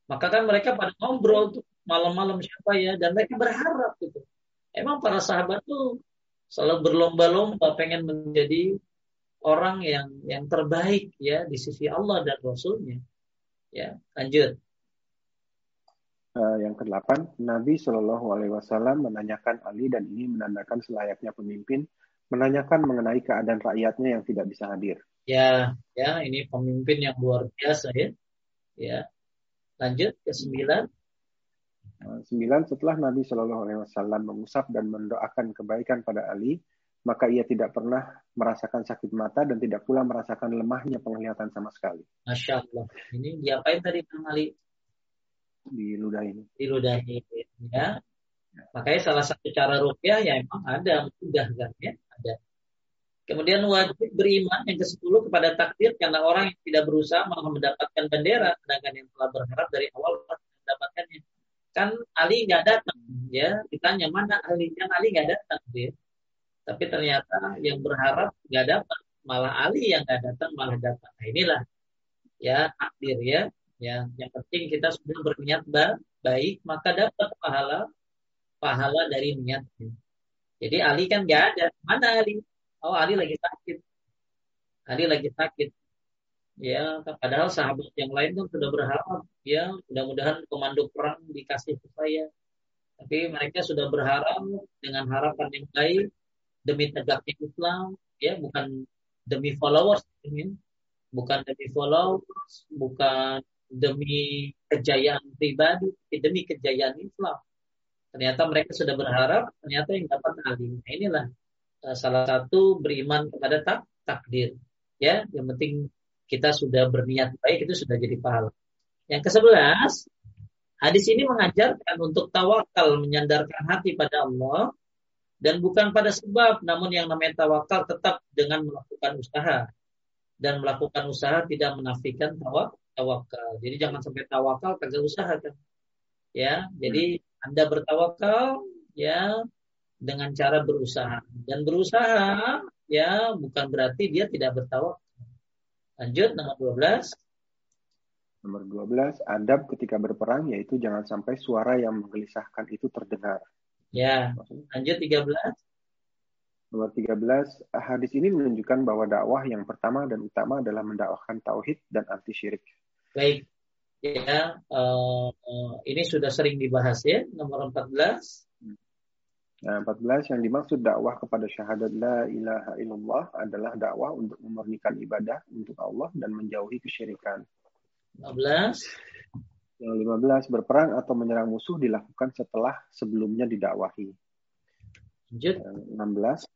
maka kan mereka pada ngobrol tuh malam-malam siapa ya dan mereka berharap gitu. Emang para sahabat tuh selalu berlomba-lomba pengen menjadi orang yang yang terbaik ya di sisi Allah dan Rasulnya. Ya, lanjut. Uh, yang kedelapan, Nabi Shallallahu Alaihi Wasallam menanyakan Ali dan ini menandakan selayaknya pemimpin menanyakan mengenai keadaan rakyatnya yang tidak bisa hadir. Ya, ya ini pemimpin yang luar biasa ya. Ya, lanjut ke sembilan. Eh, sembilan setelah Nabi Shallallahu Alaihi Wasallam mengusap dan mendoakan kebaikan pada Ali, maka ia tidak pernah merasakan sakit mata dan tidak pula merasakan lemahnya penglihatan sama sekali. Masya Allah. Ini diapain tadi Kang Ali? Di ludah ini. Di ludah ini. Ya. Makanya salah satu cara rukyah ya emang ada mudah kan ya ada. Kemudian wajib beriman yang ke-10 kepada takdir karena orang yang tidak berusaha malah mendapatkan bendera sedangkan yang telah berharap dari awal mendapatkannya kan Ali nggak datang ya. Ditanya mana Ali kan Ali nggak datang dia tapi ternyata yang berharap nggak dapat malah Ali yang nggak datang malah dapat nah inilah ya takdir ya. Ya yang penting kita sudah berniat baik maka dapat pahala pahala dari niatnya. Jadi Ali kan nggak ada. Mana Ali? Oh Ali lagi sakit. Ali lagi sakit ya padahal sahabat yang lain kan sudah berharap ya. Mudah-mudahan komando perang dikasih ke saya tapi mereka sudah berharap dengan harapan yang baik demi tegaknya Islam ya. Bukan demi followers ini bukan demi followers bukan demi kejayaan pribadi demi kejayaan Islam. Ternyata mereka sudah berharap ternyata yang dapat alim nah, inilah uh, salah satu beriman kepada tak takdir ya. Yang penting kita sudah berniat baik itu sudah jadi pahala. Yang ke sebelas, hadis ini mengajarkan untuk tawakal menyandarkan hati pada Allah dan bukan pada sebab, namun yang namanya tawakal tetap dengan melakukan usaha dan melakukan usaha tidak menafikan tawakal. Jadi jangan sampai tawakal kagak usaha kan. Ya, jadi Anda bertawakal ya dengan cara berusaha dan berusaha ya bukan berarti dia tidak bertawakal Lanjut nomor 12. Nomor 12, adab ketika berperang yaitu jangan sampai suara yang menggelisahkan itu terdengar. Ya, lanjut 13. Nomor 13, hadis ini menunjukkan bahwa dakwah yang pertama dan utama adalah mendakwahkan tauhid dan anti syirik. Baik. Ya, uh, ini sudah sering dibahas ya, nomor 14. Nah, 14 yang dimaksud dakwah kepada syahadat la ilaha illallah adalah dakwah untuk memurnikan ibadah untuk Allah dan menjauhi kesyirikan. 15 yang 15 berperang atau menyerang musuh dilakukan setelah sebelumnya didakwahi. Lanjut. 16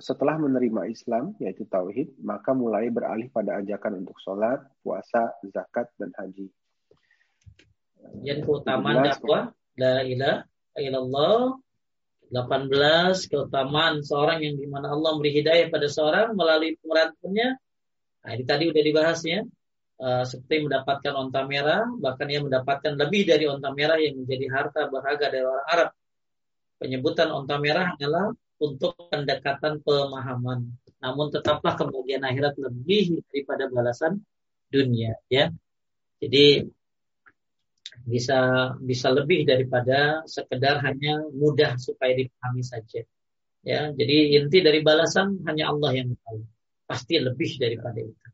setelah menerima Islam yaitu tauhid maka mulai beralih pada ajakan untuk sholat, puasa, zakat dan haji. Yang keutamaan dakwah la ilaha illallah 18 keutamaan seorang yang di mana Allah memberi hidayah pada seorang melalui pemeratannya. Nah, ini tadi udah dibahasnya. Uh, seperti mendapatkan onta merah, bahkan ia mendapatkan lebih dari onta merah yang menjadi harta berharga dari orang Arab. Penyebutan onta merah adalah untuk pendekatan pemahaman. Namun tetaplah kemudian akhirat lebih daripada balasan dunia, ya. Jadi bisa bisa lebih daripada sekedar hanya mudah supaya dipahami saja. Ya, jadi inti dari balasan hanya Allah yang tahu. Pasti lebih daripada itu.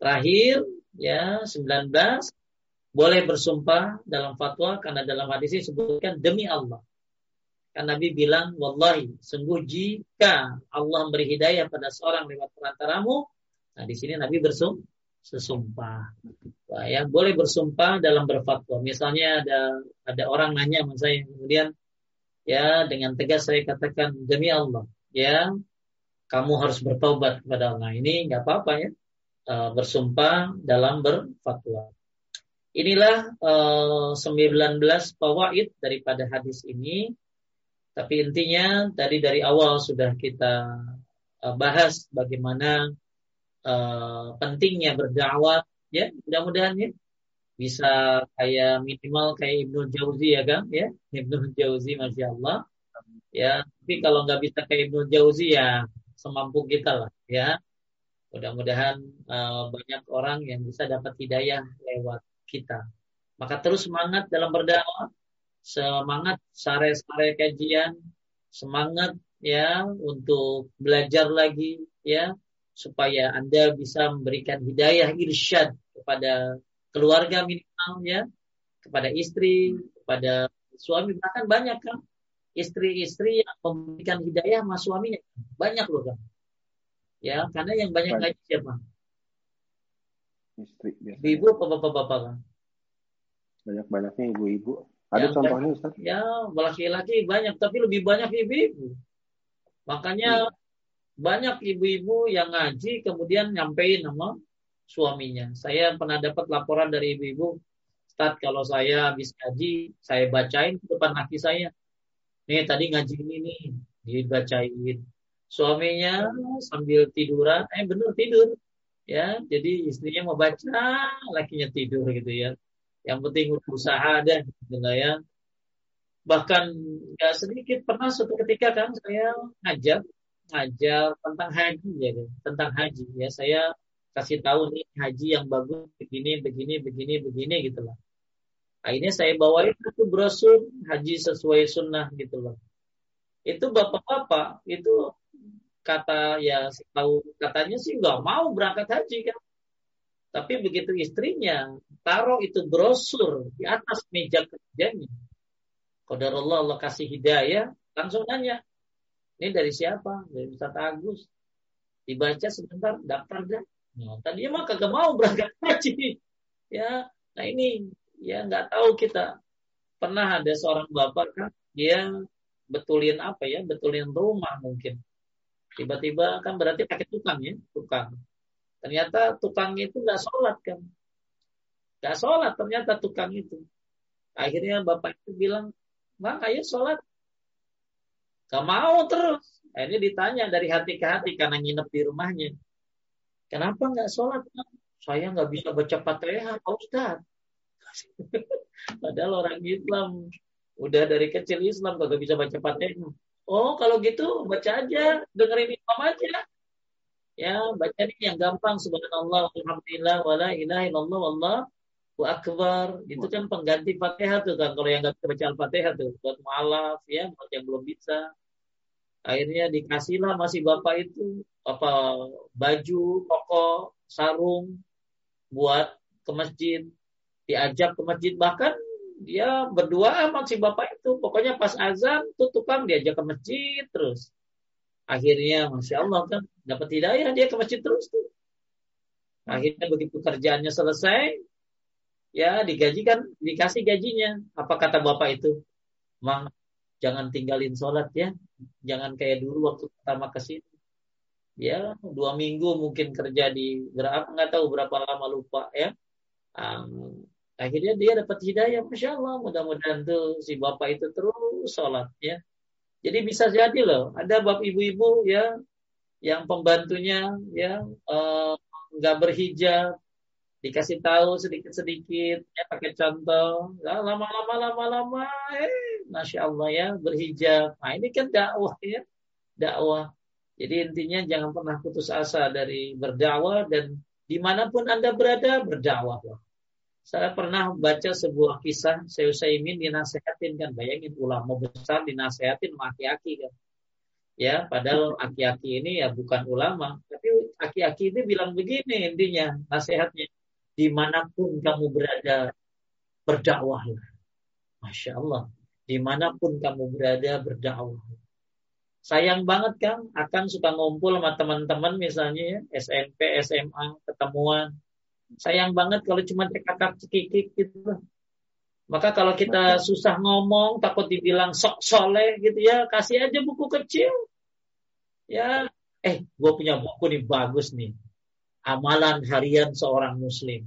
Terakhir, ya 19 boleh bersumpah dalam fatwa karena dalam hadis ini disebutkan demi Allah. Karena Nabi bilang, wallahi, sungguh jika Allah memberi hidayah pada seorang lewat perantaramu, nah di sini Nabi bersumpah, sesumpah. Nah, ya boleh bersumpah dalam berfatwa. Misalnya ada ada orang nanya sama saya kemudian ya dengan tegas saya katakan demi Allah ya kamu harus bertobat kepada Allah. Ini nggak apa-apa ya uh, bersumpah dalam berfatwa. Inilah uh, 19 fawaid daripada hadis ini. Tapi intinya tadi dari awal sudah kita uh, bahas bagaimana uh, pentingnya berdakwah ya. Mudah-mudahan ya. Bisa kayak minimal kayak Ibnu Jauzi ya kan ya. Ibnu Jauzi masya Allah ya tapi kalau nggak bisa kayak Ibnu Jauzi ya semampu kita lah ya. Mudah-mudahan uh, banyak orang yang bisa dapat hidayah lewat kita. Maka terus semangat dalam berdakwah. Semangat sare-sare kajian, semangat ya untuk belajar lagi ya supaya Anda bisa memberikan hidayah irsyad kepada keluarga minimal ya, kepada istri, kepada suami bahkan banyak kan istri-istri yang memberikan hidayah sama suaminya banyak loh kan. Ya, karena yang banyak ngaji siapa? Istri Ibu apa bapak-bapak kan? Banyak-banyaknya ibu-ibu. Ada ya, contohnya Ustaz? Ya, laki-laki banyak, tapi lebih banyak ibu-ibu. Makanya hmm. Banyak ibu-ibu yang ngaji kemudian nyampein nama suaminya. Saya pernah dapat laporan dari ibu-ibu, Ustaz kalau saya habis ngaji, saya bacain ke depan laki saya. Nih tadi ngaji ini nih, dibacain. Suaminya sambil tiduran, eh bener tidur. Ya, jadi istrinya mau baca, lakinya tidur gitu ya. Yang penting usaha ada gitu ya. Bahkan nggak sedikit pernah suatu ketika kan saya ngajar ngajar tentang haji ya tentang haji ya saya kasih tahu nih haji yang bagus begini begini begini begini gitu loh. Akhirnya saya bawain itu brosur haji sesuai sunnah gitu loh. Itu bapak-bapak itu kata ya tahu katanya sih nggak mau berangkat haji kan tapi begitu istrinya taruh itu brosur di atas meja kerjanya. Qadar Allah Allah kasih hidayah, langsung nanya. Ini dari siapa? Dari Ustaz Agus. Dibaca sebentar, daftar dah. Nah, tadinya mah kagak mau berangkat haji. Ya, nah ini ya nggak tahu kita pernah ada seorang bapak kan dia betulin apa ya betulin rumah mungkin tiba-tiba kan berarti pakai tukang ya tukang Ternyata tukang itu nggak sholat kan. Nggak sholat ternyata tukang itu. Akhirnya bapak itu bilang, Bang ayo sholat. Gak mau terus. Akhirnya ditanya dari hati ke hati karena nginep di rumahnya. Kenapa nggak sholat? Saya nggak bisa baca fatihah, Pak Ustaz. Padahal orang Islam udah dari kecil Islam gak bisa baca fatihah. Oh kalau gitu baca aja, dengerin imam aja. Ya, baca ini yang gampang subhanallah alhamdulillah wala ilaha illallah wallahu akbar. Itu kan pengganti Fatihah tuh kan kalau yang nggak bisa baca Al-Fatihah tuh buat mualaf ya, buat yang belum bisa. Akhirnya dikasihlah masih bapak itu apa baju, koko, sarung buat ke masjid. Diajak ke masjid bahkan dia berdua sama si bapak itu. Pokoknya pas azan tuh tukang diajak ke masjid terus. Akhirnya Masya Allah kan dapat hidayah dia ke masjid terus tuh. Akhirnya begitu kerjaannya selesai, ya digajikan, dikasih gajinya. Apa kata bapak itu? Mang, jangan tinggalin sholat ya. Jangan kayak dulu waktu pertama ke sini. Ya, dua minggu mungkin kerja di berapa nggak tahu berapa lama lupa ya. Um, akhirnya dia dapat hidayah, masya Allah. Mudah-mudahan tuh si bapak itu terus sholat ya. Jadi bisa jadi loh, ada bab ibu-ibu ya yang pembantunya ya eh, nggak uh, berhijab, dikasih tahu sedikit-sedikit, ya pakai contoh, lama-lama lama-lama, eh, masya Allah ya berhijab. Nah ini kan dakwah ya, dakwah. Jadi intinya jangan pernah putus asa dari berdakwah dan di mana pun anda berada berdakwah. Saya pernah baca sebuah kisah saya Utsaimin dinasehatin kan, bayangin ulama besar dinasehatin sama aki-aki kan. Ya, padahal aki-aki ini ya bukan ulama, tapi aki-aki ini bilang begini intinya nasihatnya, di mana pun kamu berada berdakwah. Masya Allah, di mana pun kamu berada berdakwah. Sayang banget kan, akan suka ngumpul sama teman-teman misalnya ya, SMP, SMA, ketemuan, Sayang banget kalau cuma cekakak cekikik gitu. Maka kalau kita susah ngomong, takut dibilang sok soleh gitu ya, kasih aja buku kecil. Ya, eh, gue punya buku nih bagus nih. Amalan harian seorang muslim.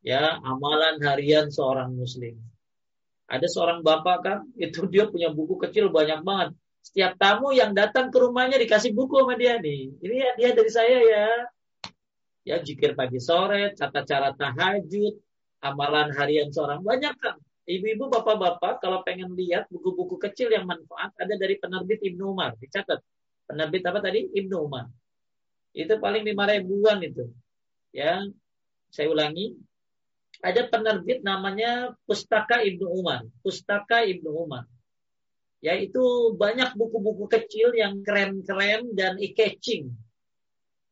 Ya, amalan harian seorang muslim. Ada seorang bapak kan, itu dia punya buku kecil banyak banget. Setiap tamu yang datang ke rumahnya dikasih buku sama dia nih. Ini ya dia dari saya ya ya jikir pagi sore, tata cara tahajud, amalan harian seorang banyak kan. Ibu-ibu, bapak-bapak, kalau pengen lihat buku-buku kecil yang manfaat ada dari penerbit Ibnu Umar, dicatat. Penerbit apa tadi? Ibnu Umar. Itu paling lima ribuan itu. Ya, saya ulangi. ada penerbit namanya Pustaka Ibnu Umar. Pustaka Ibnu Umar. Yaitu banyak buku-buku kecil yang keren-keren dan eye-catching.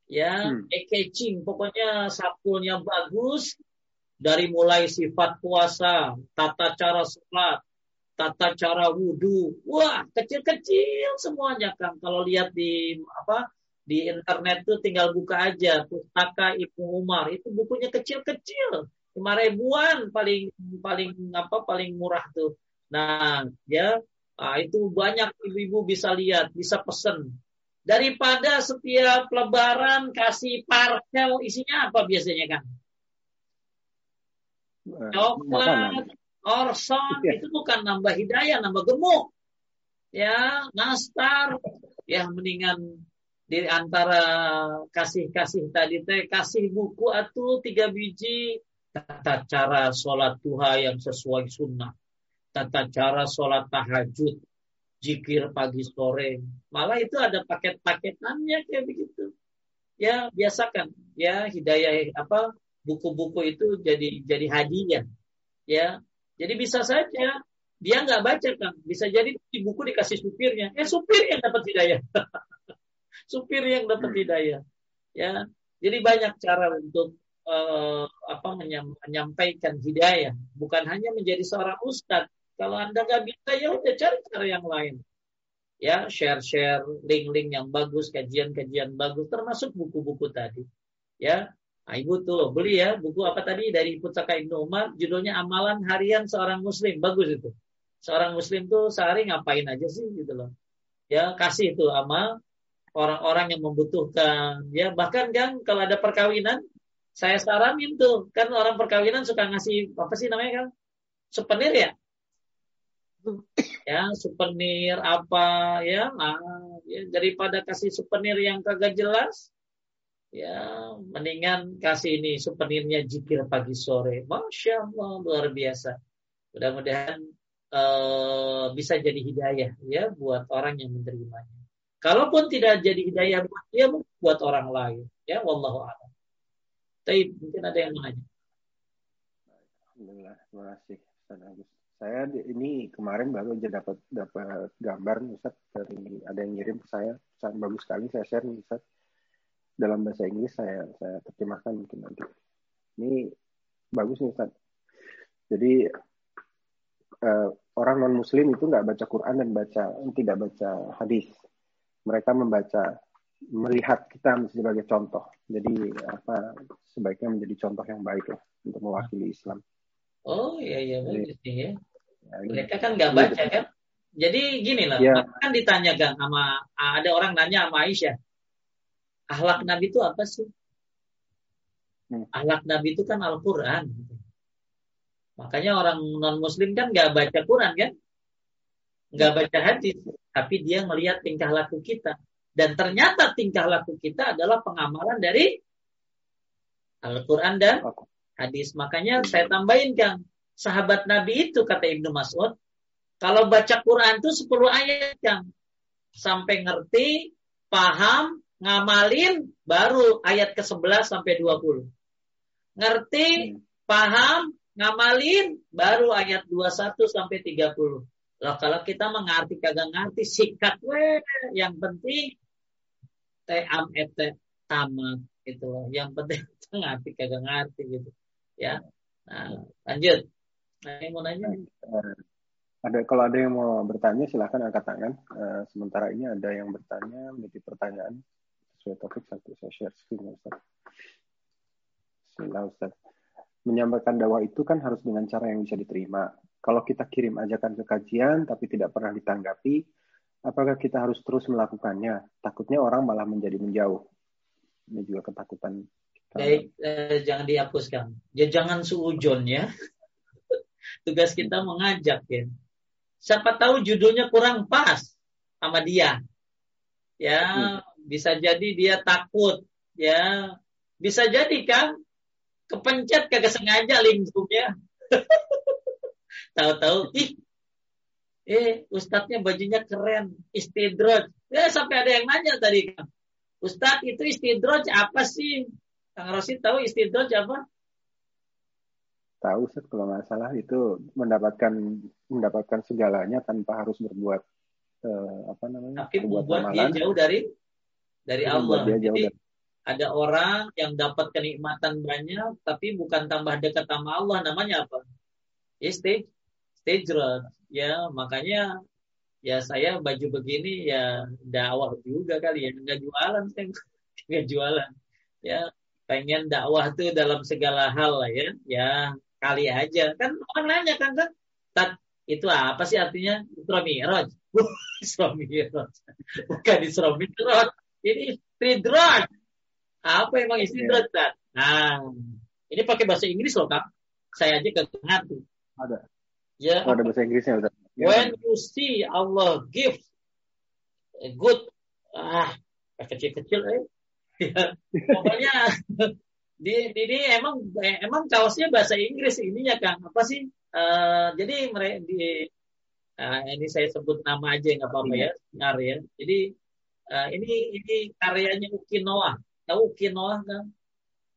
Ya, hmm. eye-catching. Pokoknya sampulnya bagus. Dari mulai sifat puasa, tata cara sholat, tata cara wudhu. Wah, kecil-kecil semuanya kan. Kalau lihat di apa di internet tuh tinggal buka aja pustaka Ibnu Umar. Itu bukunya kecil-kecil lima ribuan paling paling apa paling murah tuh. Nah ya nah, itu banyak ibu-ibu bisa lihat bisa pesen. Daripada setiap lebaran kasih parcel isinya apa biasanya kan coklat orson ya. itu bukan nambah hidayah nambah gemuk. Ya nastar yang mendingan di antara kasih-kasih tadi teh kasih buku atau tiga biji. Tata cara sholat duha yang sesuai sunnah. Tata cara sholat tahajud jikir pagi sore. Malah itu ada paket-paketannya kayak begitu. Ya biasakan. Ya hidayah apa buku-buku itu jadi jadi hadiah. Ya jadi bisa saja. Dia nggak baca kan bisa jadi di buku dikasih supirnya. Eh supir yang dapat hidayah supir yang dapat hmm. hidayah. Ya, jadi banyak cara untuk uh, apa menyampaikan hidayah. Bukan hanya menjadi seorang ustadz. Kalau anda nggak bisa ya udah cari cara yang lain. Ya, share-share link-link yang bagus, kajian-kajian bagus, termasuk buku-buku tadi. Ya, Nah, ibu tuh beli ya buku apa tadi dari Pusaka Ibnu Umar, judulnya Amalan Harian Seorang Muslim, bagus itu. Seorang Muslim tuh sehari ngapain aja sih gitu loh. Ya kasih itu amal orang-orang yang membutuhkan. Ya bahkan kan kalau ada perkawinan, saya saranin tuh kan orang perkawinan suka ngasih apa sih namanya kan? Souvenir ya. Ya, souvenir apa ya, nah, ya daripada kasih souvenir yang kagak jelas, ya mendingan kasih ini souvenirnya jikir pagi sore. Masya Allah luar biasa. Mudah-mudahan uh, bisa jadi hidayah ya buat orang yang menerimanya. Kalaupun tidak jadi hidayah buat dia, buat orang lain. Ya, wallahu a'lam. Tapi mungkin ada yang menanya. Alhamdulillah, terima kasih. Saya ini kemarin baru aja dapat dapat gambar Ustaz dari ada yang ngirim ke saya, sangat bagus sekali saya share Ustaz. Dalam bahasa Inggris saya saya terjemahkan mungkin nanti. Ini bagus nih Ustaz. Jadi uh, orang non Muslim itu nggak baca Quran dan baca tidak baca hadis mereka membaca melihat kita sebagai contoh. Jadi apa sebaiknya menjadi contoh yang baik lah untuk mewakili Islam. Oh iya iya bagus sih ya. ya gitu. Mereka kan nggak baca ya. kan. Jadi gini lah, ya. kan ditanyakan sama ada orang nanya sama Aisyah, ahlak Nabi itu apa sih? Hmm. Ahlak Nabi itu kan Al-Quran. Makanya orang non Muslim kan nggak baca Quran kan, nggak baca hadis tapi dia melihat tingkah laku kita. Dan ternyata tingkah laku kita adalah pengamalan dari Al-Quran dan hadis. Makanya saya tambahin kan, sahabat Nabi itu kata Ibnu Mas'ud, kalau baca Quran itu 10 ayat kan, sampai ngerti, paham, ngamalin, baru ayat ke-11 sampai 20. Ngerti, hmm. paham, ngamalin, baru ayat 21 sampai 30. Loh, kalau kita mengerti kagak ngerti sikat we yang penting te am ete tamat gitu. Yang penting kita ngerti kagak ngerti gitu. Ya. Nah, lanjut. Nah, yang mau nanya? Eh, ada kalau ada yang mau bertanya silahkan angkat tangan. Uh, sementara ini ada yang bertanya memiliki pertanyaan sesuai topik satu saya share screen. Bismillah Ustaz. Menyampaikan dakwah itu kan harus dengan cara yang bisa diterima kalau kita kirim ajakan ke kajian tapi tidak pernah ditanggapi, apakah kita harus terus melakukannya? Takutnya orang malah menjadi menjauh. Ini juga ketakutan. Kita. Baik, eh, jangan dihapuskan. Ya jangan suujon ya. Tugas kita mengajak ya. Siapa tahu judulnya kurang pas sama dia. Ya, hmm. bisa jadi dia takut ya. Bisa jadi kan kepencet kagak sengaja linknya. Tahu-tahu, ih, eh ustadznya bajunya keren, istidroj. Ya sampai ada yang nanya tadi kan, Ustadz itu istidroj apa sih? Kang Rosid tahu istidroj apa? tahu Ustaz kalau nggak salah itu mendapatkan mendapatkan segalanya tanpa harus berbuat uh, apa namanya? Tapi berbuat membuat dia jauh dari dari Allah. Dia jauh Jadi dari... ada orang yang dapat kenikmatan banyak tapi bukan tambah dekat sama Allah namanya apa? Ya stage ya makanya ya saya baju begini ya dakwah juga kali ya. Nggak jualan saya nggak jualan. Ya pengen dakwah tuh dalam segala hal lah ya. Ya kali aja. Kan orang nanya kan kan tat itu apa sih artinya? Isra Mi'raj. Isra Mi'raj. Bukan Isra Mi'raj. Ini istidrat apa emang istidrat tat? Nah ini pakai bahasa Inggris loh kak saya aja gak ngerti. Ada ya. Oh, ada bahasa Inggrisnya udah When you see Allah give a good ah kecil-kecil eh. Ya, pokoknya di ini emang emang kaosnya bahasa Inggris ininya Kang. Apa sih? Uh, jadi mereka di uh, ini saya sebut nama aja nggak apa-apa ya Ngar ya. Jadi uh, ini ini karyanya Uki Noah. Tahu Uki Noah kan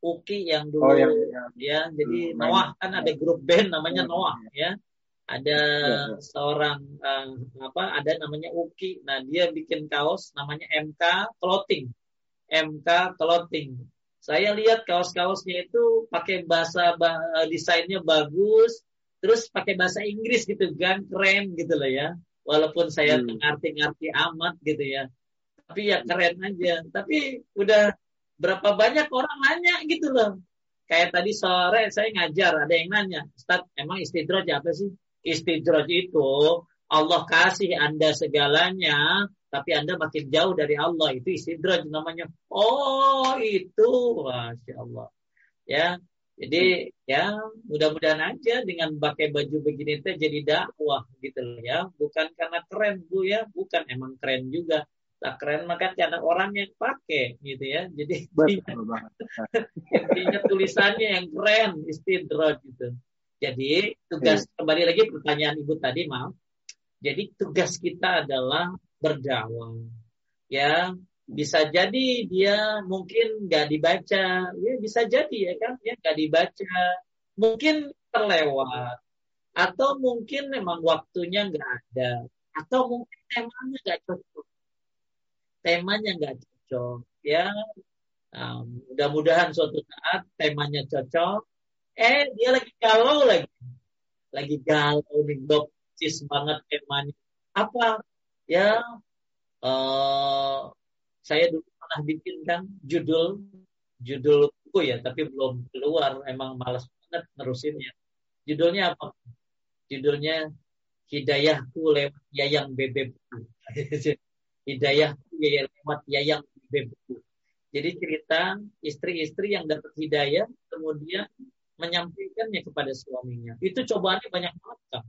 Uki yang dulu oh, yang, yang, ya. Jadi hmm, Noah kan ada grup band namanya hmm, Noah ya ada ya, seorang uh, apa ada namanya Uki. Nah dia bikin kaos namanya MK Clothing. MK Clothing. Saya lihat kaos-kaosnya itu pakai bahasa bah, desainnya bagus terus pakai bahasa Inggris gitu kan keren gitu loh ya. Walaupun saya hmm. ngerti-ngerti amat gitu ya. Tapi ya keren aja. Tapi udah berapa banyak orang nanya gitu loh. Kayak tadi sore saya ngajar ada yang nanya Ustaz emang istidroj apa sih Istidraj itu Allah kasih Anda segalanya, tapi Anda makin jauh dari Allah. Itu istidraj namanya. Oh, itu. Masya Allah. Ya, jadi ya mudah-mudahan aja dengan pakai baju begini teh jadi dakwah gitu loh ya. Bukan karena keren Bu ya, bukan emang keren juga. Tak keren maka karena orang yang pakai gitu ya. Jadi intinya tulisannya yang keren istidraj gitu. Jadi tugas hmm. kembali lagi pertanyaan ibu tadi maaf. Jadi tugas kita adalah berdakwah. Ya, bisa jadi dia mungkin nggak dibaca, ya bisa jadi ya kan, ya nggak dibaca, mungkin terlewat, atau mungkin memang waktunya nggak ada, atau mungkin temanya nggak cocok, temanya nggak cocok, ya. Um, mudah-mudahan suatu saat temanya cocok, eh dia lagi galau lagi. Lagi galau nih dokcis banget temanya. Apa? Ya uh, saya dulu pernah bikin kan judul judul buku ya tapi belum keluar. Emang malas banget nerusinnya. Judulnya apa? Judulnya hidayahku lewat yayang bebekku hidayahku lewat yayang bebekku jadi cerita istri-istri yang dapat hidayah kemudian menyampaikannya kepada suaminya. Itu cobaannya banyak banget kan.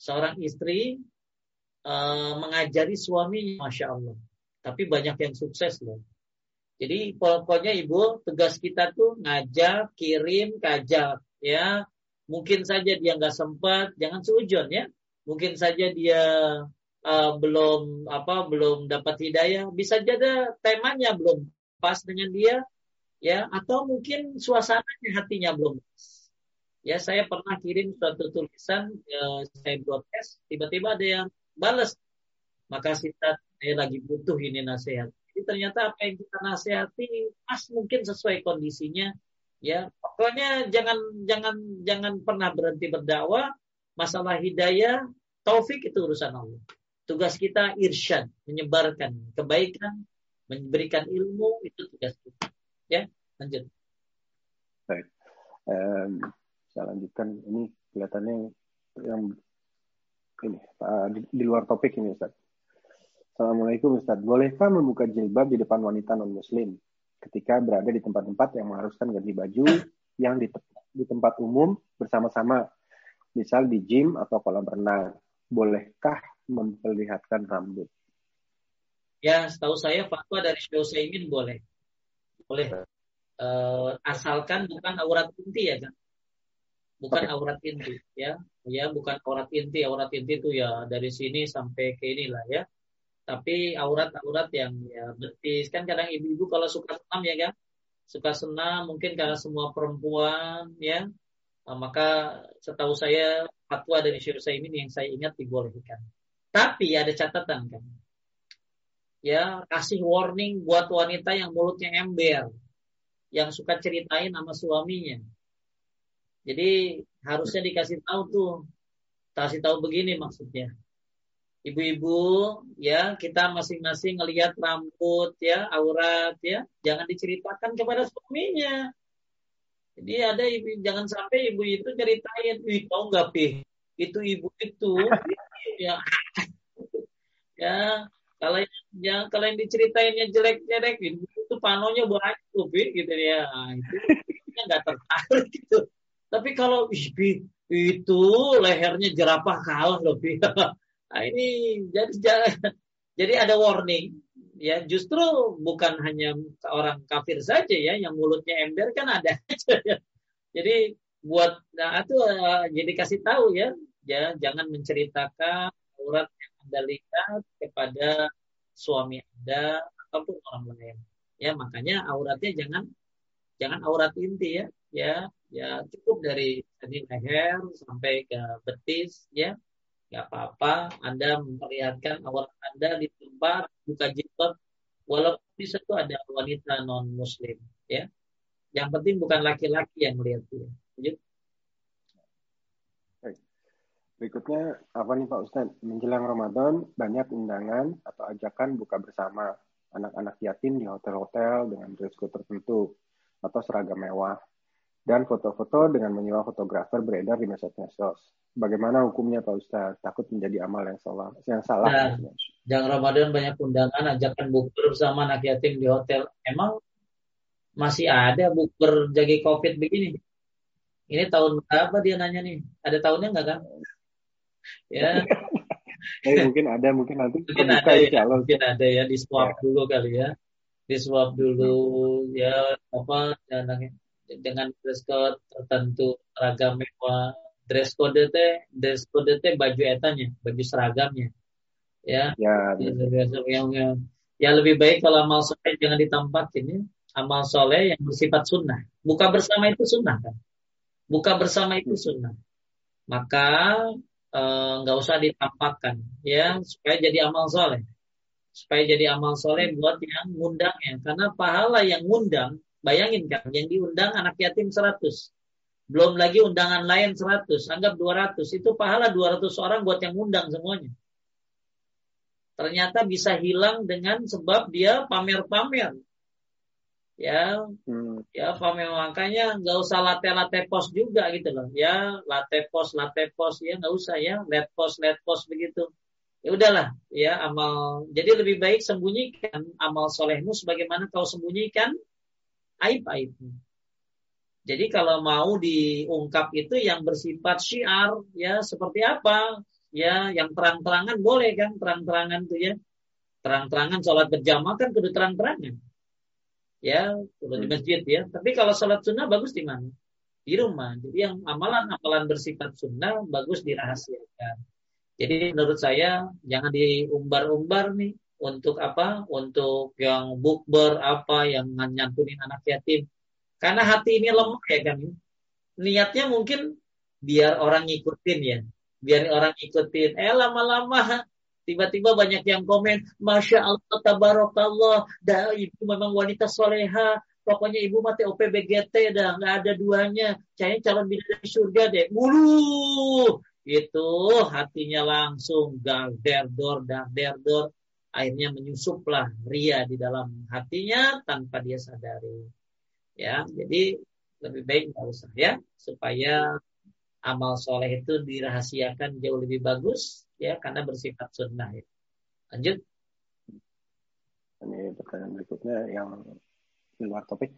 Seorang istri uh, mengajari suaminya, masya Allah. Tapi banyak yang sukses loh. Jadi pokoknya ibu tugas kita tuh ngajak, kirim, kajak ya. Mungkin saja dia nggak sempat, jangan seujon ya. Mungkin saja dia uh, belum apa belum dapat hidayah, bisa jadi temanya belum pas dengan dia, ya atau mungkin suasananya hatinya belum ya saya pernah kirim suatu tulisan ya, saya broadcast tiba-tiba ada yang balas maka kita saya lagi butuh ini nasihat. Jadi ternyata apa yang kita nasihati pas mungkin sesuai kondisinya ya. Pokoknya jangan jangan jangan pernah berhenti berdakwah. Masalah hidayah taufik itu urusan Allah. Tugas kita irsyad menyebarkan kebaikan memberikan ilmu itu tugas kita Ya, lanjut. Baik. Um, saya lanjutkan. Ini kelihatannya yang ini uh, di, di luar topik ini Ustaz. Assalamualaikum Ustaz. Bolehkah membuka jilbab di depan wanita non-muslim ketika berada di tempat-tempat yang mengharuskan ganti baju yang di, di tempat umum bersama-sama, misal di gym atau kolam renang? Bolehkah memperlihatkan rambut? Ya, setahu saya fatwa dari Syekh Utsaimin boleh boleh. Uh, asalkan bukan aurat inti ya kan bukan aurat inti ya. Ya bukan aurat inti. Aurat inti itu ya dari sini sampai ke inilah ya. Tapi aurat-aurat yang ya betis. Kan kadang ibu-ibu kalau suka senam ya kan suka senam mungkin karena semua perempuan ya. Uh, maka setahu saya fatwa dari Syekh ini yang saya ingat dibolehkan. Tapi ada catatan kan. Ya, kasih warning buat wanita yang mulutnya ember, yang suka ceritain sama suaminya. Jadi harusnya dikasih tahu tuh, kasih tahu begini maksudnya. Ibu-ibu ya kita masing-masing ngelihat rambut ya aurat ya jangan diceritakan kepada suaminya. Jadi ada ibu jangan sampai ibu itu ceritain ih tau nggak pi itu ibu itu. Ya. Ya kalau yang kalau yang diceritainnya jelek-jelek itu panonya banyak tuh gitu ya itu nggak tertarik gitu. Tapi kalau itu lehernya jerapah kalah loh pi Nah, ini jadi jadi ada warning. Ya justru bukan hanya orang kafir saja ya yang mulutnya ember kan ada ya. Jadi buat nah itu uh, jadi kasih tahu ya. Ya jangan menceritakan aurat yang Anda lihat kepada suami Anda ataupun orang lain. Ya makanya auratnya jangan jangan aurat inti ya ya ya cukup dari tadi leher sampai ke betis ya nggak apa-apa Anda memperlihatkan awal Anda di tempat buka jilbab walaupun di situ ada wanita non muslim ya yang penting bukan laki-laki yang melihat dia. Berikutnya apa nih Pak Ustadz? Menjelang Ramadan banyak undangan atau ajakan buka bersama anak-anak yatim di hotel-hotel dengan dress code tertentu atau seragam mewah dan foto-foto dengan menyewa fotografer beredar di medsos. Bagaimana hukumnya Pak Ustaz? Takut menjadi amal yang salah. Yang salah. Nah, Ramadan banyak undangan, ajakan bukber bersama anak yatim di hotel. Emang masih ada bukber jaga COVID begini? Ini tahun berapa dia nanya nih? Ada tahunnya nggak kan? Ya. eh, mungkin ada, mungkin nanti mungkin ada ya, mungkin ada ya di swab ya. dulu kali ya, di swab dulu ya apa jangan dengan dress code tertentu ragam mewah. Dress code teh dress code teh baju etanya baju seragamnya. Ya. Ya, yang, yang, ya lebih baik kalau amal soleh jangan ditampakin ya. Amal soleh yang bersifat sunnah. Buka bersama itu sunnah kan? Buka bersama itu sunnah. Maka nggak e, usah ditampakkan ya supaya jadi amal soleh supaya jadi amal soleh buat yang ngundang ya karena pahala yang ngundang Bayangin kan, yang diundang anak yatim 100. Belum lagi undangan lain 100, anggap 200. Itu pahala 200 orang buat yang undang semuanya. Ternyata bisa hilang dengan sebab dia pamer-pamer. Ya, hmm. Ya pamer makanya nggak usah latte-latte pos juga gitu loh. Ya, latte pos, latte pos ya nggak usah ya, let pos, let pos begitu ya udahlah ya amal jadi lebih baik sembunyikan amal solehmu sebagaimana kau sembunyikan aib-aibnya. Jadi kalau mau diungkap itu yang bersifat syiar ya seperti apa? Ya yang terang-terangan boleh kan terang-terangan tuh ya. Terang-terangan sholat berjamaah kan kudu terang-terangan. Ya, kudu di masjid ya. Tapi kalau sholat sunnah bagus di mana? Di rumah. Jadi yang amalan-amalan bersifat sunnah bagus dirahasiakan. Jadi menurut saya jangan diumbar-umbar nih untuk apa? Untuk yang bukber apa yang nyantunin anak yatim. Karena hati ini lemah ya kan. Niatnya mungkin biar orang ngikutin ya. Biar orang ngikutin. Eh lama-lama tiba-tiba banyak yang komen, Masya Allah, Tabarakallah, dah ibu memang wanita soleha, pokoknya ibu mati OPBGT dah, nggak ada duanya, kayaknya calon bidadari surga deh, mulu, itu hatinya langsung dar der dor dar der dor. Akhirnya menyusuplah ria di dalam hatinya tanpa dia sadari. Ya, jadi lebih baik nggak usah ya, supaya amal soleh itu dirahasiakan jauh lebih bagus ya karena bersifat sunnah ya. Lanjut. Ini pertanyaan berikutnya yang di luar topik.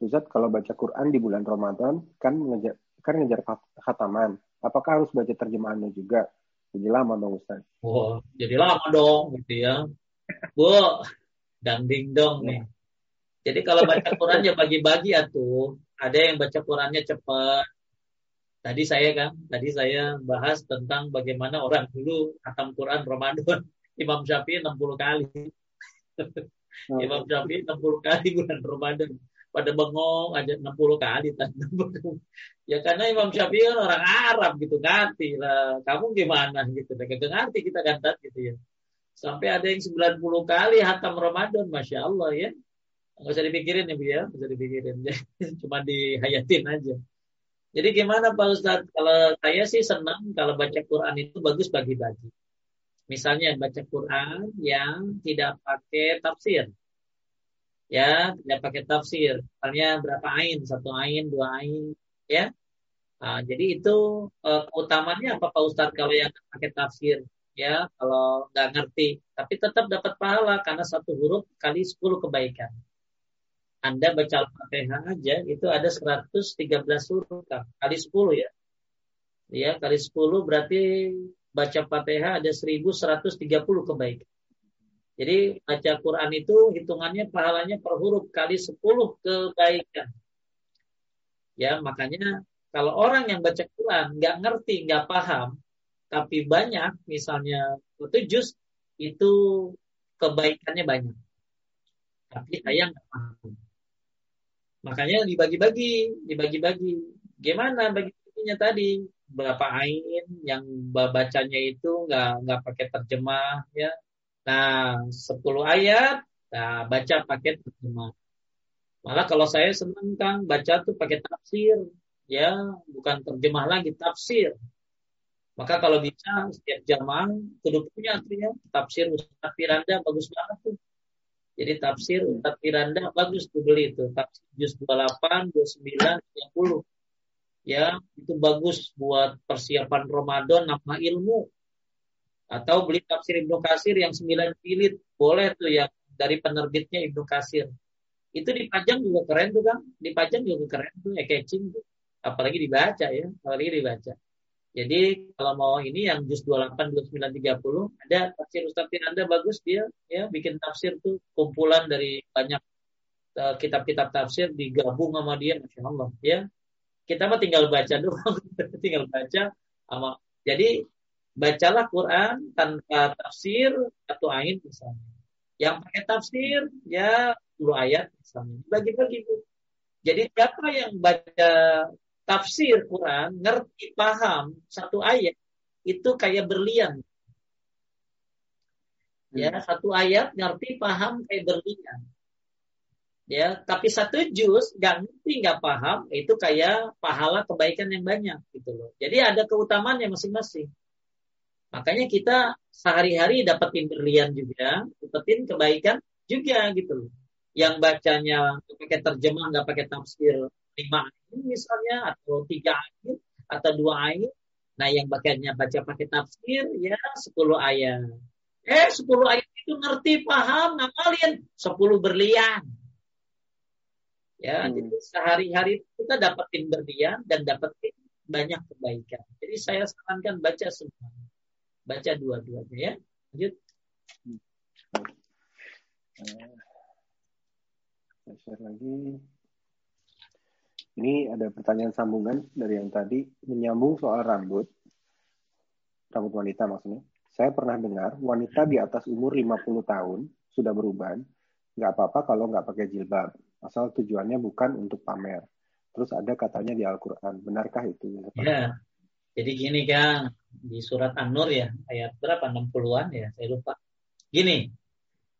Ustaz, kalau baca Quran di bulan Ramadan kan ngejar kan ngejar khataman. Apakah harus baca terjemahannya juga? Jadi lama dong Ustaz. Oh, jadi lama dong gitu ya. Bu, dangding dong nih. Jadi kalau baca Quran ya bagi-bagi atuh. Ada yang baca Qurannya cepat. Tadi saya kan, tadi saya bahas tentang bagaimana orang dulu khatam Quran Ramadan. Imam Syafi'i 60 kali. Oh. Imam Syafi'i 60 kali bulan Ramadan. pada bengong aja 60 kali ya karena Imam Syafi'i kan orang Arab gitu ngerti lah kamu gimana gitu gak ngerti kita kan gitu ya sampai ada yang 90 kali hatam Ramadan Masya Allah ya nggak usah dipikirin ya Bu ya nggak usah dipikirin cuma dihayatin aja jadi gimana Pak Ustadz? Kalau saya sih senang kalau baca Quran itu bagus bagi-bagi. Misalnya baca Quran yang tidak pakai tafsir. Ya tidak pakai tafsir. Misalnya berapa ain? Satu ain dua ain ya. Nah, jadi itu uh, keutamanya apa Pak Ustadz kalau yang pakai tafsir? Ya kalau nggak ngerti. Tapi tetap dapat pahala karena satu huruf kali sepuluh kebaikan anda baca Al-Fatihah aja itu ada 113 huruf kali 10 ya. Ya, kali 10 berarti baca Fatihah ada 1130 kebaikan. Jadi baca Quran itu hitungannya pahalanya per huruf kali 10 kebaikan. Ya, makanya kalau orang yang baca Quran nggak ngerti, nggak paham, tapi banyak, misalnya itu juz itu kebaikannya banyak. Tapi saya nggak paham. Makanya dibagi-bagi, dibagi-bagi. Gimana bagi-baginya tadi? Berapa ain yang bacanya itu nggak nggak pakai terjemah ya, Nah, 10 ayat, nah, baca pakai terjemah. Malah kalau saya senang kan baca tuh pakai tafsir, ya, bukan terjemah lagi, tafsir. Maka kalau bisa setiap jamaah kudu punya artinya tafsir Ustaz Firanda bagus banget tuh. Jadi tafsir Ustaz Firanda bagus tuh beli itu. Tafsir juz 28, 29, 30. Ya, itu bagus buat persiapan Ramadan nama ilmu. Atau beli tafsir Ibnu Kasir yang 9 jilid. Boleh tuh yang dari penerbitnya Ibnu Kasir. Itu dipajang juga keren tuh kan. Dipajang juga keren tuh, ya catching tuh. Apalagi dibaca ya, apalagi dibaca. Jadi kalau mau ini yang juz 28, 29, 30 ada tafsir Ustaz Firanda bagus dia ya bikin tafsir tuh kumpulan dari banyak uh, kitab-kitab tafsir digabung sama dia Masya Allah ya. Kita mah tinggal baca doang, tinggal baca sama. Jadi bacalah Quran tanpa tafsir atau ain misalnya. Yang pakai tafsir ya 10 ayat misalnya. Bagi-bagi Jadi siapa yang baca tafsir Quran, ngerti paham satu ayat itu kayak berlian. Ya, hmm. satu ayat ngerti paham kayak berlian. Ya, tapi satu juz nggak ngerti nggak paham itu kayak pahala kebaikan yang banyak gitu loh. Jadi ada keutamaannya masing-masing. Makanya kita sehari-hari dapetin berlian juga, dapetin kebaikan juga gitu loh. Yang bacanya pakai terjemah nggak pakai tafsir lima ayat misalnya atau tiga ayat atau dua ayat. Nah yang bacanya baca pakai tafsir ya sepuluh ayat. Eh sepuluh ayat itu ngerti paham ngamalin sepuluh berlian. Ya, hmm. jadi sehari-hari kita dapetin berlian dan dapetin banyak kebaikan. Jadi saya sarankan baca semua baca dua-duanya ya. Lanjut. Saya share lagi. Ini ada pertanyaan sambungan dari yang tadi menyambung soal rambut. Rambut wanita maksudnya. Saya pernah dengar wanita di atas umur 50 tahun sudah beruban, nggak apa-apa kalau nggak pakai jilbab, asal tujuannya bukan untuk pamer. Terus ada katanya di Al-Quran, benarkah itu? Ya, jadi gini Kang, di surat An-Nur ya, ayat berapa? 60-an ya, saya lupa. Gini,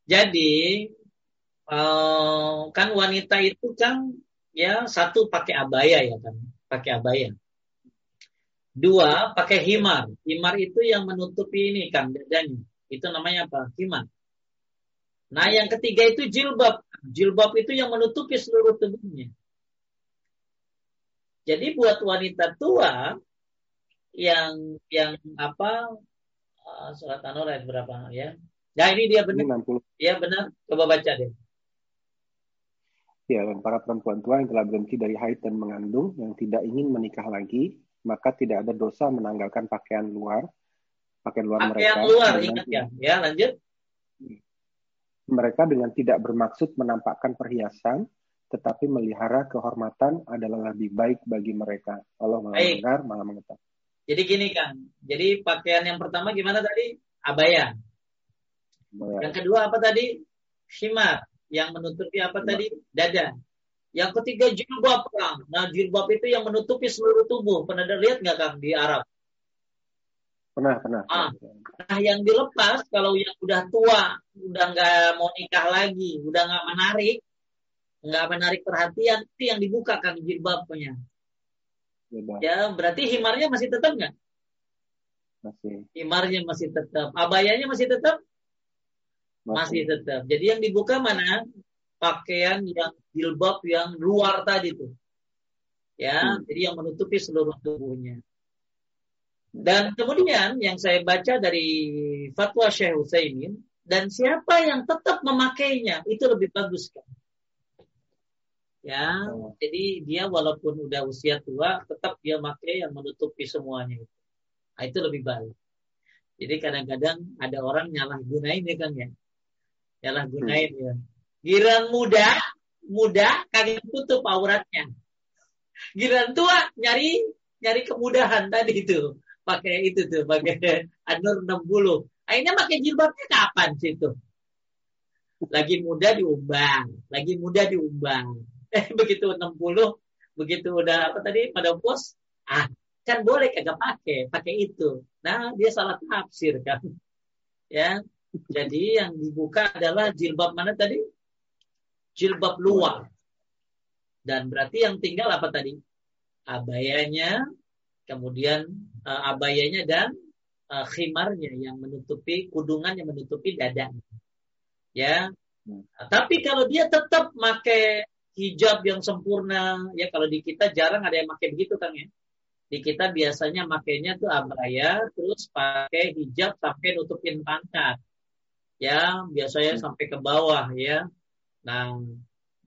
jadi uh, kan wanita itu kan ya satu pakai abaya ya kan, pakai abaya. Dua pakai himar. Himar itu yang menutupi ini kan dadanya. Itu namanya apa? Himar. Nah yang ketiga itu jilbab. Jilbab itu yang menutupi seluruh tubuhnya. Jadi buat wanita tua yang yang apa uh, surat An-Nur ayat berapa ya? Ya ini dia benar. Iya benar. Coba baca deh. Ya, dan para perempuan tua yang telah berhenti dari haid dan mengandung yang tidak ingin menikah lagi, maka tidak ada dosa menanggalkan pakaian luar, pakaian luar pakaian mereka. Pakaian luar, ingat ya. Ya, lanjut. Mereka dengan tidak bermaksud menampakkan perhiasan, tetapi melihara kehormatan adalah lebih baik bagi mereka. Allah maha mendengar, maha mengetahui. Jadi gini kan, jadi pakaian yang pertama gimana tadi? Abaya. Abaya. Yang kedua apa tadi? Shimar. Yang menutupi apa tadi? Dada. Yang ketiga jilbab Kang. Nah jilbab itu yang menutupi seluruh tubuh. Pernah lihat nggak Kang di Arab? Pernah, pernah. Ah. Nah yang dilepas kalau yang udah tua, udah nggak mau nikah lagi, udah nggak menarik, nggak menarik perhatian, itu yang dibuka Kang jilbabnya. Ya berarti himarnya masih tetap nggak? Masih. Himarnya masih tetap. Abayanya masih tetap? Masih. tetap. Jadi yang dibuka mana? pakaian yang jilbab yang luar tadi tuh. Ya, hmm. jadi yang menutupi seluruh tubuhnya. Dan kemudian yang saya baca dari fatwa Syekh Utsaimin dan siapa yang tetap memakainya itu lebih bagus kan. Ya, oh. jadi dia walaupun udah usia tua tetap dia pakai yang menutupi semuanya itu. Nah, itu lebih baik. Jadi kadang-kadang ada orang nyalah gunain ya kan ya. Nyalah gunain hmm. ya Giran muda, muda kagak tutup auratnya. Giran tua nyari nyari kemudahan tadi itu. Pakai itu tuh, pakai Anur 60. Akhirnya pakai jilbabnya kapan sih itu? Lagi muda diumbang, lagi muda diumbang. Eh begitu 60, begitu udah apa tadi pada bos, ah kan boleh kagak pakai, pakai itu. Nah dia salah tafsir kan, ya. Jadi yang dibuka adalah jilbab mana tadi? jilbab luar. Dan berarti yang tinggal apa tadi? Abayanya, kemudian uh, abayanya dan uh, khimarnya yang menutupi kudungan yang menutupi dadanya. Ya. Nah, tapi kalau dia tetap pakai hijab yang sempurna, ya kalau di kita jarang ada yang pakai begitu kan ya. Di kita biasanya makainya tuh abaya, terus pakai hijab sampai nutupin pangkat. Ya, biasanya hmm. sampai ke bawah ya. Nah,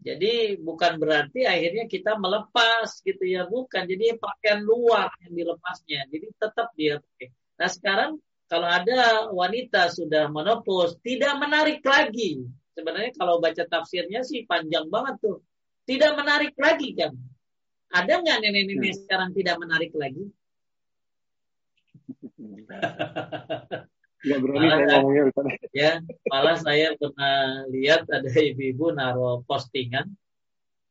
jadi bukan berarti akhirnya kita melepas gitu ya, bukan. Jadi pakaian luar yang dilepasnya. Jadi tetap dia pakai. Nah sekarang kalau ada wanita sudah menopause, tidak menarik lagi. Sebenarnya kalau baca tafsirnya sih panjang banget tuh. Tidak menarik lagi kan. Ada nggak nenek-nenek hmm. sekarang tidak menarik lagi? Gak berani malah, saya ngomongnya Ustaz. Ya, malah saya pernah lihat ada ibu-ibu naruh postingan.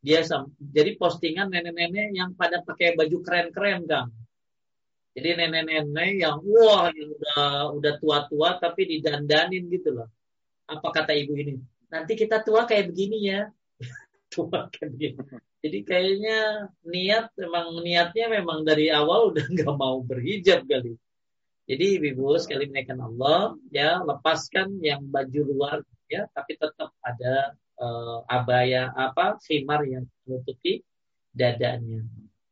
Dia jadi postingan nenek-nenek yang pada pakai baju keren-keren, Kang. Jadi nenek-nenek yang wah yang udah udah tua-tua tapi didandanin gitu loh. Apa kata ibu ini? Nanti kita tua kayak begini ya. tua kayak begini. Jadi kayaknya niat memang niatnya memang dari awal udah nggak mau berhijab kali. Jadi ibu sekali menaikkan Allah ya lepaskan yang baju luar ya tapi tetap ada uh, abaya apa khimar yang menutupi dadanya.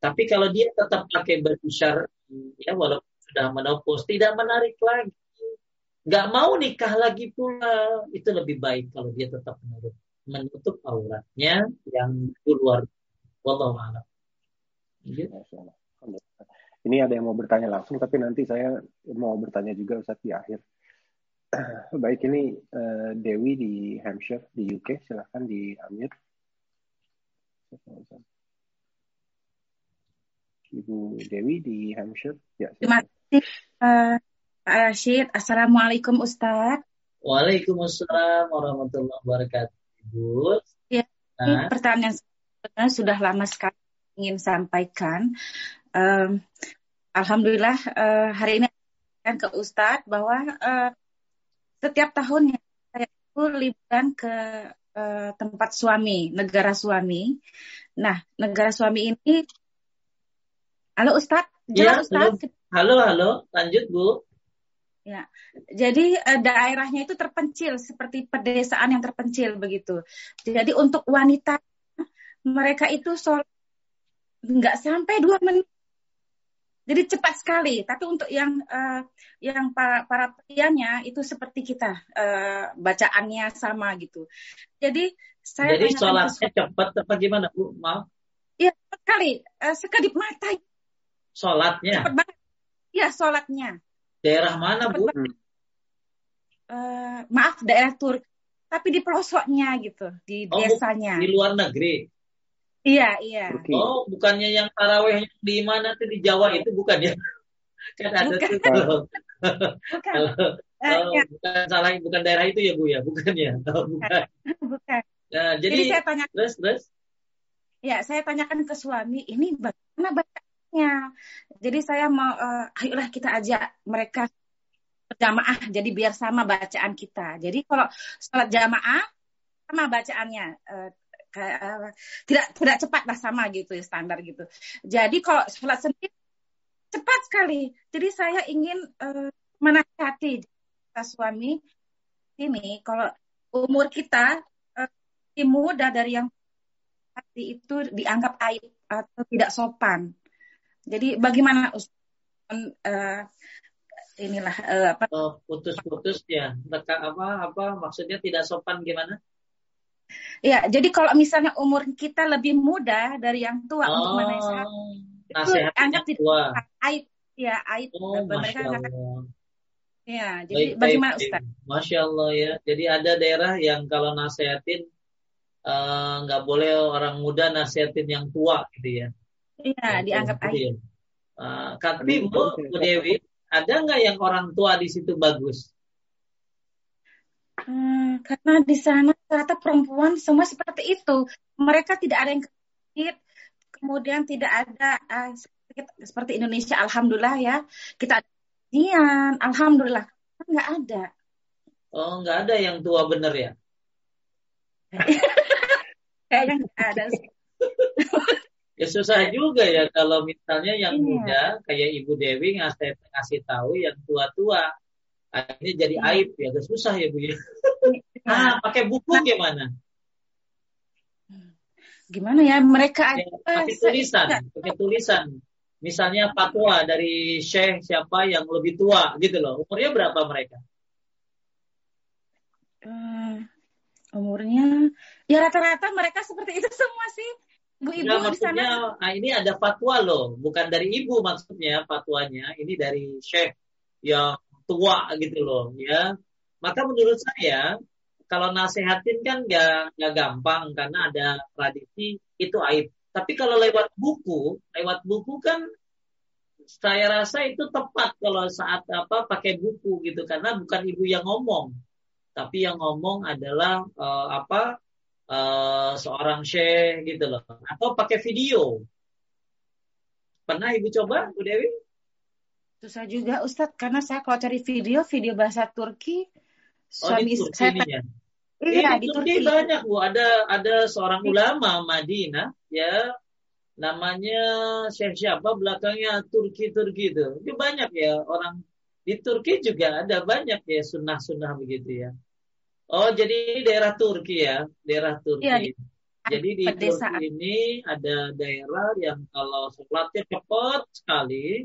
Tapi kalau dia tetap pakai baju syar'i ya walaupun sudah menopause tidak menarik lagi. Nggak mau nikah lagi pula itu lebih baik kalau dia tetap menutup menutup auratnya yang luar. Wallahu a'lam. Ya. Ini ada yang mau bertanya langsung, tapi nanti saya mau bertanya juga Ustaz di akhir. Baik, ini uh, Dewi di Hampshire, di UK. Silahkan di Amir. Ibu Dewi di Hampshire. Ya, Terima kasih, uh, Pak Rashid. Assalamualaikum, Ustaz. Waalaikumsalam warahmatullahi wabarakatuh. Ibu. Ya, nah. pertanyaan sudah lama sekali ingin sampaikan um, alhamdulillah uh, hari ini kan ke Ustadz bahwa uh, setiap tahunnya saya itu liburan ke uh, tempat suami, negara suami. Nah, negara suami ini, halo Ustadz, ya, Ustadz. Halo, halo, lanjut Bu. Ya, jadi uh, daerahnya itu terpencil seperti pedesaan yang terpencil begitu. Jadi untuk wanita mereka itu sholat nggak sampai dua menit jadi cepat sekali. Tapi untuk yang uh, yang para para prianya itu seperti kita uh, bacaannya sama gitu. Jadi saya Jadi sholatnya cepat apa gimana Bu? Maaf. Iya sekali uh, sekedip mata. Sholatnya. Cepat banget. Iya sholatnya. Daerah mana Bu? Uh, maaf daerah Turki. Tapi di pelosoknya gitu, di oh, desanya. Di luar negeri. Iya, iya. Oh, bukannya yang taraweh di mana tuh di Jawa itu bukan ya? Kan ada bukan. tuh kalau bukan. kalau, uh, ya. bukan salah bukan daerah itu ya Bu ya, bukan ya? Oh, bukan. bukan. Nah, jadi, jadi saya tanya terus terus ya saya tanyakan ke suami ini bagaimana bacanya jadi saya mau uh, ayolah kita ajak mereka berjamaah jadi biar sama bacaan kita jadi kalau sholat jamaah sama bacaannya uh, kayak uh, tidak tidak cepat lah sama gitu ya standar gitu. Jadi kalau sholat sendiri cepat sekali. Jadi saya ingin uh, menasihati suami ini kalau umur kita uh, muda dari yang hati itu dianggap aib atau tidak sopan. Jadi bagaimana uh, inilah uh, apa? Oh, putus-putus ya. Leka, apa apa maksudnya tidak sopan gimana ya jadi kalau misalnya umur kita lebih muda dari yang tua oh, untuk menasihat itu anggap tidak tua. aib ya aib oh, mereka anggap Ya, jadi baik, bagaimana baik, Ustaz? Masya Allah ya. Jadi ada daerah yang kalau nasihatin Eh, nggak uh, boleh orang muda nasihatin yang tua gitu ya. Iya, dianggap aib. Ya. Uh, tapi Bu, Bu Dewi, ada nggak yang orang tua di situ bagus? Hmm, karena di sana ternyata perempuan semua seperti itu. Mereka tidak ada yang kecil, kemudian tidak ada uh, seperti Indonesia, alhamdulillah ya. Kita ada alhamdulillah nggak ada. Oh, nggak ada yang tua bener ya? Kayaknya nggak ada. ya susah juga ya kalau misalnya yang iya. muda kayak Ibu Dewi ngasih ngasih tahu yang tua-tua akhirnya jadi iya. aib ya agak susah ya Bu ya. Iya. ah pakai buku nah, gimana? Gimana ya mereka ya, pakai tulisan, pakai tulisan. Misalnya fatwa dari syekh siapa yang lebih tua gitu loh. Umurnya berapa mereka? Hmm, umurnya ya rata-rata mereka seperti itu semua sih ibu-ibu nah, di sana nah, ini ada fatwa loh bukan dari ibu maksudnya fatwanya ini dari chef yang tua gitu loh ya. Maka menurut saya kalau nasehatin kan gak, gak gampang karena ada tradisi itu aib. Tapi kalau lewat buku lewat buku kan saya rasa itu tepat kalau saat apa pakai buku gitu. Karena bukan ibu yang ngomong. Tapi yang ngomong adalah uh, apa uh, seorang syekh gitu loh. Atau pakai video. Pernah ibu coba Bu Dewi susah juga Ustadz karena saya kalau cari video video bahasa Turki suami oh, saya ya? Iya, di Turki banyak Bu. Ada ada seorang ulama Madinah ya namanya Syekh siapa belakangnya Turki Turki itu. Itu banyak ya orang di Turki juga ada banyak ya sunnah-sunnah begitu ya. Oh, jadi daerah Turki ya, daerah Turki. Ya, jadi di pedesaan. Turki ini ada daerah yang kalau sholatnya cepat sekali,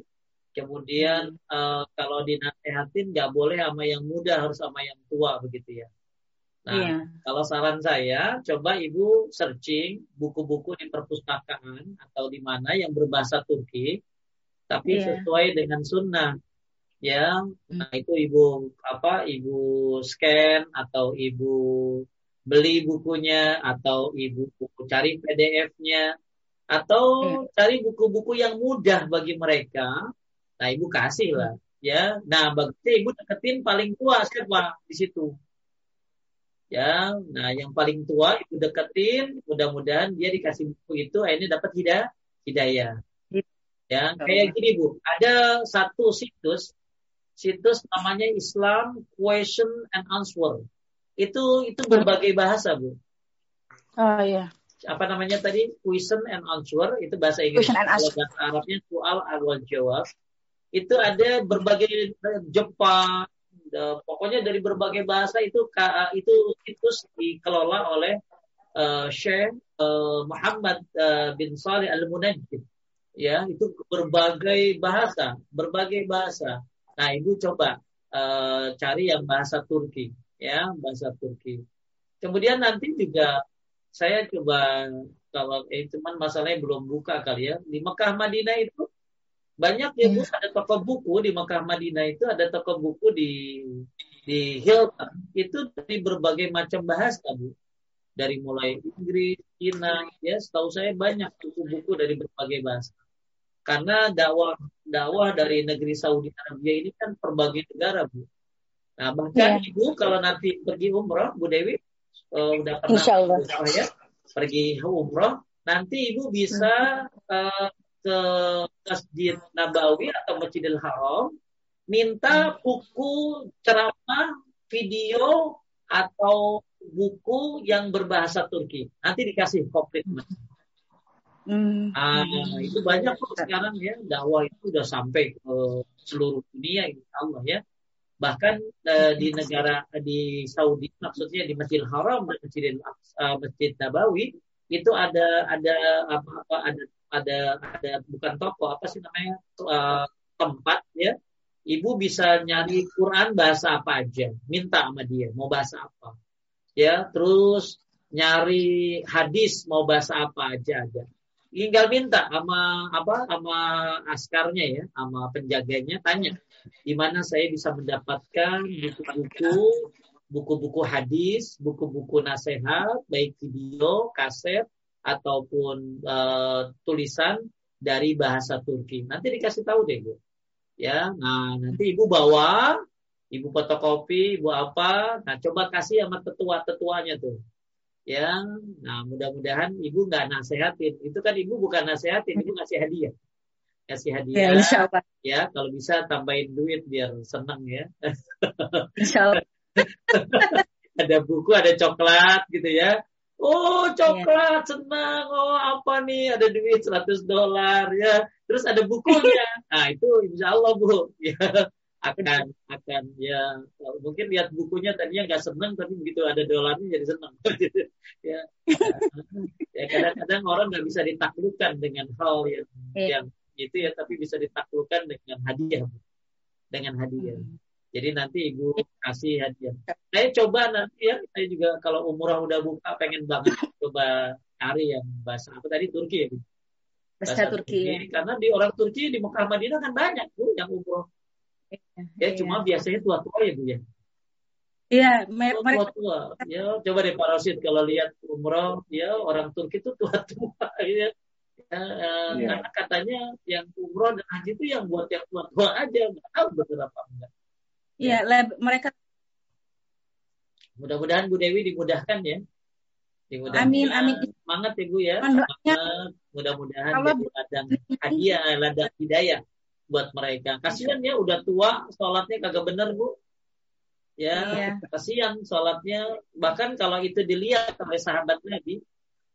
kemudian uh, kalau dinasehatin nggak boleh sama yang muda, harus sama yang tua begitu ya. Nah, iya. kalau saran saya, coba ibu searching buku-buku di perpustakaan atau di mana yang berbahasa Turki, tapi iya. sesuai dengan sunnah ya nah itu ibu apa ibu scan atau ibu beli bukunya atau ibu cari PDF-nya atau hmm. cari buku-buku yang mudah bagi mereka nah ibu kasih lah ya nah bagusnya ibu deketin paling tua siapa di situ ya nah yang paling tua ibu deketin mudah-mudahan dia dikasih buku itu akhirnya dapat hidayah hidayah ya kayak gini bu ada satu situs situs namanya Islam Question and Answer. Itu itu berbagai bahasa, Bu. Oh iya. Apa namanya tadi? Question and Answer itu bahasa Inggris. Question and answer. Bahasa Arabnya soal awal jawab. Itu ada berbagai Jepang, pokoknya dari berbagai bahasa itu itu situs dikelola oleh uh, Syekh uh, Muhammad uh, bin Saleh Al Munajjid. Ya, itu berbagai bahasa, berbagai bahasa. Nah, ibu coba uh, cari yang bahasa Turki, ya, bahasa Turki. Kemudian nanti juga saya coba kalau eh, cuman masalahnya belum buka kali ya di Mekah Madinah itu banyak ya bu ada toko buku di Mekah Madinah itu ada toko buku di di Hilton. Itu dari berbagai macam bahasa bu. Dari mulai Inggris, Cina ya setahu saya banyak buku-buku dari berbagai bahasa. Karena dakwah dakwah dari negeri Saudi Arabia ini kan berbagai negara bu. Nah bahkan yeah. ibu kalau nanti pergi umroh Bu Dewi uh, udah pernah ya pergi umroh nanti ibu bisa uh, ke Masjid Nabawi atau Masjidil Haram minta buku ceramah, video atau buku yang berbahasa Turki. Nanti dikasih komplit. Hmm. Ah, itu banyak kok sekarang ya dakwah itu udah sampai ke seluruh dunia insya Allah ya. Bahkan uh, di negara di Saudi maksudnya di Masjidil Haram dan Masjidil uh, Masjid Nabawi itu ada ada apa apa ada ada ada bukan toko apa sih namanya uh, tempat ya. Ibu bisa nyari Quran bahasa apa aja minta sama dia mau bahasa apa. Ya terus nyari hadis mau bahasa apa aja ada. Tinggal minta sama apa sama askarnya ya sama penjaganya tanya di mana saya bisa mendapatkan buku-buku buku-buku hadis buku-buku nasihat baik video kaset ataupun uh, tulisan dari bahasa Turki. Nanti dikasih tahu deh bu. Ya nah nanti ibu bawa ibu fotokopi ibu apa. Nah coba kasih sama tetua-tetuanya tuh. Ya nah mudah-mudahan ibu nggak nasehatin. Itu kan ibu bukan nasehatin ibu ngasih hadiah. Kasih hadiah. Ya, ya kalau bisa tambahin duit biar seneng ya. Ada buku ada coklat gitu ya oh coklat ya. senang. Oh apa nih? Ada duit 100 dolar ya. Terus ada bukunya. Nah itu insya Allah bu. Ya. Akan akan ya. Mungkin lihat bukunya tadinya nggak seneng tapi begitu ada dolarnya jadi seneng ya. Ya kadang-kadang orang nggak bisa ditaklukkan dengan hal yang yeah. yang itu ya tapi bisa ditaklukkan dengan hadiah dengan hadiah. Hmm. Jadi nanti ibu kasih hadiah saya coba nanti ya saya juga kalau umurah udah buka pengen banget coba cari yang bahasa apa tadi Turki ya bahasa, bahasa Turki, Turki. Ya. karena di orang Turki di Mekah Madinah kan banyak tuh yang umroh Ya, ya cuma biasanya tua-tua ya Bu ya. Iya, mereka tua-tua. Ya, coba deh Pak Rosid kalau lihat umroh, ya orang Turki itu tua-tua ya. Ya, ya. Karena katanya yang umroh dan haji itu yang buat yang tua-tua aja, nggak tahu betul apa enggak. Iya, ya. mereka. Mudah-mudahan Bu Dewi dimudahkan ya. Dimudahkan. Amin, amin. Semangat ya Bu ya. Semangat. Mudah-mudahan jadi ladang hadiah, ladang hidayah buat mereka. Kasihan ya udah tua, sholatnya kagak bener bu. Ya, iya. kasihan sholatnya. Bahkan kalau itu dilihat oleh sahabat Nabi,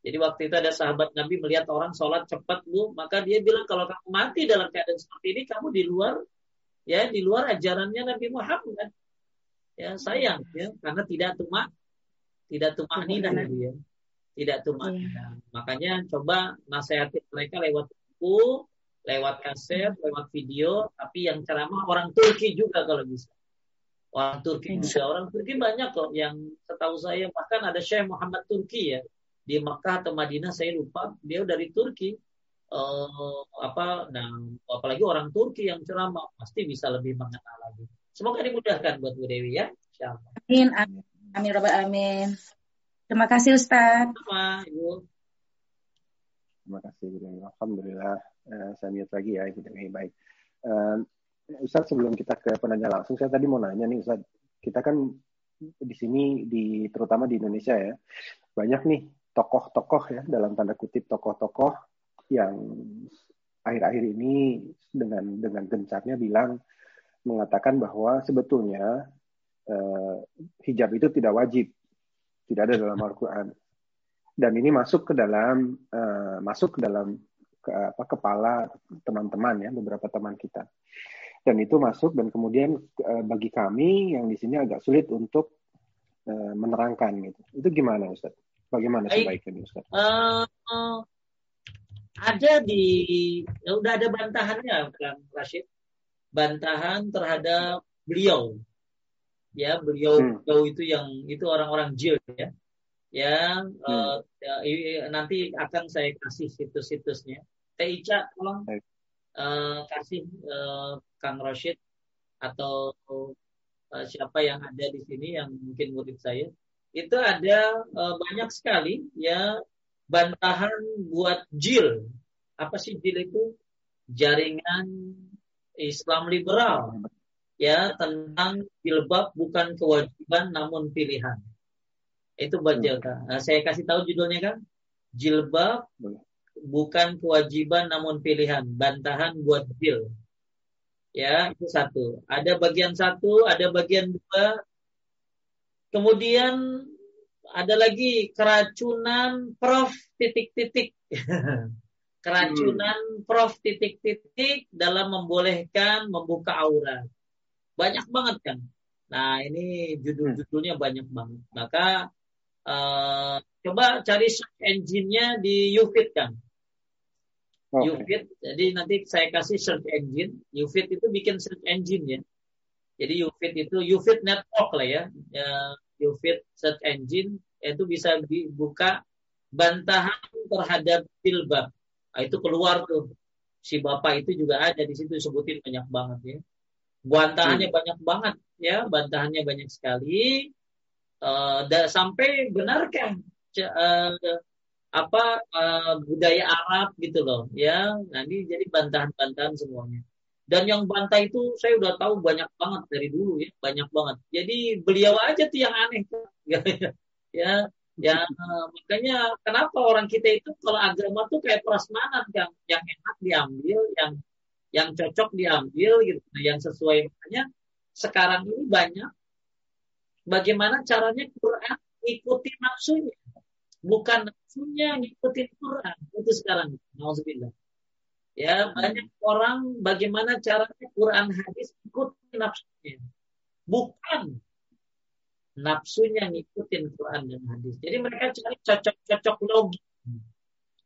jadi waktu itu ada sahabat Nabi melihat orang sholat cepat bu, maka dia bilang kalau kamu mati dalam keadaan seperti ini, kamu di luar, ya di luar ajarannya Nabi Muhammad. Ya sayang ya, karena tidak tumak, tidak tumak nina ya, tidak tumak iya. Makanya coba nasihatin mereka lewat buku, lewat kaset, lewat video, tapi yang ceramah orang Turki juga kalau bisa. Orang Turki juga, orang Turki banyak kok yang setahu saya bahkan ada Syekh Muhammad Turki ya. Di Mekah atau Madinah saya lupa dia dari Turki uh, apa nah apalagi orang Turki yang ceramah pasti bisa lebih mengenal lagi. Semoga dimudahkan buat Bu Dewi ya. Amin. Amin. Amin. Amin. Terima kasih Ustaz. Sama, Ibu. Terima kasih Bu Dewi. Alhamdulillah uh, saya lihat lagi ya gitu baik. Uh, Ustaz sebelum kita ke penanya langsung, saya tadi mau nanya nih Ustaz, kita kan di sini di terutama di Indonesia ya banyak nih tokoh-tokoh ya dalam tanda kutip tokoh-tokoh yang akhir-akhir ini dengan dengan gencarnya bilang mengatakan bahwa sebetulnya uh, hijab itu tidak wajib, tidak ada dalam Al-Quran dan ini masuk ke dalam uh, masuk ke dalam ke, apa, kepala teman-teman ya beberapa teman kita dan itu masuk dan kemudian uh, bagi kami yang di sini agak sulit untuk uh, menerangkan gitu itu gimana Ustaz? Bagaimana sebaiknya Ustaz? Uh, uh, ada di ya udah ada bantahannya Kang Rashid bantahan terhadap beliau ya beliau hmm. beliau itu yang itu orang-orang jil ya ya, hmm. uh, ya nanti akan saya kasih situs-situsnya. Teh Ica tolong uh, kasih uh, Kang Rashid atau uh, siapa yang ada di sini yang mungkin murid saya itu ada uh, banyak sekali ya bantahan buat jil apa sih jil itu jaringan Islam liberal ya tentang jilbab bukan kewajiban namun pilihan itu buat Jelka. Nah, saya kasih tahu judulnya kan. Jilbab bukan kewajiban namun pilihan. Bantahan buat jil. Ya, itu satu. Ada bagian satu, ada bagian dua. Kemudian ada lagi keracunan prof titik-titik. keracunan hmm. prof titik-titik dalam membolehkan membuka aurat. Banyak banget kan. Nah, ini judul-judulnya banyak banget. Maka uh, coba cari search engine-nya di YouFit kan. Okay. YouFit, jadi nanti saya kasih search engine. YouFit itu bikin search engine ya. Jadi YouFit itu YouFit Network lah ya. ya YouFit search engine itu bisa dibuka bantahan terhadap jilbab. Nah, itu keluar tuh. Si bapak itu juga ada di situ sebutin banyak banget ya. Bantahannya hmm. banyak banget ya, bantahannya banyak sekali. Uh, sampai benarkah uh, apa uh, budaya Arab gitu loh ya nanti jadi bantahan-bantahan semuanya dan yang bantah itu saya udah tahu banyak banget dari dulu ya banyak banget. Jadi beliau aja tuh yang aneh. Ya ya ya makanya kenapa orang kita itu kalau agama tuh kayak prasmanan yang yang enak diambil yang yang cocok diambil gitu nah, yang sesuai. Makanya sekarang ini banyak. Bagaimana caranya Quran ikuti nafsunya? Bukan nafsunya ngikutin Quran itu sekarang. Alhamdulillah ya banyak orang bagaimana caranya Quran hadis ikutin nafsunya. Bukan nafsunya ngikutin Quran dan hadis. Jadi mereka cari cocok-cocok logi.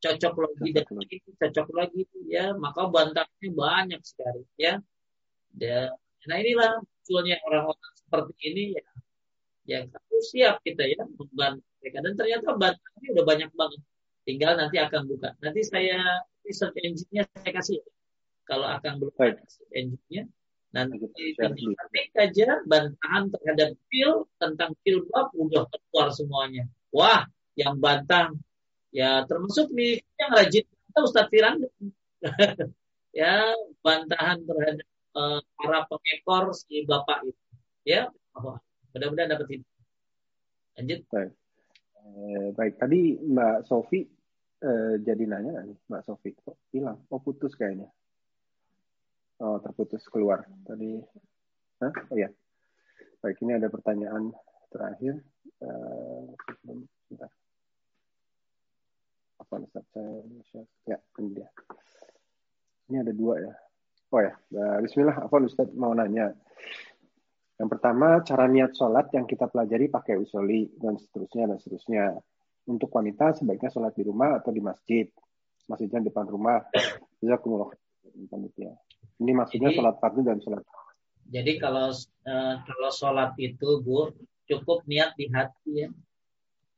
Cocok logi dan ini cocok logi ya maka bantahnya banyak sekali ya. Dan nah inilah munculnya orang-orang seperti ini ya yang harus siap kita ya membantu mereka. Dan ternyata baterainya udah banyak banget tinggal nanti akan buka. Nanti saya search engine-nya saya kasih. Kalau akan buka search engine-nya nanti ketik aja bantahan terhadap pil tentang bab udah keluar semuanya. Wah yang bantah ya termasuk nih yang rajin Ustadz Firanda ya bantahan terhadap uh, para pengekor si bapak itu. Ya Mudah-mudahan dapat ini. Lanjut. Baik. Eh, baik, tadi Mbak Sofi eh, jadi nanya nih, Mbak Sofi kok hilang? Oh putus kayaknya. Oh terputus keluar. Tadi, Hah? oh ya. Baik, ini ada pertanyaan terakhir. Eh, sebentar. Apa saya? Ya, ini dia. Ini ada dua ya. Oh ya, Bismillah. Apa Ustaz mau nanya? Yang pertama, cara niat sholat yang kita pelajari pakai usoli, dan seterusnya, dan seterusnya. Untuk wanita, sebaiknya sholat di rumah atau di masjid. Masjidnya di depan rumah. Jazakumullah Ini maksudnya jadi, sholat fardu dan sholat Jadi kalau uh, kalau sholat itu, Bu, cukup niat di hati ya.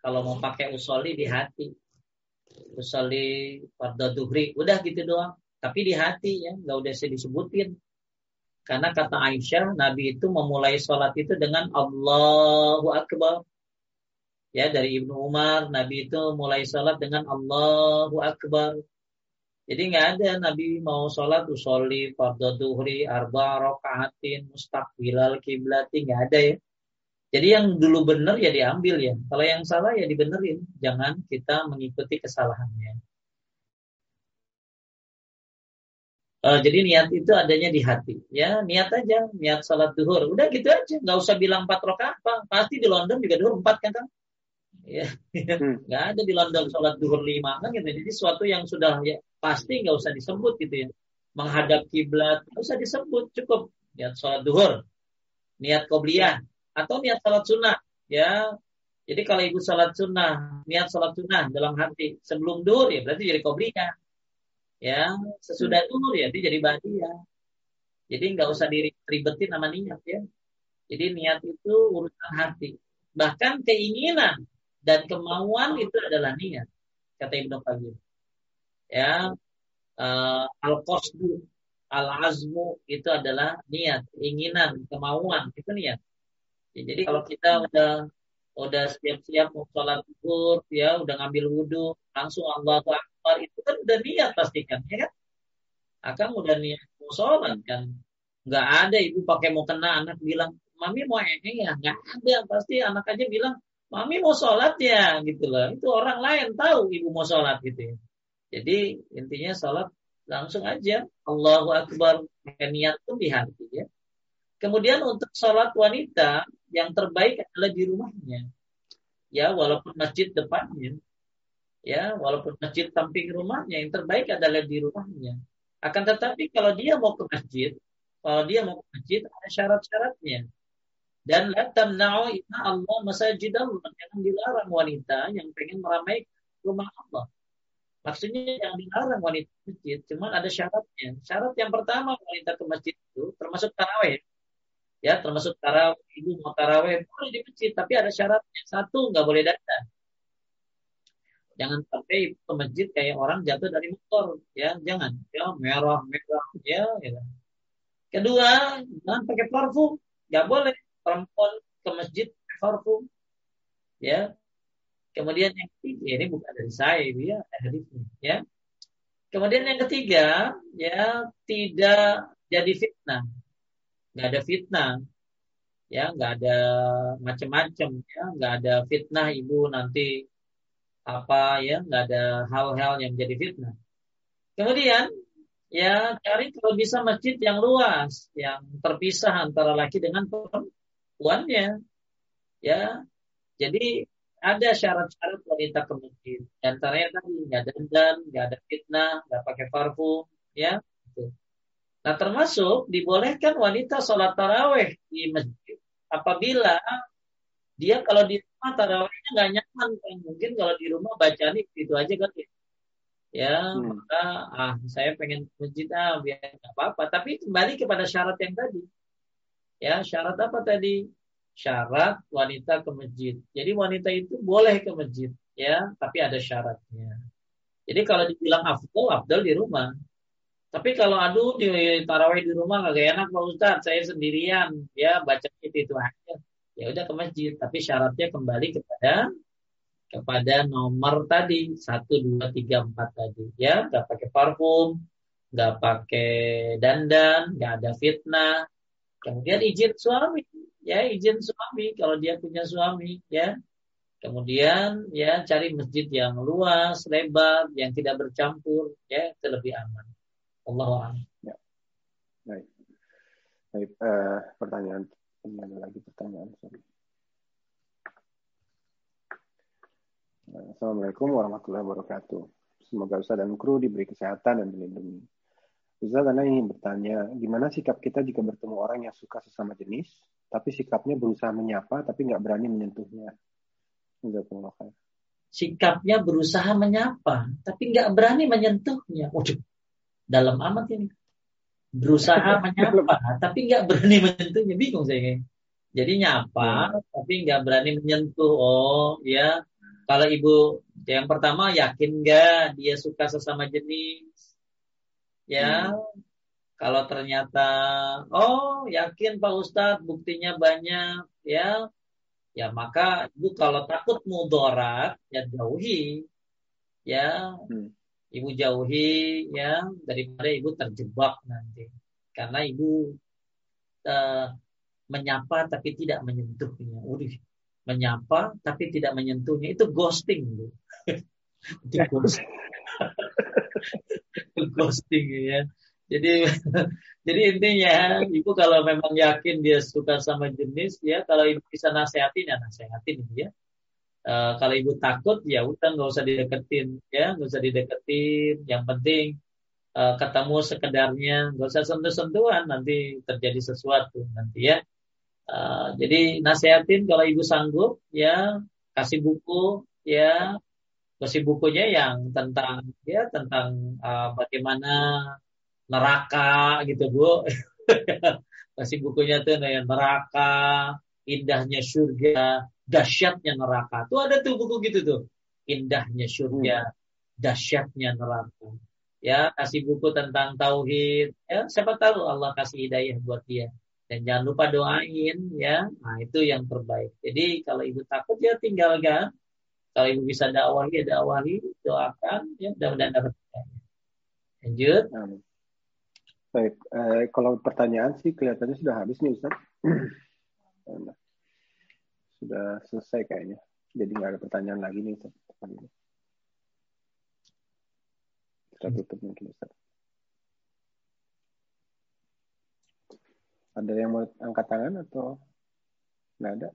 Kalau mau pakai usoli di hati. Usoli pada duhri, udah gitu doang. Tapi di hati ya, nggak udah saya disebutin karena kata Aisyah, Nabi itu memulai sholat itu dengan Allahu Akbar. Ya, dari Ibnu Umar, Nabi itu mulai sholat dengan Allahu Akbar. Jadi nggak ada Nabi mau sholat usolli fardhu duhri arba rokaatin mustaqbilal kiblati nggak ada ya. Jadi yang dulu benar ya diambil ya. Kalau yang salah ya dibenerin. Jangan kita mengikuti kesalahannya. Uh, jadi niat itu adanya di hati. Ya, niat aja, niat salat duhur. Udah gitu aja, nggak usah bilang empat rakaat, Pak. Pasti di London juga duhur empat kan, kan? Ya, hmm. nggak ada di London sholat duhur lima kan gitu. Jadi sesuatu yang sudah ya pasti nggak usah disebut gitu ya. Menghadap kiblat nggak usah disebut, cukup niat sholat duhur, niat qobliyah atau niat sholat sunnah. Ya, jadi kalau ibu sholat sunnah, niat sholat sunnah dalam hati sebelum duhur ya berarti jadi qobliyah ya sesudah hmm. tuhur ya dia jadi ya jadi nggak usah diribetin nama niat ya jadi niat itu urusan hati bahkan keinginan dan kemauan itu adalah niat kata Ibnu Qayyim. Ya uh, al qasdu al azmu itu adalah niat keinginan kemauan itu niat. Ya, jadi kalau kita udah udah siap-siap mau sholat zuhur ya udah ngambil wudhu langsung Allah Akbar itu kan udah niat pastikan ya kan? Akan udah niat mau sholat kan. Nggak ada ibu pakai mau kena anak bilang mami mau ini ya? Nggak ada pasti anak aja bilang mami mau sholat ya gitu loh. Itu orang lain tahu ibu mau sholat gitu ya. Jadi intinya sholat langsung aja Allahu Akbar niat pun di hati ya. Kemudian untuk sholat wanita yang terbaik adalah di rumahnya. Ya, walaupun masjid depannya. Ya, walaupun masjid samping rumahnya, yang terbaik adalah di rumahnya. Akan tetapi kalau dia mau ke masjid, kalau dia mau ke masjid ada syarat-syaratnya. Dan la tamna'u inna Allah masajid Allah. Jangan dilarang wanita yang pengen meramaikan rumah Allah. Maksudnya yang dilarang wanita ke masjid, cuman ada syaratnya. Syarat yang pertama wanita ke masjid itu termasuk taraweh. Ya, termasuk taraweh, ibu mau taraweh boleh di masjid, tapi ada syaratnya. Satu, nggak boleh dandan. Jangan sampai ke masjid kayak orang jatuh dari motor, ya, jangan. Ya, merah, merah, ya, ya. Kedua, jangan pakai parfum, nggak boleh perempuan ke masjid parfum, ya. Kemudian yang ketiga, ini bukan dari saya, ya, hadisnya, ya. Kemudian yang ketiga, ya, tidak jadi fitnah. Nggak ada fitnah. Ya nggak ada macam-macam ya. Nggak ada fitnah ibu nanti apa ya. Nggak ada hal-hal yang jadi fitnah. Kemudian ya cari kalau bisa masjid yang luas yang terpisah antara laki dengan perempuannya ya jadi ada syarat-syarat wanita ke masjid antaranya tadi nggak dandan nggak ada fitnah nggak pakai parfum ya Nah termasuk dibolehkan wanita sholat taraweh di masjid apabila dia kalau di rumah tarawehnya nggak nyaman kan mungkin kalau di rumah baca nih itu aja kan ya. Ya hmm. maka ah saya pengen masjid ah biar nggak apa-apa. Tapi kembali kepada syarat yang tadi ya syarat apa tadi? Syarat wanita ke masjid. Jadi wanita itu boleh ke masjid ya tapi ada syaratnya. Jadi kalau dibilang afdol afdol di rumah. Tapi kalau aduh di tarawih di rumah kagak enak Pak Ustaz, saya sendirian ya baca itu itu aja. Ya udah ke masjid, tapi syaratnya kembali kepada kepada nomor tadi satu dua tiga empat tadi. Ya nggak pakai parfum nggak pakai dandan nggak ada fitnah kemudian izin suami ya izin suami kalau dia punya suami ya kemudian ya cari masjid yang luas lebar yang tidak bercampur ya itu lebih aman Allah ya. Baik. Baik, uh, pertanyaan ini ada lagi pertanyaan. Sorry. Eh, Assalamualaikum warahmatullahi wabarakatuh. Semoga Ustaz dan kru diberi kesehatan dan dilindungi. Anda ingin bertanya, gimana sikap kita jika bertemu orang yang suka sesama jenis, tapi sikapnya berusaha menyapa, tapi nggak berani menyentuhnya? Sikapnya berusaha menyapa, tapi nggak berani menyentuhnya. Waduh, dalam amat ini berusaha menyapa tapi nggak berani menyentuhnya bingung saya jadi nyapa hmm. tapi nggak berani menyentuh oh ya kalau ibu yang pertama yakin nggak dia suka sesama jenis ya hmm. kalau ternyata oh yakin Pak Ustadz buktinya banyak ya ya maka ibu kalau takut mudarat ya jauhi ya hmm ibu jauhi ya daripada ibu terjebak nanti karena ibu uh, menyapa tapi tidak menyentuhnya. Udah menyapa tapi tidak menyentuhnya itu ghosting bu. ghosting ya. Jadi jadi intinya ibu kalau memang yakin dia suka sama jenis ya kalau ibu bisa nasehatin ya nasehatin ya. Uh, kalau ibu takut ya udah nggak usah dideketin ya nggak usah dideketin. Yang penting uh, ketemu sekedarnya nggak usah sentuh-sentuhan nanti terjadi sesuatu nanti ya. Uh, jadi nasehatin kalau ibu sanggup ya kasih buku ya kasih bukunya yang tentang ya tentang uh, bagaimana neraka gitu bu kasih bukunya tuh yang neraka indahnya surga dahsyatnya neraka. Tuh ada tuh buku gitu tuh. Indahnya surga, dahsyatnya neraka. Ya, kasih buku tentang tauhid. Ya, siapa tahu Allah kasih hidayah buat dia. Dan jangan lupa doain ya. Nah, itu yang terbaik. Jadi kalau ibu takut ya tinggalkan. Kalau ibu bisa dakwahi ya dakwahi, doakan ya mudah-mudahan dapat. Lanjut. Baik, eh, kalau pertanyaan sih kelihatannya sudah habis nih Ustaz. sudah selesai kayaknya. Jadi nggak ada pertanyaan lagi nih Ustaz. Kita tutup mungkin Ustaz. Ada yang mau angkat tangan atau nggak ada?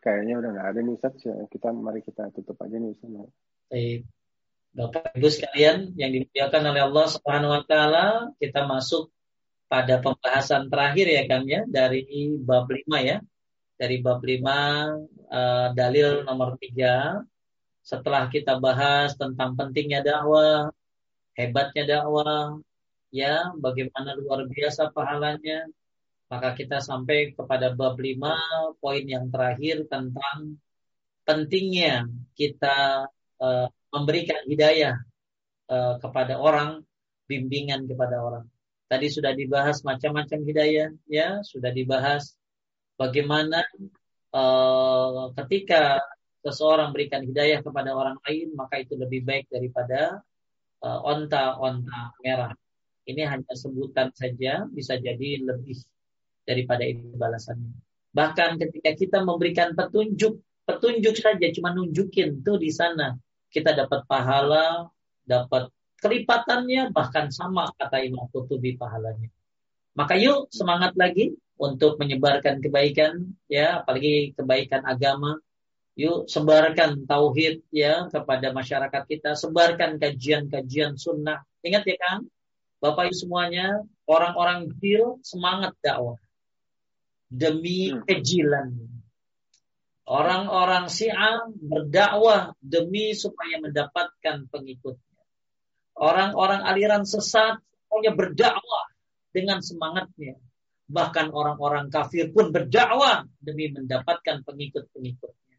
Kayaknya udah nggak ada nih Ustaz. Kita mari kita tutup aja nih Ustaz. Baik. Bapak Ibu sekalian yang dimuliakan oleh Allah Subhanahu wa taala, kita masuk pada pembahasan terakhir ya kan ya dari bab 5 ya. Dari bab 5 uh, eh, dalil nomor 3 setelah kita bahas tentang pentingnya dakwah, hebatnya dakwah, ya, bagaimana luar biasa pahalanya, maka kita sampai kepada bab 5 poin yang terakhir tentang pentingnya kita uh, memberikan hidayah uh, kepada orang, bimbingan kepada orang. Tadi sudah dibahas macam-macam hidayah, ya, sudah dibahas bagaimana uh, ketika seseorang berikan hidayah kepada orang lain, maka itu lebih baik daripada onta-onta uh, merah. Ini hanya sebutan saja, bisa jadi lebih daripada itu balasannya. Bahkan ketika kita memberikan petunjuk, petunjuk saja cuma nunjukin tuh di sana kita dapat pahala, dapat kelipatannya bahkan sama kata Imam Qurtubi pahalanya. Maka yuk semangat lagi untuk menyebarkan kebaikan ya, apalagi kebaikan agama. Yuk sebarkan tauhid ya kepada masyarakat kita, sebarkan kajian-kajian sunnah. Ingat ya kan, Bapak Ibu semuanya, orang-orang kecil semangat dakwah demi hmm. kejilan Orang-orang Syiah berdakwah demi supaya mendapatkan pengikutnya. Orang-orang aliran sesat pokoknya berdakwah dengan semangatnya. Bahkan orang-orang kafir pun berdakwah demi mendapatkan pengikut-pengikutnya.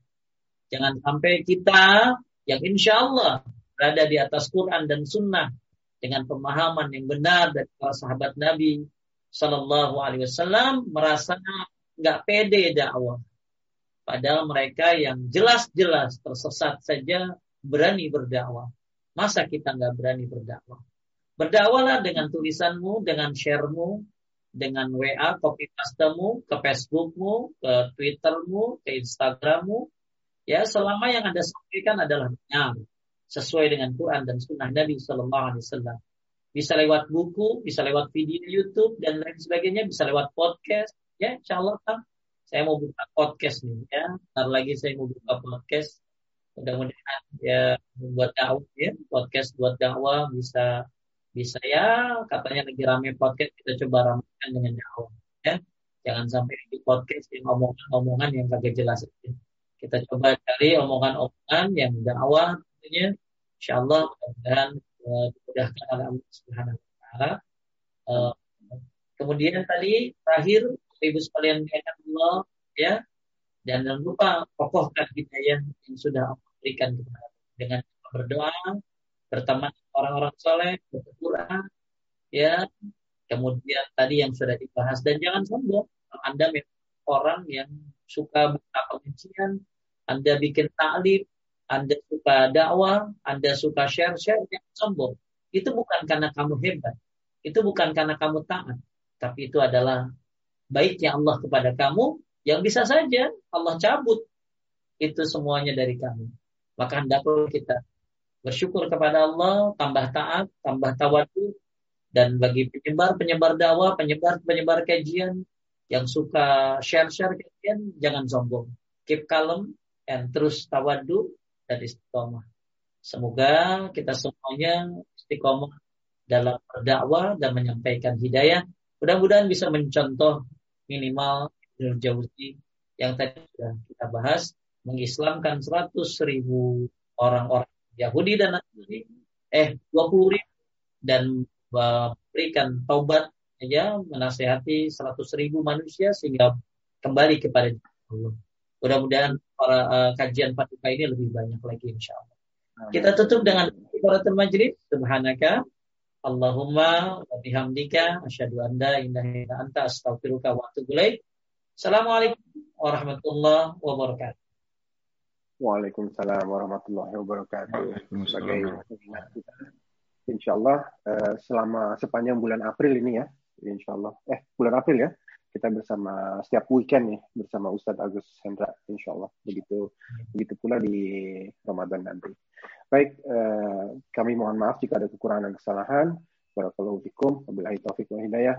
Jangan sampai kita yang insya Allah berada di atas Quran dan Sunnah dengan pemahaman yang benar dari para sahabat Nabi Shallallahu Alaihi Wasallam merasa nggak pede dakwah Padahal mereka yang jelas-jelas tersesat saja berani berdakwah. Masa kita nggak berani berdakwah? Berdakwahlah dengan tulisanmu, dengan sharemu, dengan WA, copy pastemu, ke Facebookmu, ke Twittermu, ke Instagrammu. Ya, selama yang Anda sampaikan adalah benar, sesuai dengan Quran dan Sunnah Nabi Shallallahu Alaihi Wasallam. Bisa lewat buku, bisa lewat video YouTube dan lain sebagainya, bisa lewat podcast. Ya, insya Allah kan saya mau buka podcast nih ya. Ntar lagi saya mau buka podcast. Mudah-mudahan ya buat dakwah ya, podcast buat dakwah bisa bisa ya katanya lagi rame podcast kita coba ramaikan dengan dakwah ya. Jangan sampai di podcast yang omongan-omongan yang kagak jelas aja. Kita coba cari omongan-omongan yang dakwah tentunya insya Allah mudah-mudahan uh, dimudahkan oleh Allah Subhanahu wa taala. Uh, kemudian tadi terakhir Ibu sekalian Allah ya. Dan jangan lupa kokohkan hidayah yang sudah Allah berikan kepada dengan berdoa berteman orang-orang soleh berdoa ya. Kemudian tadi yang sudah dibahas dan jangan sombong. Anda orang yang suka buka pengajian anda bikin taklim anda suka dakwah anda suka share share yang sombong itu bukan karena kamu hebat itu bukan karena kamu taat tapi itu adalah baiknya Allah kepada kamu yang bisa saja Allah cabut itu semuanya dari kamu. Maka hendaklah kita bersyukur kepada Allah, tambah taat, tambah tawadu, dan bagi penyebar-penyebar dakwah, penyebar-penyebar kajian yang suka share-share kajian, jangan sombong. Keep calm and terus tawadu dan istiqomah. Semoga kita semuanya istiqomah dalam berdakwah dan menyampaikan hidayah. Mudah-mudahan bisa mencontoh minimal Ibnu Jauzi yang tadi sudah kita bahas mengislamkan 100 ribu orang-orang Yahudi dan Nasrani eh 20 ribu dan berikan taubat ya menasehati 100 ribu manusia sehingga kembali kepada Allah. Mudah-mudahan para uh, kajian paduka ini lebih banyak lagi insya Allah. Kita tutup dengan ibaratul majlis. Subhanaka Allahumma wa bihamdika asyhadu an la ilaha illa anta astaghfiruka wa atubu ilaik. Assalamualaikum warahmatullahi wabarakatuh. Waalaikumsalam warahmatullahi wabarakatuh. Sebagai Insya Allah uh, selama sepanjang bulan April ini ya, Insya Allah. Eh bulan April ya. Kita bersama setiap weekend nih bersama Ustadz Agus Hendra insya Allah begitu begitu pula di Ramadan nanti baik eh, kami mohon maaf jika ada kekurangan dan kesalahan.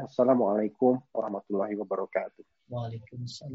Assalamualaikum warahmatullahi wabarakatuh. Waalaikumsalam.